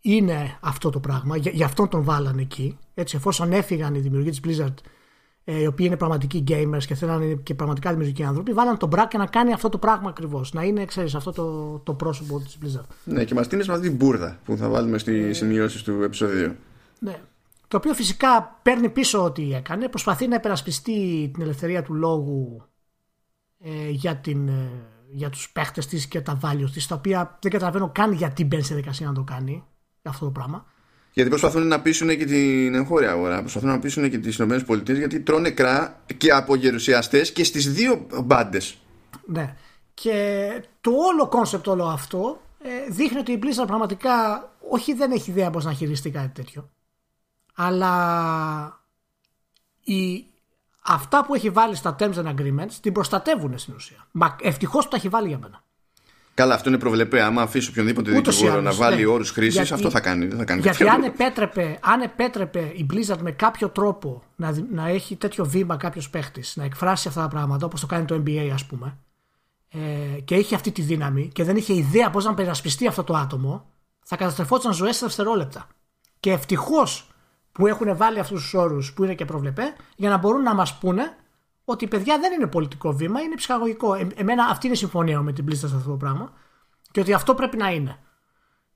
είναι αυτό το πράγμα. Για, γι' αυτό τον βάλανε εκεί. Έτσι, εφόσον έφυγαν οι δημιουργοί της Blizzard, ε, οι οποίοι είναι πραγματικοί gamers και θέλουν να είναι και πραγματικά δημιουργικοί άνθρωποι, βάλανε τον Μπρακ να κάνει αυτό το πράγμα ακριβώς. Να είναι, ξέρεις, αυτό το, το πρόσωπο της Blizzard. Ναι, και μας τίνει με αυτή την μπουρδα που θα βάλουμε στι ε, σημειώσεις του επεισοδίου. Ναι. Το οποίο φυσικά παίρνει πίσω ό,τι έκανε. Προσπαθεί να υπερασπιστεί την ελευθερία του λόγου ε, για, την, ε, για τους παίχτες της και τα values της τα οποία δεν καταλαβαίνω καν γιατί μπαίνει σε δικασία να το κάνει αυτό το πράγμα. Γιατί προσπαθούν να πείσουν και την εγχώρια αγορά, προσπαθούν να πείσουν και τις ΗΠΑ γιατί τρώνε κρά και από γερουσιαστές και στις δύο μπάντες. Ναι. Και το όλο concept όλο αυτό ε, δείχνει ότι η Blizzard πραγματικά όχι δεν έχει ιδέα πώς να χειριστεί κάτι τέτοιο αλλά η, αυτά που έχει βάλει στα terms and agreements την προστατεύουν στην ουσία. Μα ευτυχώς το έχει βάλει για μένα. Καλά, αυτό είναι προβλεπέ. Άμα αφήσει οποιονδήποτε δικηγόρο να βάλει ναι. όρους χρήσης, αυτό θα κάνει. Δεν θα κάνει γιατί αν επέτρεπε, αν επέτρεπε η Blizzard με κάποιο τρόπο να, να έχει τέτοιο βήμα κάποιος παίχτης, να εκφράσει αυτά τα πράγματα όπως το κάνει το NBA, ας πούμε, ε, και είχε αυτή τη δύναμη και δεν είχε ιδέα πώς να περασπιστεί αυτό το άτομο, θα καταστρεφόταν ζωές σε δευτερόλεπτα. Και ευτυχώς που έχουν βάλει αυτούς τους όρους που είναι και προβλεπέ για να μπορούν να μας πούνε ότι παιδιά δεν είναι πολιτικό βήμα, είναι ψυχαγωγικό. Ε, εμένα αυτή είναι η συμφωνία με την πλήστα σε αυτό το πράγμα και ότι αυτό πρέπει να είναι.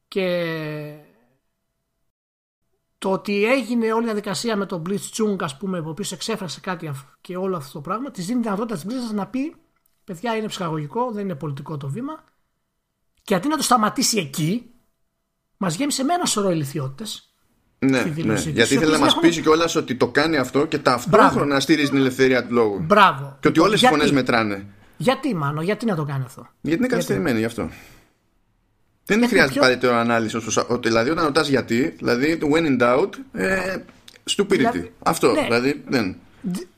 Και το ότι έγινε όλη η διαδικασία με τον Blitz Chung, ας πούμε, ο οποίος εξέφρασε κάτι και όλο αυτό το πράγμα, της δίνει τη δυνατότητα τη Blizzard να πει: Παιδιά, είναι ψυχαγωγικό, δεν είναι πολιτικό το βήμα. Και αντί να το σταματήσει εκεί, μας γέμισε με ένα σωρό ηλικιότητες Ναι, ναι. γιατί ήθελε να μας έχουν... πείσει κιόλας ότι το κάνει αυτό και ταυτόχρονα στηρίζει την ελευθερία του λόγου. Μπράβο. Και ότι όλες οι φωνές μετράνε. Γιατί, μάλλον, γιατί να το κάνει αυτό; Γιατί είναι καθυστερημένη γι' αυτό. Δεν χρειάζεται πιο... παρετέρω ανάλυση. Δηλαδή, όταν ρωτάς γιατί, δηλαδή, when in doubt, ε, stupidity. Δηλαδή, αυτό. Ναι. Δηλαδή, δεν.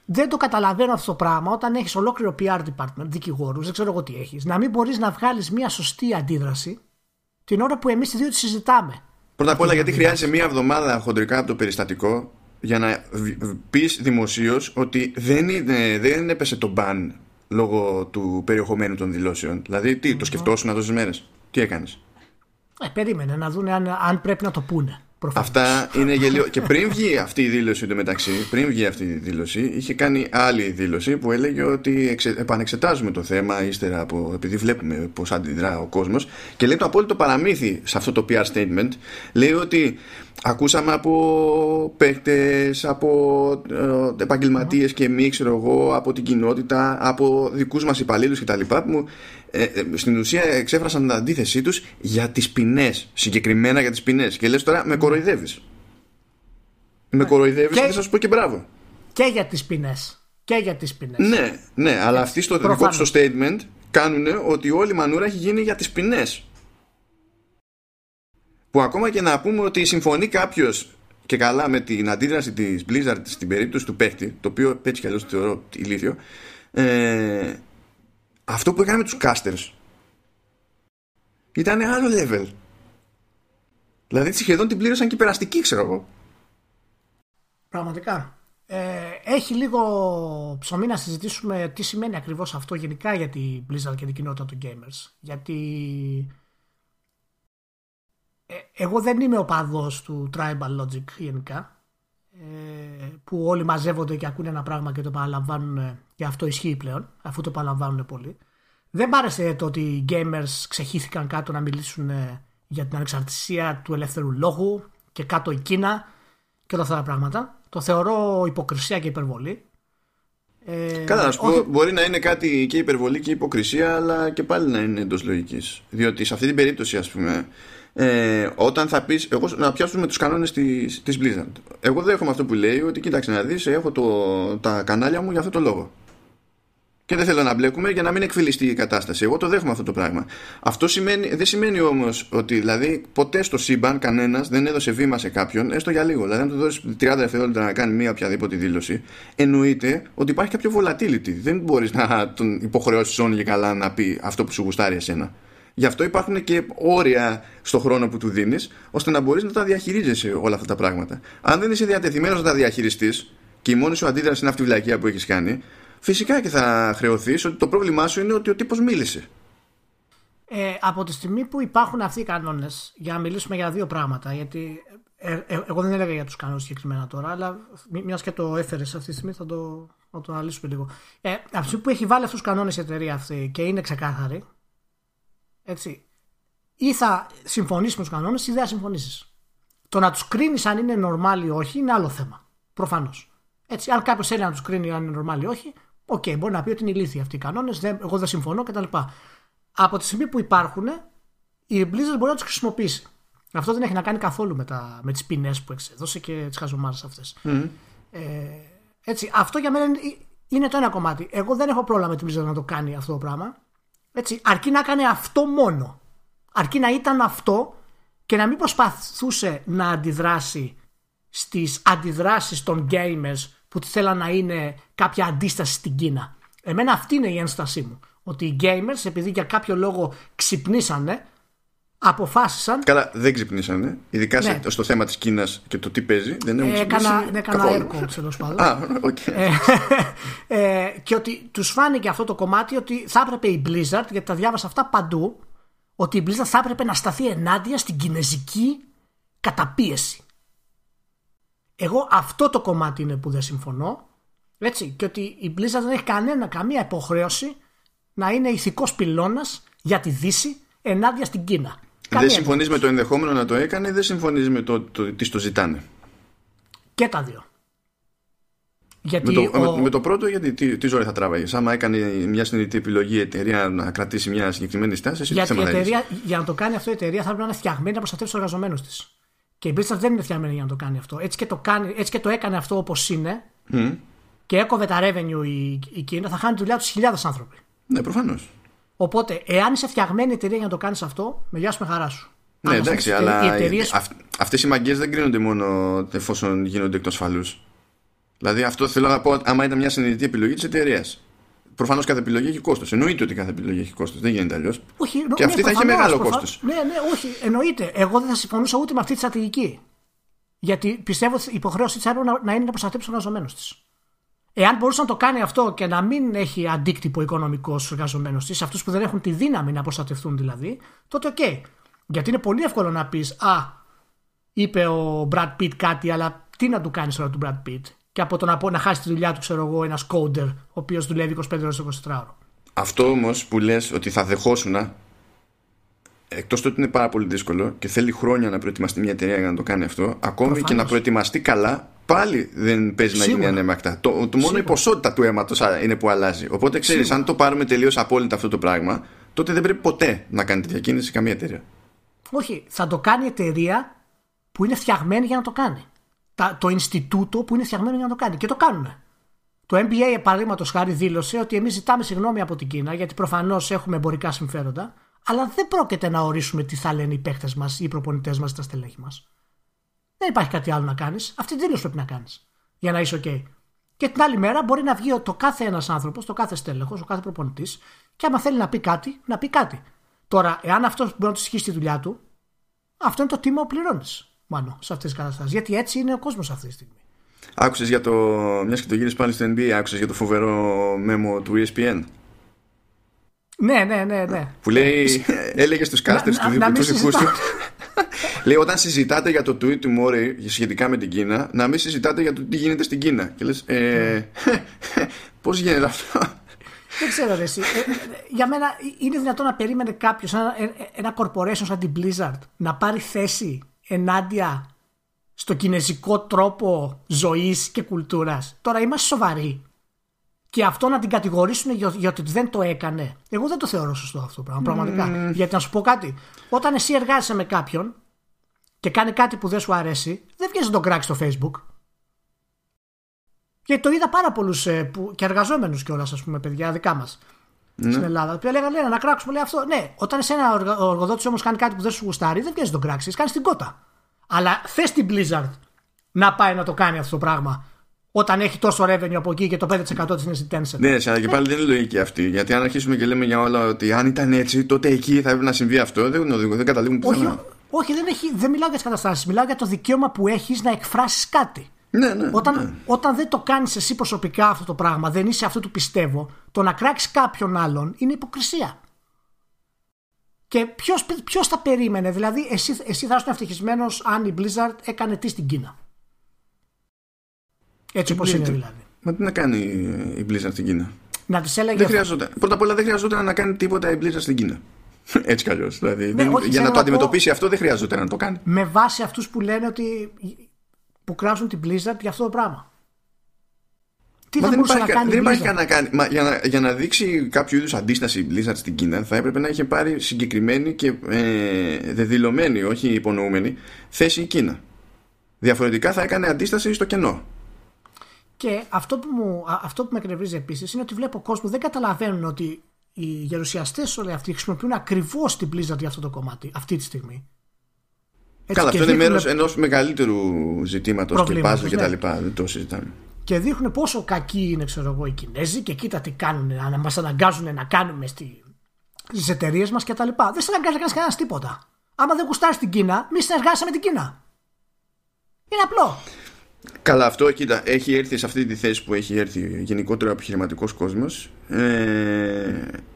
Δεν το καταλαβαίνω αυτό το πράγμα όταν έχεις ολόκληρο PR department, δικηγόρους, δεν ξέρω εγώ τι έχεις, να μην μπορείς να βγάλεις μια σωστή αντίδραση την ώρα που εμείς οι δύο τη συζητάμε. Πρώτα απ' όλα, γιατί χρειάζεται μία εβδομάδα χοντρικά από το περιστατικό για να πεις δημοσίως ότι δεν, είναι, δεν έπεσε το μπαν λόγω του περιεχομένου των δηλώσεων. Δηλαδή, τι, το σκεφτόσουν να δώσει μέρες; Τι έκανες; Ε, περίμενε να δουν αν, αν πρέπει να το πούνε. Προφανώς. Αυτά είναι γελίο. και πριν βγει αυτή η δήλωση μεταξύ, πριν βγει αυτή η δήλωση, είχε κάνει άλλη δήλωση που έλεγε ότι εξε, επανεξετάζουμε το θέμα ύστερα από, επειδή βλέπουμε πώς αντιδρά ο κόσμος. Και λέει το απόλυτο παραμύθι σε αυτό το PR statement. Λέει ότι ακούσαμε από παίκτες, από ε, επαγγελματίες και μη, ξέρω εγώ, από την κοινότητα, από δικούς μας υπαλλήλους κτλ. που ε, ε, στην ουσία εξέφρασαν την αντίθεσή τους για τις ποινές. Συγκεκριμένα για τις ποινές. Και λες τώρα, με κοροϊδεύεις. Με ναι. κοροϊδεύεις και, θα σου πω και μπράβο. Και για τις ποινές. Και για τις ποινές. Ναι, ναι, αλλά αυτοί στο δικό τους statement κάνουν ότι όλη η μανούρα έχει γίνει για τις ποινές που ακόμα και να πούμε ότι συμφωνεί κάποιος και καλά με την αντίδραση της Blizzard στην περίπτωση του παίχτη, το οποίο έτσι κι αλλιώς θεωρώ ηλίθιο, ε, αυτό που έκανε με τους casters ήταν άλλο level. Δηλαδή σχεδόν την πλήρωσαν και περαστική, ξέρω εγώ. Πραγματικά. Ε, έχει λίγο ψωμί να συζητήσουμε τι σημαίνει ακριβώς αυτό γενικά για την Blizzard και την κοινότητα των gamers. Γιατί ε, εγώ δεν είμαι ο παδός του Tribal Logic γενικά ε, που όλοι μαζεύονται και ακούνε ένα πράγμα και το παραλαμβάνουν και αυτό ισχύει πλέον αφού το παραλαμβάνουν πολύ. Δεν μ' άρεσε το ότι οι gamers ξεχύθηκαν κάτω να μιλήσουν για την ανεξαρτησία του ελεύθερου λόγου και κάτω η Κίνα και όλα αυτά τα πράγματα. Το θεωρώ υποκρισία και υπερβολή. Ε, Καλά, να σου πω, μπορεί να είναι κάτι και υπερβολή και υποκρισία, αλλά και πάλι να είναι εντός λογικής. Διότι σε αυτή την περίπτωση, ας πούμε, ε, όταν θα πεις, εγώ να πιάσουμε τους κανόνες της της Blizzard. Εγώ δέχομαι αυτό που λέει ότι κοίταξε να δεις, έχω το, τα κανάλια μου για αυτό το λόγο. Και δεν θέλω να μπλέκουμε για να μην εκφυλιστεί η κατάσταση. Εγώ το δέχομαι αυτό το πράγμα. Αυτό σημαίνει, δεν σημαίνει όμως ότι δηλαδή, ποτέ στο σύμπαν κανένας δεν έδωσε βήμα σε κάποιον, έστω για λίγο. Δηλαδή, αν του δώσεις 30 δευτερόλεπτα να κάνει μία οποιαδήποτε δήλωση, εννοείται ότι υπάρχει κάποιο volatility. Δεν μπορείς να τον υποχρεώσεις όνει και καλά να πει αυτό που σου γουστάρει εσένα. Γι' αυτό υπάρχουν και όρια στο χρόνο που του δίνεις, ώστε να μπορείς να τα διαχειρίζεσαι όλα αυτά τα πράγματα. Αν δεν είσαι διατεθειμένος να τα διαχειριστείς και η μόνη σου αντίδραση είναι αυτή η βλακία που έχεις κάνει, φυσικά και θα χρεωθείς ότι το πρόβλημά σου είναι ότι ο τύπος μίλησε. Ε, από τη στιγμή που υπάρχουν αυτοί οι κανόνες, για να μιλήσουμε για δύο πράγματα, γιατί ε, ε, εγώ δεν έλεγα για τους κανόνες συγκεκριμένα τώρα, αλλά μιας και το έφερες αυτή τη στιγμή θα το, θα το αναλύσουμε λίγο. Ε, αυτή που έχει βάλει αυτούς τους κανόνες η εταιρεία αυτή και είναι ξεκάθαρη, έτσι, ή θα συμφωνήσεις με τους κανόνες ή δεν θα συμφωνήσεις. Το να τους κρίνεις αν είναι normal ή όχι είναι άλλο θέμα. Προφανώς. Έτσι, αν κάποιος θέλει να τους κρίνει αν είναι normal ή όχι, ok, okay, μπορεί να πει ότι είναι ηλίθιοι αυτοί οι κανόνες, εγώ δεν συμφωνώ κτλ. Από τη στιγμή που υπάρχουν, η Blizzard μπορεί να τους χρησιμοποιήσει. Αυτό δεν έχει να κάνει καθόλου με, τα, με τις ποινές που εξέδωσε και τις χαζομάρες αυτές. Mm. Ε, έτσι, αυτό για μένα είναι το ένα κομμάτι. Εγώ δεν έχω πρόβλημα με την Blizzard να το κάνει αυτό το πράγμα. Έτσι, αρκεί να κάνει αυτό μόνο. Αρκεί να ήταν αυτό και να μην προσπαθούσε να αντιδράσει στις αντιδράσεις των gamers που θέλαν να είναι κάποια αντίσταση στην Κίνα. Εμένα αυτή είναι η ένστασή μου. Ότι οι gamers επειδή για κάποιο λόγο ξυπνήσανε αποφάσισαν. Καλά, δεν ξυπνήσανε. Ειδικά ναι. στο θέμα της Κίνας και το τι παίζει. Δεν έχουν έκανα, ναι, έκανα air quotes τέλος πάντων. Α, okay. ε, ε, και ότι τους φάνηκε αυτό το κομμάτι ότι θα έπρεπε η Blizzard, γιατί τα διάβασα αυτά παντού, ότι η Blizzard θα έπρεπε να σταθεί ενάντια στην κινέζικη καταπίεση. Εγώ αυτό το κομμάτι είναι που δεν συμφωνώ. Έτσι, και ότι η Blizzard δεν έχει κανένα, καμία υποχρέωση να είναι ηθικός πυλώνας για τη Δύση ενάντια στην Κίνα. Δεν συμφωνείς με το ενδεχόμενο να το έκανε, δεν συμφωνείς με το, το, τις το ζητάνε; Και τα δύο. Γιατί με, το, με, το πρώτο, γιατί τι, τι ζωή θα τράβαγες; Άμα έκανε μια συνειδητή επιλογή η εταιρεία να κρατήσει μια συγκεκριμένη στάση, εσύ γιατί η εταιρεία, για να το κάνει αυτό η εταιρεία θα πρέπει να είναι φτιαγμένη να προστατεύσει τους εργαζομένους της. Και η Blizzard δεν είναι φτιαγμένη για να το κάνει αυτό. Έτσι και το, κάνει, έτσι και το έκανε αυτό όπως είναι mm. και έκοβε τα revenue η, η Κίνα, θα χάνει τη δουλειά τους χιλιάδες άνθρωποι. Ναι, προφανώς. Οπότε, εάν είσαι φτιαγμένη εταιρεία για να το κάνεις αυτό, με γεια σου με χαρά σου. Ναι, εντάξει, αλλά εταιρείες... αυτές οι μαγκές δεν κρίνονται μόνο εφόσον γίνονται εκτός φαλούς. Δηλαδή, αυτό θέλω να πω, άμα ήταν μια συνειδητή επιλογή της εταιρείας. Προφανώς κάθε επιλογή έχει κόστος. Εννοείται ότι κάθε επιλογή έχει κόστος. Δεν γίνεται αλλιώς. Και αυτή ναι, θα έχει μεγάλο κόστος. Ναι, ναι, όχι. Εννοείται. Εγώ δεν θα συμφωνούσα ούτε με αυτή τη στρατηγική. Γιατί πιστεύω ότι η υποχρέωσή της έπρεπε να είναι να προστατέψει τους εργαζομένους της. Εάν μπορούσε να το κάνει αυτό και να μην έχει αντίκτυπο οικονομικό στους εργαζομένους της, αυτούς που δεν έχουν τη δύναμη να προστατευτούν δηλαδή, τότε ok. Okay. Γιατί είναι πολύ εύκολο να πεις Α, είπε ο Brad Pitt κάτι, αλλά τι να του κάνεις τώρα του Brad Pitt και από το να, πω, να χάσει τη δουλειά του, ξέρω εγώ, ένας coder ο οποίος δουλεύει 25 ώρες το 24 ώρο. Αυτό όμως που λες ότι θα δεχόσουν εκτός του ότι είναι πάρα πολύ δύσκολο και θέλει χρόνια να προετοιμαστεί μια εταιρεία για να το κάνει αυτό, ακόμη και να προετοιμαστεί καλά, πάλι δεν παίζει Σίγουρα. να γίνει ανέμακτα. Το, το μόνο η ποσότητα του αίματος είναι που αλλάζει. Οπότε ξέρεις, αν το πάρουμε τελείως απόλυτα αυτό το πράγμα, τότε δεν πρέπει ποτέ να κάνει τη διακίνηση καμία εταιρεία. Όχι, θα το κάνει εταιρεία που είναι φτιαγμένη για να το κάνει το Ινστιτούτο που είναι φτιαγμένο για να το κάνει. Και το κάνουν. Το NBA, παραδείγματος χάρη, δήλωσε ότι εμείς ζητάμε συγγνώμη από την Κίνα γιατί προφανώς έχουμε εμπορικά συμφέροντα, αλλά δεν πρόκειται να ορίσουμε τι θα λένε οι παίχτε μας ή οι προπονητές μας ή τα στελέχη μας. Δεν υπάρχει κάτι άλλο να κάνεις. Αυτή την δήλωση πρέπει να κάνεις για να είσαι OK. Και την άλλη μέρα μπορεί να βγει το κάθε ένας άνθρωπος, το κάθε στέλεχος, ο κάθε προπονητής, και άμα θέλει να πει κάτι, να πει κάτι. Τώρα, εάν αυτός μπορεί να του ισχύσει τη δουλειά του, αυτό είναι το τίμημα που πληρώνεις μάλλον σε αυτές τις καταστάσεις. Γιατί έτσι είναι ο κόσμος αυτή τη στιγμή. Άκουσες για το. Μιας και το γύρισες πάλι στο NBA, άκουσες για το φοβερό μέμο του ESPN. Ναι, ναι, ναι. ναι. Που λέει, έλεγε στους κάστερ του δικού του. λέει, όταν συζητάτε για το tweet του Μόρι σχετικά με την Κίνα, να μην συζητάτε για το τι γίνεται στην Κίνα. Και λες, ε, πώς γίνεται αυτό; Δεν ξέρω ρε εσύ. Ε, για μένα είναι δυνατόν να περίμενε κάποιος, ένα, ένα corporation σαν την Blizzard, να πάρει θέση ενάντια στο κινέζικο τρόπο ζωής και κουλτούρας. Τώρα είμαστε σοβαροί. Και αυτό να την κατηγορήσουν για, για ότι δεν το έκανε. Εγώ δεν το θεωρώ σωστό αυτό το πράγμα. Πραγματικά. Γιατί να σου πω κάτι. Όταν εσύ εργάζεσαι με κάποιον και κάνει κάτι που δεν σου αρέσει, δεν βγαίνει να τον κράξει στο Facebook. Γιατί το είδα πάρα πολλούς ε, και εργαζόμενους κιόλας, ας πούμε, παιδιά δικά μας ναι. στην Ελλάδα. Που έλεγαν, λένε να κράξουμε λέει αυτό. Ναι, όταν εσένα ο εργοδότη όμως κάνει κάτι που δεν σου γουστάρει, δεν βγαίνει τον κράξεις, κάνεις την κότα. Αλλά θες την Blizzard να πάει να το κάνει αυτό το πράγμα. Όταν έχει τόσο revenue από εκεί και το 5% της είναι στην Tencent. Ναι, αλλά και πάλι δεν είναι λογική αυτή. Γιατί αν αρχίσουμε και λέμε για όλα ότι αν ήταν έτσι, τότε εκεί θα έπρεπε να συμβεί αυτό. Δεν, οδηγώ, δεν καταλήγουμε πουθενά. Όχι, όχι δεν, έχει, δεν μιλάω για τις καταστάσεις. Μιλάω για το δικαίωμα που έχεις να εκφράσεις κάτι. Ναι, ναι, όταν, ναι. όταν δεν το κάνεις εσύ προσωπικά αυτό το πράγμα, δεν είσαι αυτό του πιστεύω, το να κράξεις κάποιον άλλον είναι υποκρισία. Και ποιος θα περίμενε, δηλαδή, εσύ, εσύ θα ήσουν ευτυχισμένος αν η Blizzard έκανε τι στην Κίνα. Έτσι όπως είναι δηλαδή. Μα τι να κάνει η Blizzard στην Κίνα; Να τη έλεγε. Δεν χρειαζόταν. Πρώτα απ' όλα δεν χρειαζόταν να κάνει τίποτα η Blizzard στην Κίνα. Έτσι κι αλλιώς. Δηλαδή, ναι, για να το αντιμετωπίσει αυτό δεν χρειαζόταν να το κάνει. Με βάση αυτούς που λένε ότι που κράζουν την Blizzard για αυτό το πράγμα. Τι θα δεν μπορούσε υπάρχει, να κάνει. Δεν υπάρχει να κάνει. Μα για, να, για να δείξει κάποιο είδους αντίσταση η Blizzard στην Κίνα θα έπρεπε να είχε πάρει συγκεκριμένη και ε, δεδηλωμένη, όχι υπονοούμενη, θέση η Κίνα. Διαφορετικά θα έκανε αντίσταση στο κενό. Και αυτό που, μου, αυτό που με εκνευρίζει επίσης είναι ότι βλέπω κόσμο δεν καταλαβαίνουν ότι οι γερουσιαστές όλοι αυτοί χρησιμοποιούν ακριβώς την Blizzard για αυτό το κομμάτι αυτή τη στιγμή. Έτσι, Καλά, αυτό είναι μέρος ενός μεγαλύτερου ζητήματος και πάζλ και τα ναι. λοιπά. Δεν το συζητάμε. Και δείχνουν πόσο κακοί είναι, ξέρω εγώ, οι Κινέζοι και κοίτα τι κάνουν, να μας αναγκάζουν να κάνουμε στις εταιρείες μας κτλ. Δεν σε αναγκάζει να κάνει κανένας τίποτα. Άμα δεν γουστάρεις την Κίνα, μη συνεργάζεσαι με την Κίνα. Είναι απλό. Καλά, αυτό κοίτα, έχει έρθει σε αυτή τη θέση που έχει έρθει γενικότερο ο επιχειρηματικός κόσμος. Ε,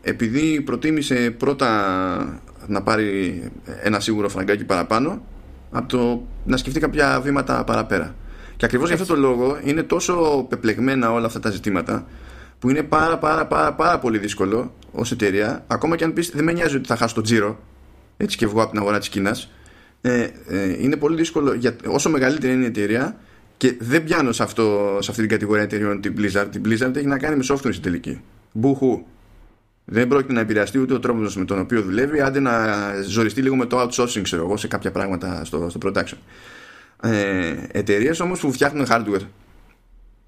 επειδή προτίμησε πρώτα να πάρει ένα σίγουρο φραγκάκι παραπάνω από το να σκεφτεί κάποια βήματα παραπέρα. Και ακριβώς για αυτό το λόγο είναι τόσο πεπλεγμένα όλα αυτά τα ζητήματα που είναι πάρα πάρα πάρα, πάρα πολύ δύσκολο ως εταιρεία, ακόμα και αν πεις δεν με νοιάζει ότι θα χάσω το τζίρο, έτσι και βγω από την αγορά της Κίνας. Ε, ε, είναι πολύ δύσκολο για, όσο μεγαλύτερη είναι η εταιρεία και δεν πιάνω σε, αυτό, σε αυτή την κατηγορία εταιρεών την Blizzard. Την Blizzard έχει να κάνει με software στην τελική. Μπουχου. Δεν πρόκειται να επηρεαστεί ούτε ο τρόπος με τον οποίο δουλεύει, άντε να ζοριστεί λίγο με το outsourcing, ξέρω εγώ, σε κάποια πράγματα στο, στο production. Ε, Εταιρείες όμως που φτιάχνουν hardware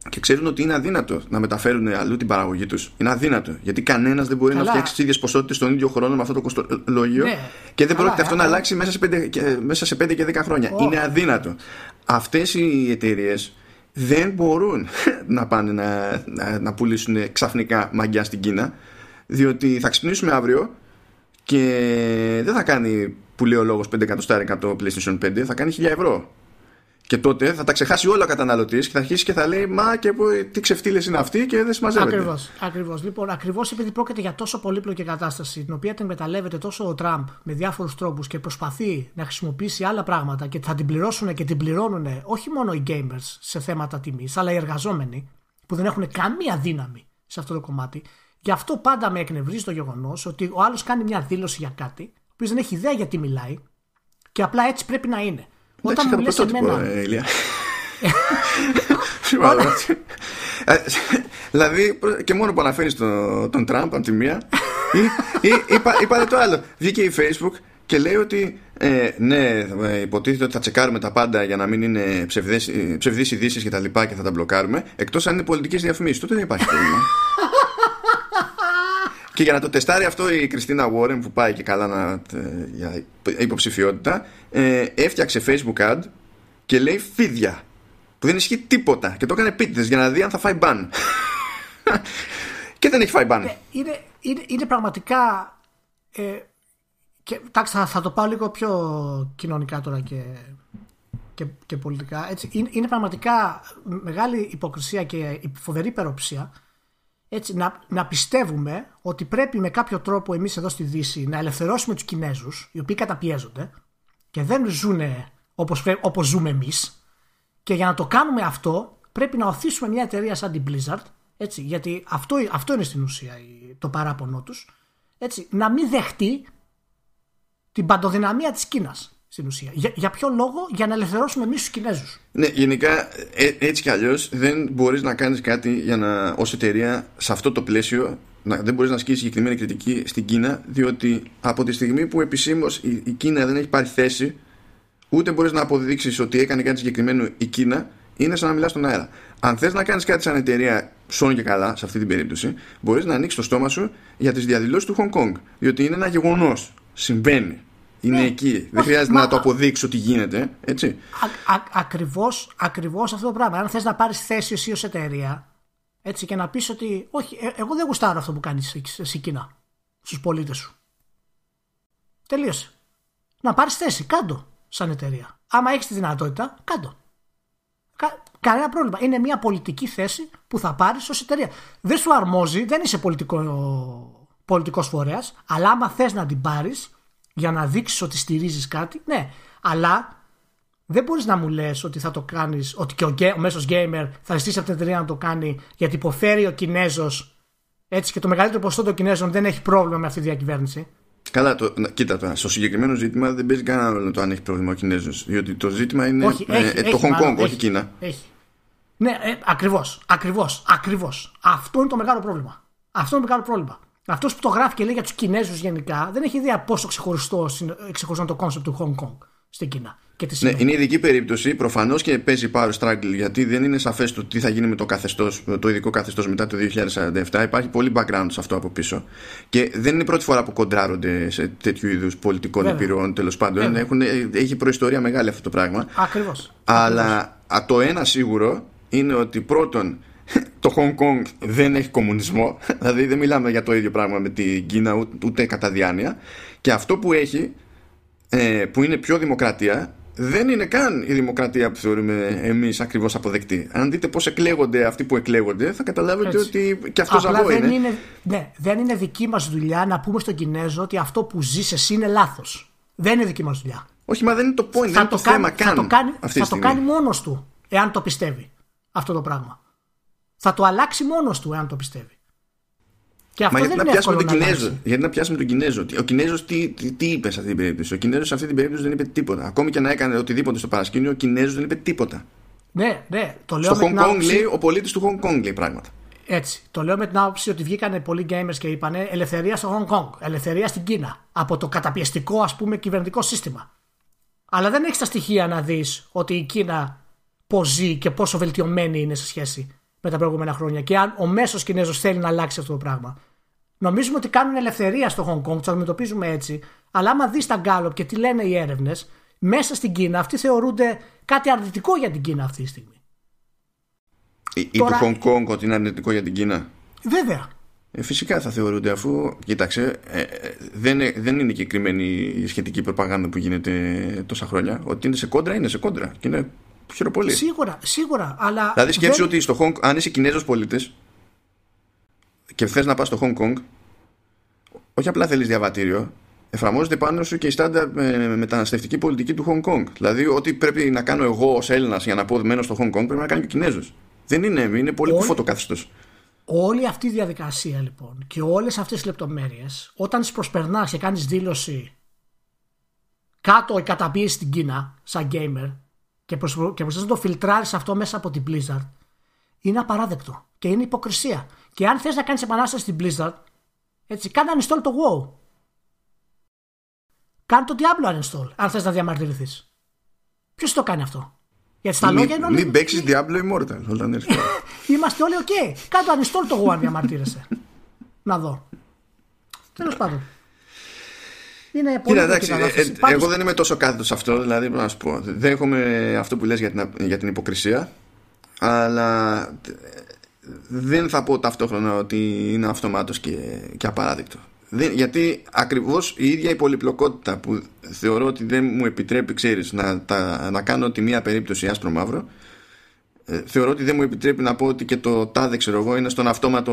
και ξέρουν ότι είναι αδύνατο να μεταφέρουν αλλού την παραγωγή τους. Είναι αδύνατο. Γιατί κανένας δεν μπορεί Καλά. να φτιάξει τις ίδιες ποσότητες τον ίδιο χρόνο με αυτό το κοστολόγιο Ναι. και δεν Καλά, πρόκειται αυτό να αλλά- αλλάξει μέσα σε 5 και, μέσα σε 5 και 10 χρόνια. Όχι. Είναι αδύνατο. Αυτές οι εταιρείες δεν μπορούν να πάνε να, να, να πουλήσουν ξαφνικά μαγιά στην Κίνα διότι θα ξυπνήσουμε αύριο και δεν θα κάνει που λέει ο λόγος 5 εκατοστάρικα το PlayStation 5 θα κάνει 1000 ευρώ και τότε θα τα ξεχάσει όλα ο καταναλωτής και θα αρχίσει και θα λέει Μα και πού- τι ξεφτύλες είναι αυτοί και δεν συμμαζεύεται. Ακριβώς. Ακριβώς. Λοιπόν, ακριβώς επειδή πρόκειται για τόσο πολύπλοκη κατάσταση, την οποία την εκμεταλλεύεται τόσο ο Τραμπ με διάφορους τρόπους και προσπαθεί να χρησιμοποιήσει άλλα πράγματα και θα την πληρώσουν και την πληρώνουν όχι μόνο οι gamers σε θέματα τιμής, αλλά οι εργαζόμενοι που δεν έχουν καμία δύναμη σε αυτό το κομμάτι. Γι' αυτό πάντα με εκνευρίζει το γεγονός ότι ο άλλος κάνει μια δήλωση για κάτι, ο οποίος δεν έχει ιδέα γιατί μιλάει και απλά έτσι πρέπει να είναι. Εντάξει, Όταν μου είχα λες πρωτότυπο, εμένα. ε, Ηλία. Σίγουρα. Ε, Δηλαδή, και μόνο που αναφέρεις τον, τον Τραμπ από τη μία, ή, ή, είπα, είπατε το άλλο. Βγήκε η Facebook και λέει ότι ε, ναι, ε, υποτίθεται ότι θα τσεκάρουμε τα πάντα για να μην είναι ψευδές, ε, ψευδείς ειδήσεις και τα λοιπά και θα τα μπλοκάρουμε, εκτός αν είναι πολιτικές διαφημίσεις. Τότε δεν υπάρχει πρόβλημα. Και για να το τεστάρει αυτό η Κριστίνα Βόρεν που πάει και καλά να, ε, για υποψηφιότητα, ε, έφτιαξε Facebook ad και λέει φίδια. Που δεν ισχύει τίποτα. Και το έκανε επίτηδες για να δει αν θα φάει μπαν. και δεν έχει φάει μπαν. Ναι, είναι, είναι, είναι πραγματικά. Ε, και, εντάξει, θα, θα το πάω λίγο πιο κοινωνικά τώρα και, και, και πολιτικά. Έτσι, είναι, είναι πραγματικά μεγάλη υποκρισία και φοβερή υπεροψία έτσι, να, να πιστεύουμε ότι πρέπει με κάποιο τρόπο εμείς εδώ στη Δύση να ελευθερώσουμε τους Κινέζους οι οποίοι καταπιέζονται και δεν ζουν όπως, πρέ- όπως ζούμε εμείς. Και για να το κάνουμε αυτό πρέπει να οθήσουμε μια εταιρεία σαν την Blizzard έτσι, γιατί αυτό, αυτό είναι στην ουσία η- το παράπονο τους έτσι, να μην δεχτεί την παντοδυναμία της Κίνας στην ουσία. Για, για ποιο λόγο, για να ελευθερώσουμε εμείς τους Κινέζους. Ναι, γενικά ε, έτσι κι αλλιώς δεν μπορείς να κάνεις κάτι για να ως εταιρεία σε αυτό το πλαίσιο να, δεν μπορείς να ασκήσεις συγκεκριμένη κριτική στην Κίνα, διότι από τη στιγμή που επισήμως η, η Κίνα δεν έχει πάρει θέση, ούτε μπορείς να αποδείξεις ότι έκανε κάτι συγκεκριμένο η Κίνα, είναι σαν να μιλάς στον αέρα. Αν θες να κάνεις κάτι σαν εταιρεία, σώνει και καλά σε αυτή την περίπτωση, μπορείς να ανοίξεις το στόμα σου για τις διαδηλώσεις του Hong Kong. Διότι είναι ένα γεγονός. Συμβαίνει. Είναι Ναι. εκεί. Δεν Όχι, χρειάζεται μα- να το αποδείξει ότι γίνεται. Έτσι. Α, α, ακριβώς, ακριβώς αυτό το πράγμα. Αν θες να πάρεις θέση εσύ ως εταιρεία έτσι, και να πεις ότι όχι, ε, εγώ δεν γουστάρω αυτό που κάνεις εσύ- εσύ Κίνα στους πολίτες σου. Τελείωσε. Να πάρεις θέση, κάντο σαν εταιρεία. Άμα έχεις τη δυνατότητα, κάντο. Κα, κανένα πρόβλημα. Είναι μια πολιτική θέση που θα πάρεις ως εταιρεία. Δεν σου αρμόζει, δεν είσαι πολιτικό, πολιτικός φορέας, αλλά άμα θες να την πάρεις για να δείξεις ότι στηρίζεις κάτι, ναι. Αλλά δεν μπορείς να μου λες ότι θα το κάνεις, ότι και ο, γκέ- ο μέσος gamer θα ζητήσει από την εταιρεία να το κάνει γιατί υποφέρει ο Κινέζος. Έτσι και το μεγαλύτερο ποσοστό των Κινέζων δεν έχει πρόβλημα με αυτή τη διακυβέρνηση. Καλά, το, να, κοίτα τώρα. Στο συγκεκριμένο ζήτημα δεν παίζει κανένα ρόλο το αν έχει πρόβλημα ο Κινέζος. Διότι το ζήτημα είναι όχι, ε, έχει, ε, το έχει, Hong μάλλον, Kong, όχι έχει. η Κίνα. Έχει. Ναι, ε, ακριβώς. Ακριβώς. Ακριβώς. Αυτό είναι το μεγάλο πρόβλημα. Αυτό είναι το μεγάλο πρόβλημα. Αυτός που το γράφει και λέει για τους Κινέζους γενικά δεν έχει ιδέα πόσο ξεχωριστό, είναι- ξεχωριστό είναι το concept του Hong Kong στην Κίνα. Και τι Ναι, σημαίνει. είναι ειδική περίπτωση. Προφανώς και παίζει power struggle γιατί δεν είναι σαφές το τι θα γίνει με το καθεστώς, το ειδικό καθεστώς μετά το 2047. Υπάρχει πολύ background σε αυτό από πίσω. Και δεν είναι η πρώτη φορά που κοντράρονται σε τέτοιου είδους πολιτικών Βέβαια. επιρροών τέλος πάντων. Βέβαια. Έχουν, ε, έχει προϊστορία μεγάλη αυτό το πράγμα. Ακριβώς. Αλλά α, το ένα σίγουρο είναι ότι πρώτον το Hong Kong δεν έχει κομμουνισμό δηλαδή δεν μιλάμε για το ίδιο πράγμα με την Κίνα ούτε, ούτε κατά διάνοια και αυτό που έχει ε, που είναι πιο δημοκρατία δεν είναι καν η δημοκρατία που θεωρούμε εμείς ακριβώς αποδεκτή αν δείτε πως εκλέγονται αυτοί που εκλέγονται θα καταλάβετε Έτσι. ότι και αυτός Απλά ζαβό δεν είναι. είναι. Ναι, δεν είναι δική μας δουλειά να πούμε στον Κινέζο ότι αυτό που ζεις εσύ είναι λάθος. Δεν είναι δική μας δουλειά. όχι μα δεν είναι το point δεν είναι το, θέμα καν θα το κάνει, αυτή θα τη το στιγμή. κάνει μόνος του εάν το πιστεύει αυτό το πράγμα. Θα το αλλάξει μόνος του εάν το πιστεύει. Και αυτό Μα γιατί δεν να είναι πιάσουμε εύκολο τον να Κινέζο. αλλάξει. Γιατί να πιάσουμε τον Κινέζο; Ο Κινέζος τι, τι, τι είπε σε αυτή την περίπτωση; Ο Κινέζος σε αυτή την περίπτωση δεν είπε τίποτα. Ακόμη και να έκανε οτιδήποτε στο παρασκήνιο, ο Κινέζος δεν είπε τίποτα. Ναι, ναι, το λέω Στο με Hong την Kong άποψη- λέει ο πολίτης του Hong Kong λέει πράγματα. Έτσι. Το λέω με την άποψη ότι βγήκαν πολλοί gamers και είπαν ελευθερία στο Hong Kong, ελευθερία στην Κίνα. Από το καταπιεστικό, ας πούμε, κυβερνητικό σύστημα. Αλλά δεν έχεις τα στοιχεία να δεις ότι η Κίνα πώς ζει και πόσο βελτιωμένη είναι σε σχέση με τα προηγούμενα χρόνια. Και αν ο μέσος Κινέζος θέλει να αλλάξει αυτό το πράγμα. Νομίζουμε ότι κάνουν ελευθερία στο Hong Kong, τους αντιμετωπίζουμε έτσι. Αλλά άμα δεις τα Γκάλοπ και τι λένε οι έρευνες, μέσα στην Κίνα αυτοί θεωρούνται κάτι αρνητικό για την Κίνα αυτή τη στιγμή. Ή, Τώρα... του Hong Kong ότι είναι αρνητικό για την Κίνα; Βέβαια. Ε, φυσικά θα θεωρούνται αφού, κοίταξε, ε, ε, δεν, δεν είναι συγκεκριμένη η σχετική προπαγάνδα που γίνεται τόσα χρόνια. Ότι είναι σε κόντρα, είναι σε κόντρα. Και είναι χειροπολί. Σίγουρα, σίγουρα. Αλλά δηλαδή σκέψου δεν... ότι στο Hong, αν είσαι Κινέζος πολίτης και θες να πας στο Hong Kong, όχι απλά θέλεις διαβατήριο, εφαρμόζεται πάνω σου και η στάνταρ ε, μεταναστευτική πολιτική του Hong Kong. Δηλαδή, ό,τι πρέπει να κάνω εγώ ως Έλληνας για να πω μένω στο Hong Kong, πρέπει να κάνει και ο Κινέζος. Δεν είναι, είναι πολύ Όλη... κουφό το κάθιστο. Όλη αυτή η διαδικασία λοιπόν και όλες αυτές τις λεπτομέρειες, όταν τις προσπερνάς και κάνεις δήλωση κάτω η καταπίεση στην Κίνα, σαν gamer, και, προσπαθείς και να το φιλτράρεις αυτό μέσα από την Blizzard, είναι απαράδεκτο και είναι υποκρισία. Και αν θες να κάνεις επανάσταση στην Blizzard, έτσι, κάνε uninstall το WoW. Κάνε το Diablo uninstall, αν θες να διαμαρτυρηθείς. Ποιος το κάνει αυτό; Γιατί στα λόγια είναι όλοι. Μην παίξεις Diablo Immortal όταν έρθει. Είμαστε όλοι ok. Okay. Κάν' το uninstall το WoW αν διαμαρτύρεσαι. να δω. Τέλος πάντων. Είναι πολύ Κοίτα, εντάξει, ε, ε, Εγώ δεν είμαι τόσο κάθετος σε αυτό, δηλαδή να σου πω. Δέχομαι αυτό που λες για την, για την υποκρισία, αλλά δεν θα πω ταυτόχρονα ότι είναι αυτομάτως και, και απαράδεκτο. Δεν, γιατί ακριβώς η ίδια η πολυπλοκότητα που θεωρώ ότι δεν μου επιτρέπει, ξέρεις, να, τα, να κάνω τη μία περίπτωση άσπρο μαύρο, ε, θεωρώ ότι δεν μου επιτρέπει να πω ότι και το τάδε ξέρω εγώ είναι στον αυτόματο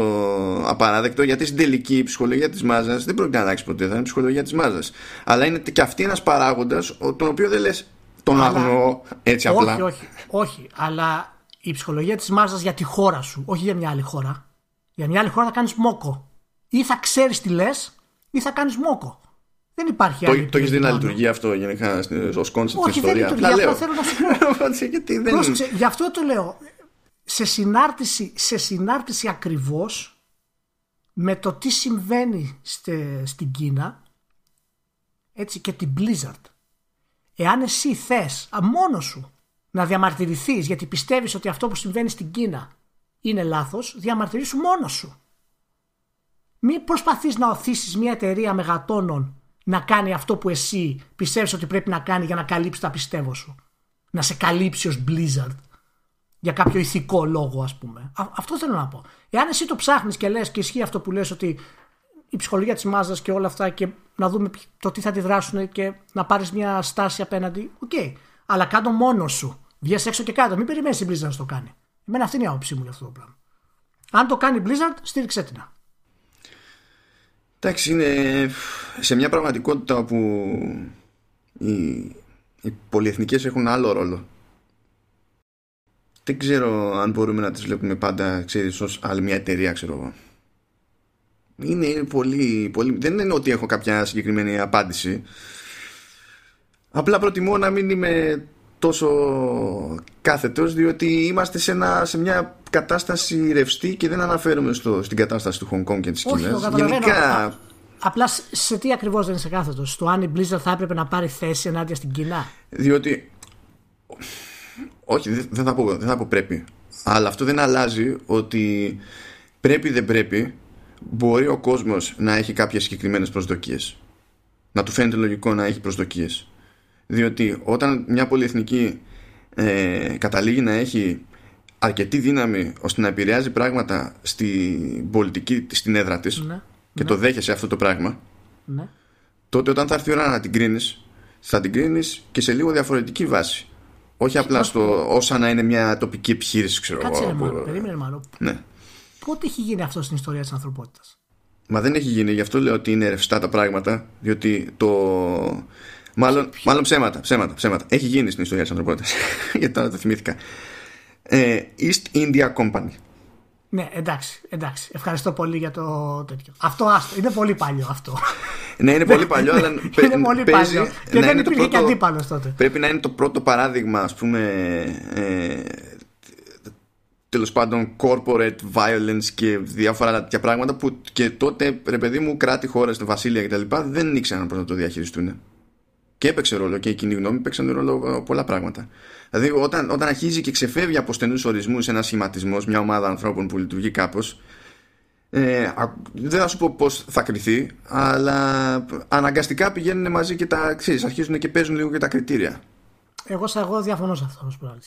απαράδεκτο γιατί στην τελική η ψυχολογία της μάζας δεν πρόκειται να αλλάξει ποτέ θα είναι η ψυχολογία της μάζας. Αλλά είναι και αυτή ένας παράγοντας τον οποίο δεν λες τον αλλά... αγνοώ έτσι όχι, απλά. όχι, όχι, όχι αλλά η ψυχολογία της μάζας για τη χώρα σου όχι για μια άλλη χώρα. Για μια άλλη χώρα θα κάνεις μόκο. Ή θα ξέρεις τι λες ή θα κάνεις μόκο δεν υπάρχει το, Το έχεις δει να λειτουργεί αυτό γενικά ως concept Όχι, δεν λειτουργεί. Αυτό θέλω να σου πω. Γιατί δεν... Πρόσεξε, γι' αυτό το λέω. Σε συνάρτηση, σε συνάρτηση ακριβώς με το τι συμβαίνει στε, στην Κίνα έτσι και την Blizzard. Εάν εσύ θες μόνος σου να διαμαρτυρηθείς γιατί πιστεύεις ότι αυτό που συμβαίνει στην Κίνα είναι λάθος, διαμαρτυρήσου μόνος σου. Μην προσπαθείς να ωθήσεις μια εταιρεία μεγατόνων να κάνει αυτό που εσύ πιστεύεις ότι πρέπει να κάνει για να καλύψει τα πιστεύω σου. Να σε καλύψει ως Blizzard. Για κάποιο ηθικό λόγο ας πούμε. αυτό θέλω να πω. Εάν εσύ το ψάχνεις και λες και ισχύει αυτό που λες ότι η ψυχολογία της μάζας και όλα αυτά και να δούμε το τι θα αντιδράσουν και να πάρεις μια στάση απέναντι. Ok. Okay. Αλλά κάν' το μόνος σου. Βγες έξω και κάν' το. Μην περιμένεις η Blizzard να το κάνει. Εμένα αυτή είναι η άποψή μου για αυτό το πράγμα. Αν το κάνει η Blizzard, στήριξέ την. Εντάξει, είναι σε μια πραγματικότητα όπου οι, οι πολυεθνικές έχουν άλλο ρόλο. Δεν ξέρω αν μπορούμε να τις βλέπουμε πάντα, ξέρεις, ως άλλη μια εταιρεία, ξέρω εγώ. Είναι πολύ, πολύ... Δεν είναι ότι έχω κάποια συγκεκριμένη απάντηση. Απλά προτιμώ να μην είμαι τόσο κάθετος διότι είμαστε σε, ένα, σε μια κατάσταση ρευστή και δεν αναφέρομαι στο, στην κατάσταση του Hong Kong και της Κίνας. Γενικά... απλά σε τι ακριβώς δεν είσαι κάθετος; Στο αν η Blizzard θα έπρεπε να πάρει θέση ενάντια στην Κίνα; Διότι... Όχι, δεν θα, πω, δεν θα πω πρέπει. Αλλά αυτό δεν αλλάζει ότι πρέπει δεν πρέπει μπορεί ο κόσμος να έχει κάποιες συγκεκριμένες προσδοκίες. Να του φαίνεται λογικό να έχει προσδοκίες διότι όταν μια πολυεθνική ε, καταλήγει να έχει αρκετή δύναμη ώστε να επηρεάζει πράγματα στην πολιτική, στην έδρα της ναι, και το ναι. δέχεσαι αυτό το πράγμα ναι. τότε όταν θα έρθει η ώρα να την κρίνεις θα την κρίνεις και σε λίγο διαφορετική βάση όχι απλά στο όσα να είναι μια τοπική επιχείρηση ξέρω Κάτσε ρε μάλλον, περίμενε μάλλον ναι. Πότε έχει γίνει αυτό στην ιστορία της ανθρωπότητας; Μα δεν έχει γίνει, γι' αυτό λέω ότι είναι ρευστά τα πράγματα διότι το Μάλλον, μάλλον ψέματα, ψέματα, ψέματα. Έχει γίνει στην ιστορία της ανθρωπότητας. Γιατί τώρα το θυμήθηκα. Ε, East India Company. Ναι, εντάξει, εντάξει. Ευχαριστώ πολύ για το τέτοιο. Αυτό άστο. Είναι πολύ παλιό αυτό. ναι, είναι πολύ παλιό, αλλά είναι πολύ παλιό. Και δεν υπήρχε και αντίπαλος τότε. Πρέπει να είναι το πρώτο παράδειγμα, ας πούμε, ε, τέλος πάντων corporate violence και διάφορα τέτοια πράγματα που και τότε ρε παιδί μου κράτη χώρες στην Βασίλεια κτλ. δεν ήξεραν πώς να το διαχειριστούν. Και έπαιξε ρόλο και η κοινή γνώμη παίξαν ρόλο πολλά πράγματα. Δηλαδή, όταν, όταν αρχίζει και ξεφεύγει από στενούς ορισμούς ένας σχηματισμός, μια ομάδα ανθρώπων που λειτουργεί κάπως, ε, δεν θα σου πω πώς θα κρυθεί, αλλά αναγκαστικά πηγαίνουν μαζί και τα ξέρεις, αρχίζουν και παίζουν λίγο και τα κριτήρια. Εγώ, εγώ διαφωνώ σε αυτό.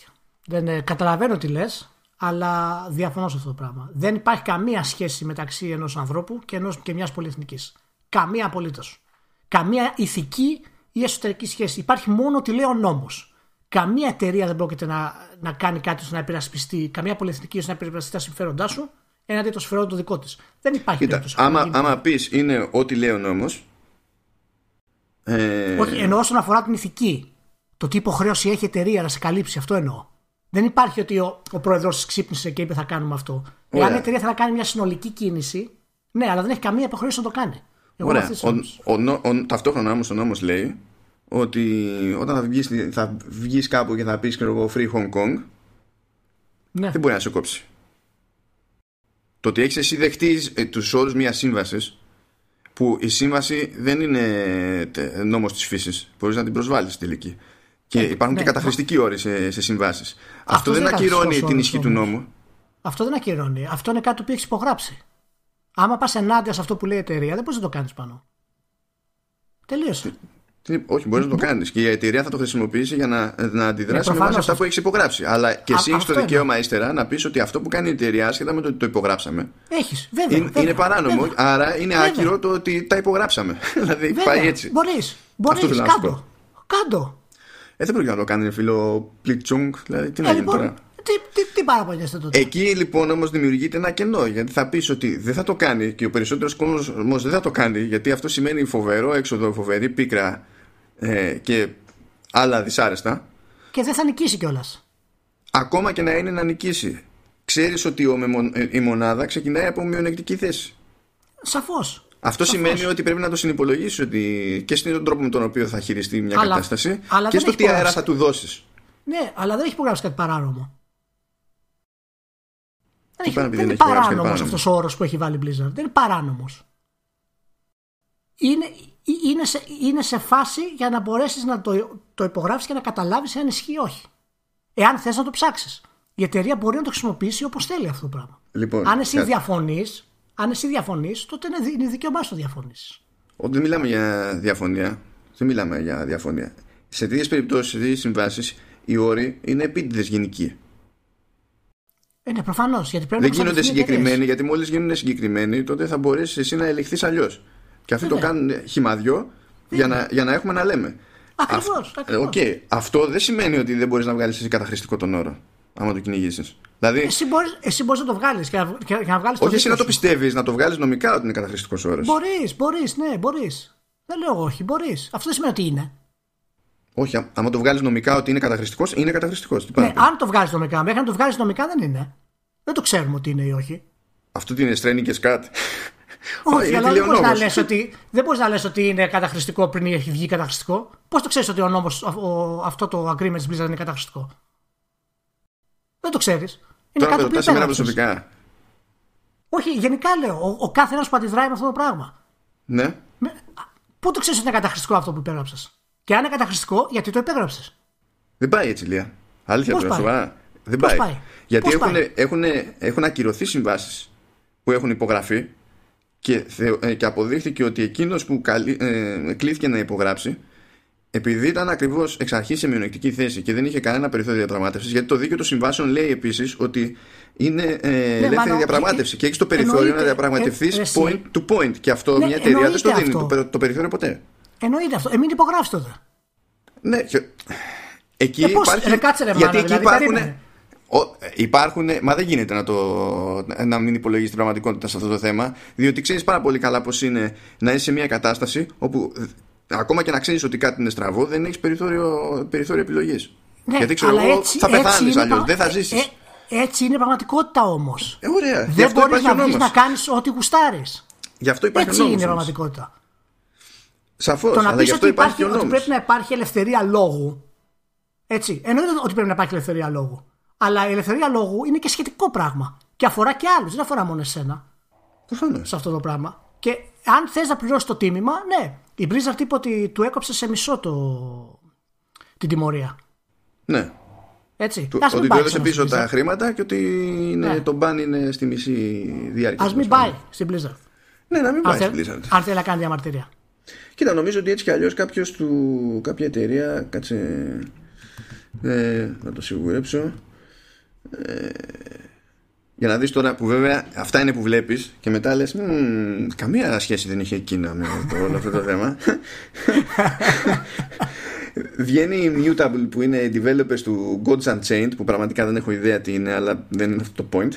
Δεν, ε, καταλαβαίνω τι λες, αλλά διαφωνώ σε αυτό το πράγμα. Δεν υπάρχει καμία σχέση μεταξύ ενός ανθρώπου και, ενός, και μιας πολυεθνικής. Καμία απολύτως. Καμία ηθική ή εσωτερική σχέση. Υπάρχει μόνο ότι λέει ο νόμος. Καμία εταιρεία δεν πρόκειται να, να κάνει κάτι ώστε να υπερασπιστεί, καμία πολυεθνική ώστε να υπερασπιστεί τα συμφέροντά σου έναντι των συμφερόντων το δικό της. Δεν υπάρχει Κοίτα, άμα, άμα πεις είναι ό,τι λέει ο νόμος. Ε... Όχι, εννοώ όσον αφορά την ηθική. Το τι υποχρέωση έχει η εταιρεία να σε καλύψει, αυτό εννοώ. Δεν υπάρχει ότι ο, ο πρόεδρος της ξύπνησε και είπε θα κάνουμε αυτό. Ωραία. Εάν η εταιρεία θα κάνει μια συνολική κίνηση, ναι, αλλά δεν έχει καμία υποχρέωση να το κάνει. Εγώ Ωραία. Ο, ο, ο, ταυτόχρονα όμως ο νόμος λέει ότι όταν θα βγεις, θα βγεις κάπου και θα πεις και εγώ Free Hong Kong ναι. δεν μπορεί να σε κόψει. Το ότι έχεις εσύ δεχτεί ε, τους όρους μιας σύμβασης που η σύμβαση δεν είναι νόμος της φύσης μπορείς να την προσβάλλεις στη τελική. Και ε, υπάρχουν ναι, και καταχρηστικοί όροι σε, σε συμβάσεις αυτό, αυτό δεν ακυρώνει την ισχύ του νόμου. Αυτό δεν ακυρώνει. Αυτό είναι κάτι που έχεις υπογράψει άμα πας ενάντια σε αυτό που λέει η εταιρεία δεν μπορείς να το κάνεις πάνω τελείωσε όχι, μπορείς να το κάνεις. Και η εταιρεία θα το χρησιμοποιήσει για να, να αντιδράσει με βάση αυτά που έχει υπογράψει. Αλλά και εσύ έχεις το δικαίωμα ύστερα να πεις ότι αυτό που κάνει η εταιρεία, σχετικά με το ότι το υπογράψαμε. Έχεις, βέβαια. Είναι, είναι παράνομο, βέβαια. άρα είναι βέβαια. άκυρο το ότι τα υπογράψαμε. δηλαδή βέβαια. πάει έτσι. Μπορείς. Μπορείς. Κάντο. Κάντο. Ε, δεν πρόκειται να το κάνει φίλο Πλιτσούγκ. Δηλαδή, τι να ε, γίνει λοιπόν, τώρα. Τι, τι, τι παραπονιέστε τότε; Εκεί λοιπόν όμως δημιουργείται ένα κενό γιατί θα πεις ότι δεν θα το κάνει και ο περισσότερος κόσμος δεν θα το κάνει γιατί αυτό σημαίνει φοβερό έξοδο, φοβερή πίκρα ε, και άλλα δυσάρεστα. Και δεν θα νικήσει κιόλας. Ακόμα και να είναι να νικήσει. Ξέρεις ότι ο, ε, η μονάδα ξεκινάει από μειονεκτική θέση. Σαφώς. Αυτό Σαφώς. σημαίνει ότι πρέπει να το συνυπολογίσεις ότι και στον τρόπο με τον οποίο θα χειριστεί μια αλλά, κατάσταση αλλά και στο τι αέρα θα του δώσεις. Ναι, αλλά δεν έχει υπογράψει κάτι παράνομο. Δεν, έχει, δεν είναι παράνομος αυτός ο όρος που έχει βάλει η Blizzard. Δεν είναι παράνομος. Είναι, είναι σε, είναι σε φάση για να μπορέσεις να το, το υπογράψει και να καταλάβεις αν ισχύει ή όχι. Εάν θες να το ψάξεις. Η εταιρεία μπορεί να το χρησιμοποιήσει όπως θέλει αυτό το πράγμα. Λοιπόν, αν εσύ διαφωνείς, αν εσύ διαφωνείς, τότε είναι, είναι δικαίωμά σου να διαφωνήσεις. Όταν δεν μιλάμε για διαφωνία. Δεν μιλάμε για διαφωνία. Σε τέτοιες περιπτώσεις, σε τέτοιες συμβάσεις, οι όροι είναι επίτηδες γενικοί. Ε, ναι, προφανώς. Δεν γίνονται συγκεκριμένοι, γιατί μόλις γίνουν συγκεκριμένοι, τότε θα μπορέσει εσύ να ελεγχθείς αλλιώς. Και αυτοί το κάνουν χυμαδιό για να, για να έχουμε να λέμε. Ακριβώς. Okay. Αυτό δεν σημαίνει ότι δεν μπορείς να βγάλεις εσύ καταχρηστικό τον όρο. Άμα το κυνηγήσεις. Δηλαδή, εσύ μπορείς εσύ μπορείς να το βγάλεις και, να, και, να βγάλεις. Όχι, εσύ να το πιστεύεις, να το βγάλεις νομικά ότι είναι καταχρηστικός όρος. Μπορείς, μπορείς, ναι, μπορείς. Δεν λέω όχι, μπορείς. Αυτό δεν σημαίνει ότι είναι. Όχι, άμα το βγάλεις νομικά ότι είναι καταχρηστικός, είναι καταχρηστικός. Ναι, αν το βγάλεις νομικά, μέχρι να το βγάλεις νομικά δεν είναι. Δεν το ξέρουμε ότι είναι ή όχι. Αυτό τι είναι, στρένει και σκάτ. Όχι, αλλά δεν μπορείς να λες ότι, δεν μπορείς να λες ότι είναι καταχρηστικό πριν έχει βγει καταχρηστικό. Πώς το ξέρεις ότι ο νόμος, αυτό το agreement της Blizzard είναι καταχρηστικό; Δεν το ξέρεις. Είναι Τώρα κάτι που εμένα προσωπικά. Όχι, γενικά λέω. Ο, ο κάθε ένας που αντιδράει με αυτό το πράγμα. Ναι. πού το ξέρεις ότι είναι καταχρηστικό αυτό που υπέγραψες; Και αν είναι καταχρηστικό, γιατί το υπέγραψε. Δεν πάει έτσι, Λία. Αλήθεια τώρα, Δεν πάει. πάει; Γιατί έχουν, έχουν, έχουν ακυρωθεί συμβάσεις που έχουν υπογραφεί και, ε, και αποδείχθηκε ότι εκείνος που καλύ, ε, κλήθηκε να υπογράψει επειδή ήταν ακριβώς εξ αρχής σε μειονεκτική θέση και δεν είχε κανένα περιθώριο διαπραγμάτευσης, γιατί το δίκαιο των συμβάσεων λέει επίσης ότι είναι ε, ναι, ελεύθερη διαπραγμάτευση και έχεις το περιθώριο να διαπραγματευτεί ε, point to point. Και αυτό ναι, μια εταιρεία δεν το δίνει το, το, περιθώριο ποτέ. Εννοείται αυτό. Εμεί υπογράψει τότε. Ναι, και... εκεί ε, πώς, υπάρχει. κάτσε, ρε, γιατί εκεί δηλαδή, υπάρχουν. Υπάρχουν, μα δεν γίνεται να, το, να μην υπολογίσει την πραγματικότητα σε αυτό το θέμα, διότι ξέρεις πάρα πολύ καλά πώς είναι να είσαι σε μια κατάσταση όπου ακόμα και να ξέρεις ότι κάτι είναι στραβό, δεν έχεις περιθώριο, περιθώριο επιλογής. Ναι, Γιατί ξέρω εγώ, θα πεθάνεις αλλιώς, δεν θα ζήσεις. Ε, έτσι είναι πραγματικότητα όμως. Ε, ωραία. Δεν μπορείς να βγεις να κάνεις ό,τι γουστάρεις. Γι' αυτό υπάρχει Έτσι είναι η πραγματικότητα. Σαφώς. Το να πεις ότι, υπάρχει, ότι πρέπει να υπάρχει ελευθερία λόγου. Έτσι. Εννοείται ότι πρέπει να υπάρχει ελευθερία λόγου. Αλλά η ελευθερία λόγου είναι και σχετικό πράγμα. Και αφορά και άλλους, δεν αφορά μόνο εσένα. Προφανώς. Σε αυτό το πράγμα. Και αν θες να πληρώσεις το τίμημα, ναι. Η Blizzard είπε ότι του έκοψε σε μισό το... την τιμωρία. Ναι. Έτσι. Του, Ας μην ότι του πάει έδωσε ξανά πίσω στην τα Blizzard. χρήματα και ότι είναι, Ναι. το ban είναι στη μισή διάρκεια. Ας μην τέλος πάει πάντων. στην Blizzard. Ναι, να μην Αν, πάει θέλ- στην Blizzard. αν θέλει να κάνει διαμαρτυρία. Κοίτα, νομίζω ότι έτσι κι αλλιώς κάποιος του. κάποια εταιρεία. Κάτσε. Ε, να το σιγουρέψω. Ε, για να δεις τώρα που βέβαια αυτά είναι που βλέπεις και μετά λες «Μμμ, καμία σχέση δεν είχε εκείνα με το, όλο αυτό το θέμα βγαίνει η Mutable που είναι οι developers του Gods Unchained που πραγματικά δεν έχω ιδέα τι είναι αλλά δεν είναι αυτό το point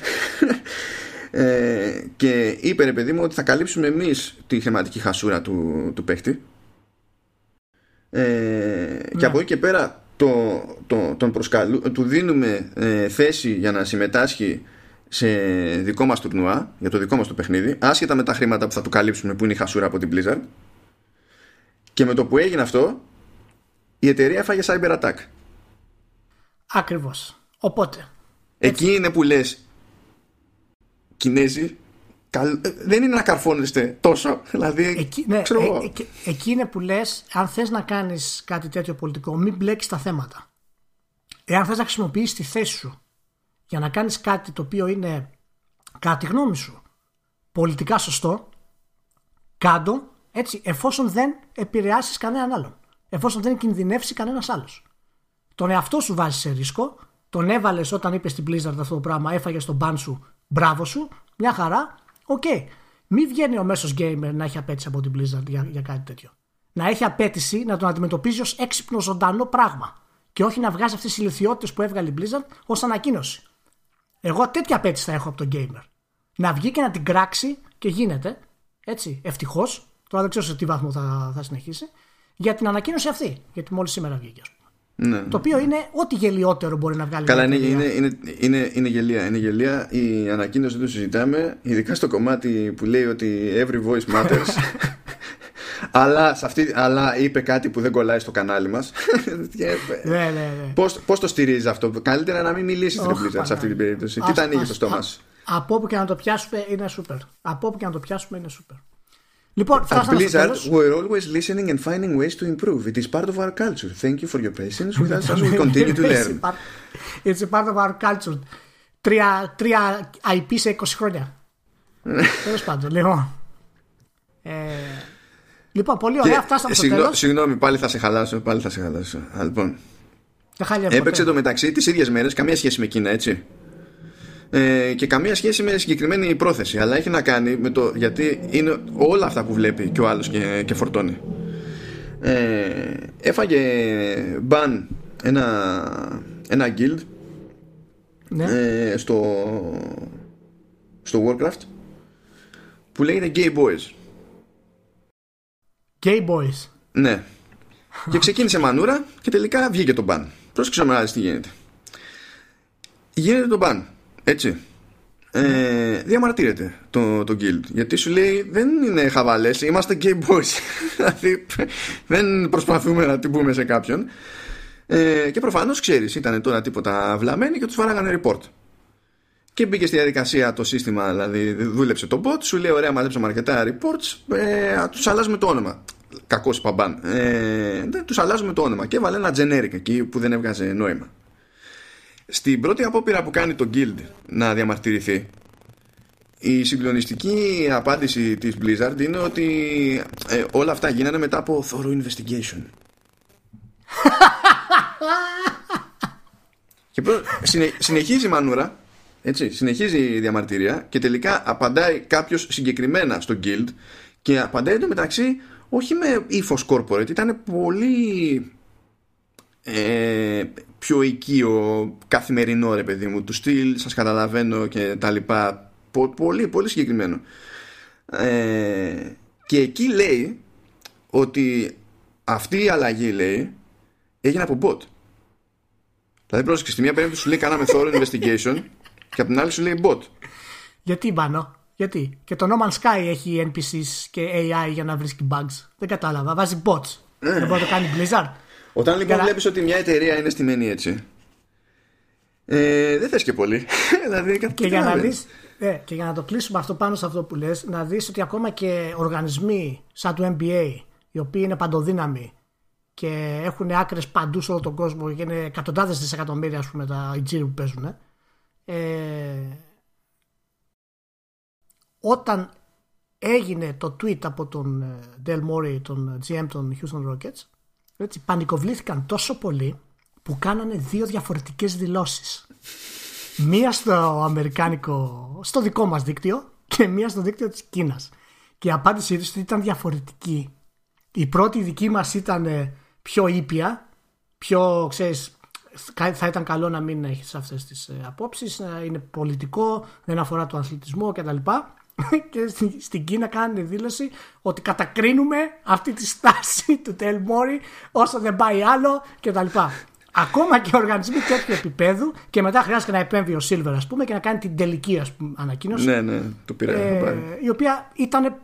ε, και είπε ρε παιδί μου ότι θα καλύψουμε εμείς τη θεματική χασούρα του, του παίχτη. Ε, και από εκεί και πέρα το, το, τον προσκαλού, του δίνουμε ε, θέση για να συμμετάσχει σε δικό μας τουρνουά για το δικό μας το παιχνίδι άσχετα με τα χρήματα που θα του καλύψουμε που είναι η χασούρα από την Blizzard. Και με το που έγινε αυτό η εταιρεία έφαγε cyber attack. Ακριβώς. Οπότε, εκεί είναι που λες Κινέζοι καλ- ε, δεν είναι να καρφώνεστε τόσο δηλαδή εκεί, ναι, ξέρω ε, εγώ. ε, εκεί είναι που λες, αν θες να κάνεις κάτι τέτοιο πολιτικό, μην μπλέκεις τα θέματα. Εάν θες να χρησιμοποιήσεις τη θέση σου για να κάνεις κάτι το οποίο είναι, κατά τη γνώμη σου, πολιτικά σωστό, κάντο, έτσι, εφόσον δεν επηρεάσεις κανέναν άλλον. Εφόσον δεν κινδυνεύσει κανένας άλλος. Τον εαυτό σου βάζεις σε ρίσκο, τον έβαλες όταν είπες στην Blizzard αυτό το πράγμα, έφαγες τον ban σου, μπράβο σου, μια χαρά, οκ. Μην βγαίνει ο μέσος gamer να έχει απαίτηση από την Blizzard για, για κάτι τέτοιο. Να έχει απαίτηση να τον αντιμετωπίζει ως έξυπνο ζωντανό πράγμα. Και όχι να βγάζει αυτές τις ηλιθιότητες που έβγαλε η Blizzard ως ανακοίνωση. Εγώ τέτοια απέτηση θα έχω από τον gamer. Να βγει και να την κράξει και γίνεται. Έτσι, ευτυχώς. Τώρα δεν ξέρω σε τι βαθμό θα, θα συνεχίσει. Για την ανακοίνωση αυτή. Γιατί μόλις σήμερα βγήκε, α πούμε. Ναι. Το οποίο είναι ό,τι γελιότερο μπορεί να βγάλει. Καλά, μια είναι, εταιρεία. είναι, είναι, είναι, είναι γελία. Είναι γελία. Η ανακοίνωση δεν το συζητάμε, ειδικά στο κομμάτι που λέει ότι every voice matters. αλλά, σε αυτή, αλλά είπε κάτι που δεν κολλάει στο κανάλι μας. Ναι, ναι, ναι. Πώς, πώς το στηρίζει αυτό, Καλύτερα να μην μιλήσει Ωχ, στην σε αυτή την περίπτωση. Τι Ας- τα ανοίγει ας- το στόμα α- σου; Από όπου και να το πιάσουμε είναι σούπερ. Από όπου και να το πιάσουμε είναι σούπερ. Λοιπόν, At φτάσαμε στο Blizzard, τέλος. we're always listening and finding ways to improve. It is part of our culture. Thank you for your patience with us as we continue to learn. It's part- It's a part of our culture. Τρία, τρία IP σε 20 χρόνια. Τέλος πάντων, λοιπόν. Ε, λοιπόν, πολύ ωραία. Και, Φτάσαμε στο συγγνώ- τέλος. Συγγνώμη, πάλι θα σε χαλάσω. Πάλι θα σε χαλάσω. Α, λοιπόν, Δεν χάλια Έπαιξε ποτέ. το μεταξύ τις ίδιες μέρες, καμία σχέση με Κίνα, έτσι. Ε, και καμία σχέση με συγκεκριμένη πρόθεση. Αλλά έχει να κάνει με το γιατί είναι όλα αυτά που βλέπει και ο άλλος και, και φορτώνει. Ε, έφαγε μπαν ένα, ένα guild Ναι. ε, στο, στο Warcraft που λέγεται Gay Boys. Gay boys. Ναι. Και ξεκίνησε μανούρα και τελικά βγήκε το μπαν. Πρόσεξε να δεις τι γίνεται. Γίνεται το μπαν. Έτσι. Ε, διαμαρτύρεται το, το guild γιατί σου λέει δεν είναι χαβαλές είμαστε gay boys δηλαδή δεν προσπαθούμε να την πούμε σε κάποιον ε, και προφανώς ξέρεις ήταν τώρα τίποτα βλαμμένοι και τους βαράγανε report και μπήκε στη διαδικασία το σύστημα, δηλαδή δούλεψε το bot, σου λέει: Ωραία, μαζέψαμε αρκετά reports, ε, τους αλλάζουμε το όνομα. Κακός παμπάν. Ε, τους αλλάζουμε το όνομα. Και έβαλε ένα generic εκεί που δεν έβγαζε νόημα. Στην πρώτη απόπειρα που κάνει το Guild να διαμαρτυρηθεί, η συγκλονιστική απάντηση της Blizzard είναι ότι ε, όλα αυτά γίνανε μετά από thorough investigation. Και προ- συνε- συνεχίζει η μανούρα έτσι, συνεχίζει η διαμαρτυρία και τελικά απαντάει κάποιος συγκεκριμένα στο guild και απαντάει εντωμεταξύ όχι με ύφος corporate, ήταν πολύ ε, πιο οικείο καθημερινό ρε παιδί μου του στυλ, σας καταλαβαίνω και τα λοιπά Πο- πολύ, πολύ συγκεκριμένο ε, και εκεί λέει ότι αυτή η αλλαγή λέει έγινε από bot Δηλαδή πρόσεξε, στη μία περίπτωση σου λέει κάναμε thorough investigation και από την άλλη σου λέει bot. Γιατί μπανό, γιατί; Και το No Man's Sky έχει NPCs και AI για να βρίσκει bugs. Δεν κατάλαβα. Βάζει bots. Δεν μπορεί να το κάνει Blizzard. Όταν λοιπόν Για να- βλέπεις ότι μια εταιρεία είναι στημένη έτσι Ε, δεν θες και πολύ. δηλαδή, και, για να δεις, ε, και για να το κλείσουμε αυτό πάνω σε αυτό που λες, να δεις ότι ακόμα και οργανισμοί σαν το NBA, οι οποίοι είναι παντοδύναμοι και έχουν άκρες παντού σε όλο τον κόσμο και είναι εκατοντάδες δισεκατομμύρια ας πούμε τα οι που παίζουν ε, όταν έγινε το tweet από τον ε, Del Mori, τον GM των Houston Rockets έτσι, πανικοβλήθηκαν τόσο πολύ που κάνανε δύο διαφορετικές δηλώσεις. Μία στο αμερικάνικο στο δικό μας δίκτυο και μία στο δίκτυο της Κίνας. Και η απάντησή τους ήταν διαφορετική. Η πρώτη δική μας ήταν πιο ήπια πιο ξέρεις θα ήταν καλό να μην έχεις αυτές τις ε, απόψεις να είναι πολιτικό, δεν αφορά τον αθλητισμό κτλ και στην Κίνα κάνουν δήλωση ότι κατακρίνουμε αυτή τη στάση του Τελμόρι όσο δεν πάει άλλο κτλ. Ακόμα και οργανισμοί τέτοιου επίπεδου και μετά χρειάζεται να επέμβει ο Σίλβερ, ας πούμε, και να κάνει την τελική ας πούμε, ανακοίνωση. Ναι, ναι, το πήρα. Ε, η οποία ήταν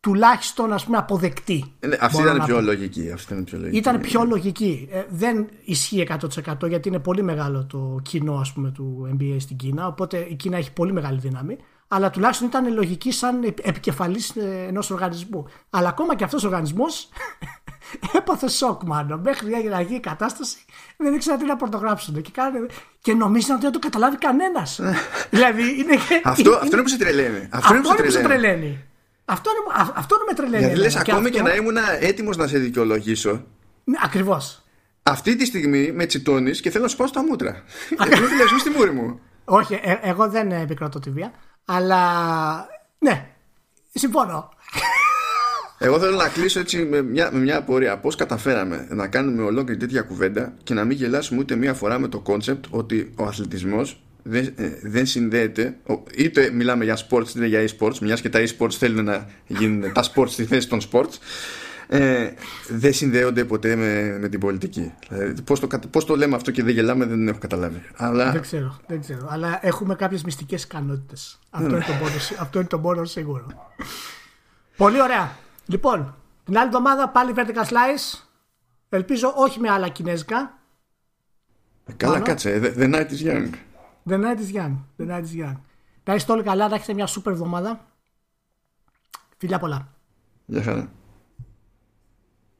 τουλάχιστον ας πούμε αποδεκτή. Ναι, αυτή ήταν πιο λογική. Αυτή ήταν πιο λογική. Ήταν πιο λογική. Ε, δεν ισχύει 100% γιατί είναι πολύ μεγάλο το κοινό ας πούμε, του NBA στην Κίνα. Οπότε η Κίνα έχει πολύ μεγάλη δύναμη. Αλλά τουλάχιστον ήταν λογική σαν επικεφαλής ε, ενός οργανισμού. Αλλά ακόμα και αυτός ο οργανισμός έπαθε σοκ μάλλον. Μέχρι να γίνει η κατάσταση δεν ήξερα τι να πρωτογράψουν. Και, κάνε... και νομίζαν ότι δεν θα το καταλάβει κανένας. δηλαδή είναι. Αυτό, αυτό είναι που σε τρελαίνει. Αυτό, είναι που σε τρελαίνει. Αυτό είναι, αυτό είναι με τρελαίνει. Γιατί λες, ακόμη και να ήμουν έτοιμος να σε δικαιολογήσω. Ναι, ακριβώς. Αυτή τη στιγμή με τσιτώνεις και θέλω να σου πάω στα μούτρα. Γιατί λες, στη μούρη μου. Όχι, ε, εγώ δεν επικροτώ τη βία. Αλλά ναι, συμφωνώ. Εγώ θέλω να κλείσω έτσι με μια, με μια απορία. Πώς καταφέραμε να κάνουμε ολόκληρη τέτοια κουβέντα και να μην γελάσουμε ούτε μία φορά με το concept ότι ο αθλητισμός δεν, ε, δεν συνδέεται. Είτε μιλάμε για sports είτε για e-sports, μιας και τα e-sports θέλουν να γίνουν τα sports στη θέση των sports. Ε, δεν συνδέονται ποτέ με, με την πολιτική. Δηλαδή, πώς, το, πώς το λέμε αυτό και δεν γελάμε δεν έχω καταλάβει. Αλλά... Δεν ξέρω, δεν ξέρω. Αλλά έχουμε κάποιες μυστικές ικανότητες. Αυτό, είναι το μόνο, αυτό είναι το μόνο σίγουρο. Πολύ ωραία. Λοιπόν, την άλλη εβδομάδα πάλι vertical slice. Ελπίζω όχι με άλλα κινέζικα. Ε, καλά, Πάνω. κάτσε. The, night is young. The night is young. The night is young. Να είστε όλοι καλά, να έχετε μια super εβδομάδα. Φιλιά πολλά. Γεια χαρά.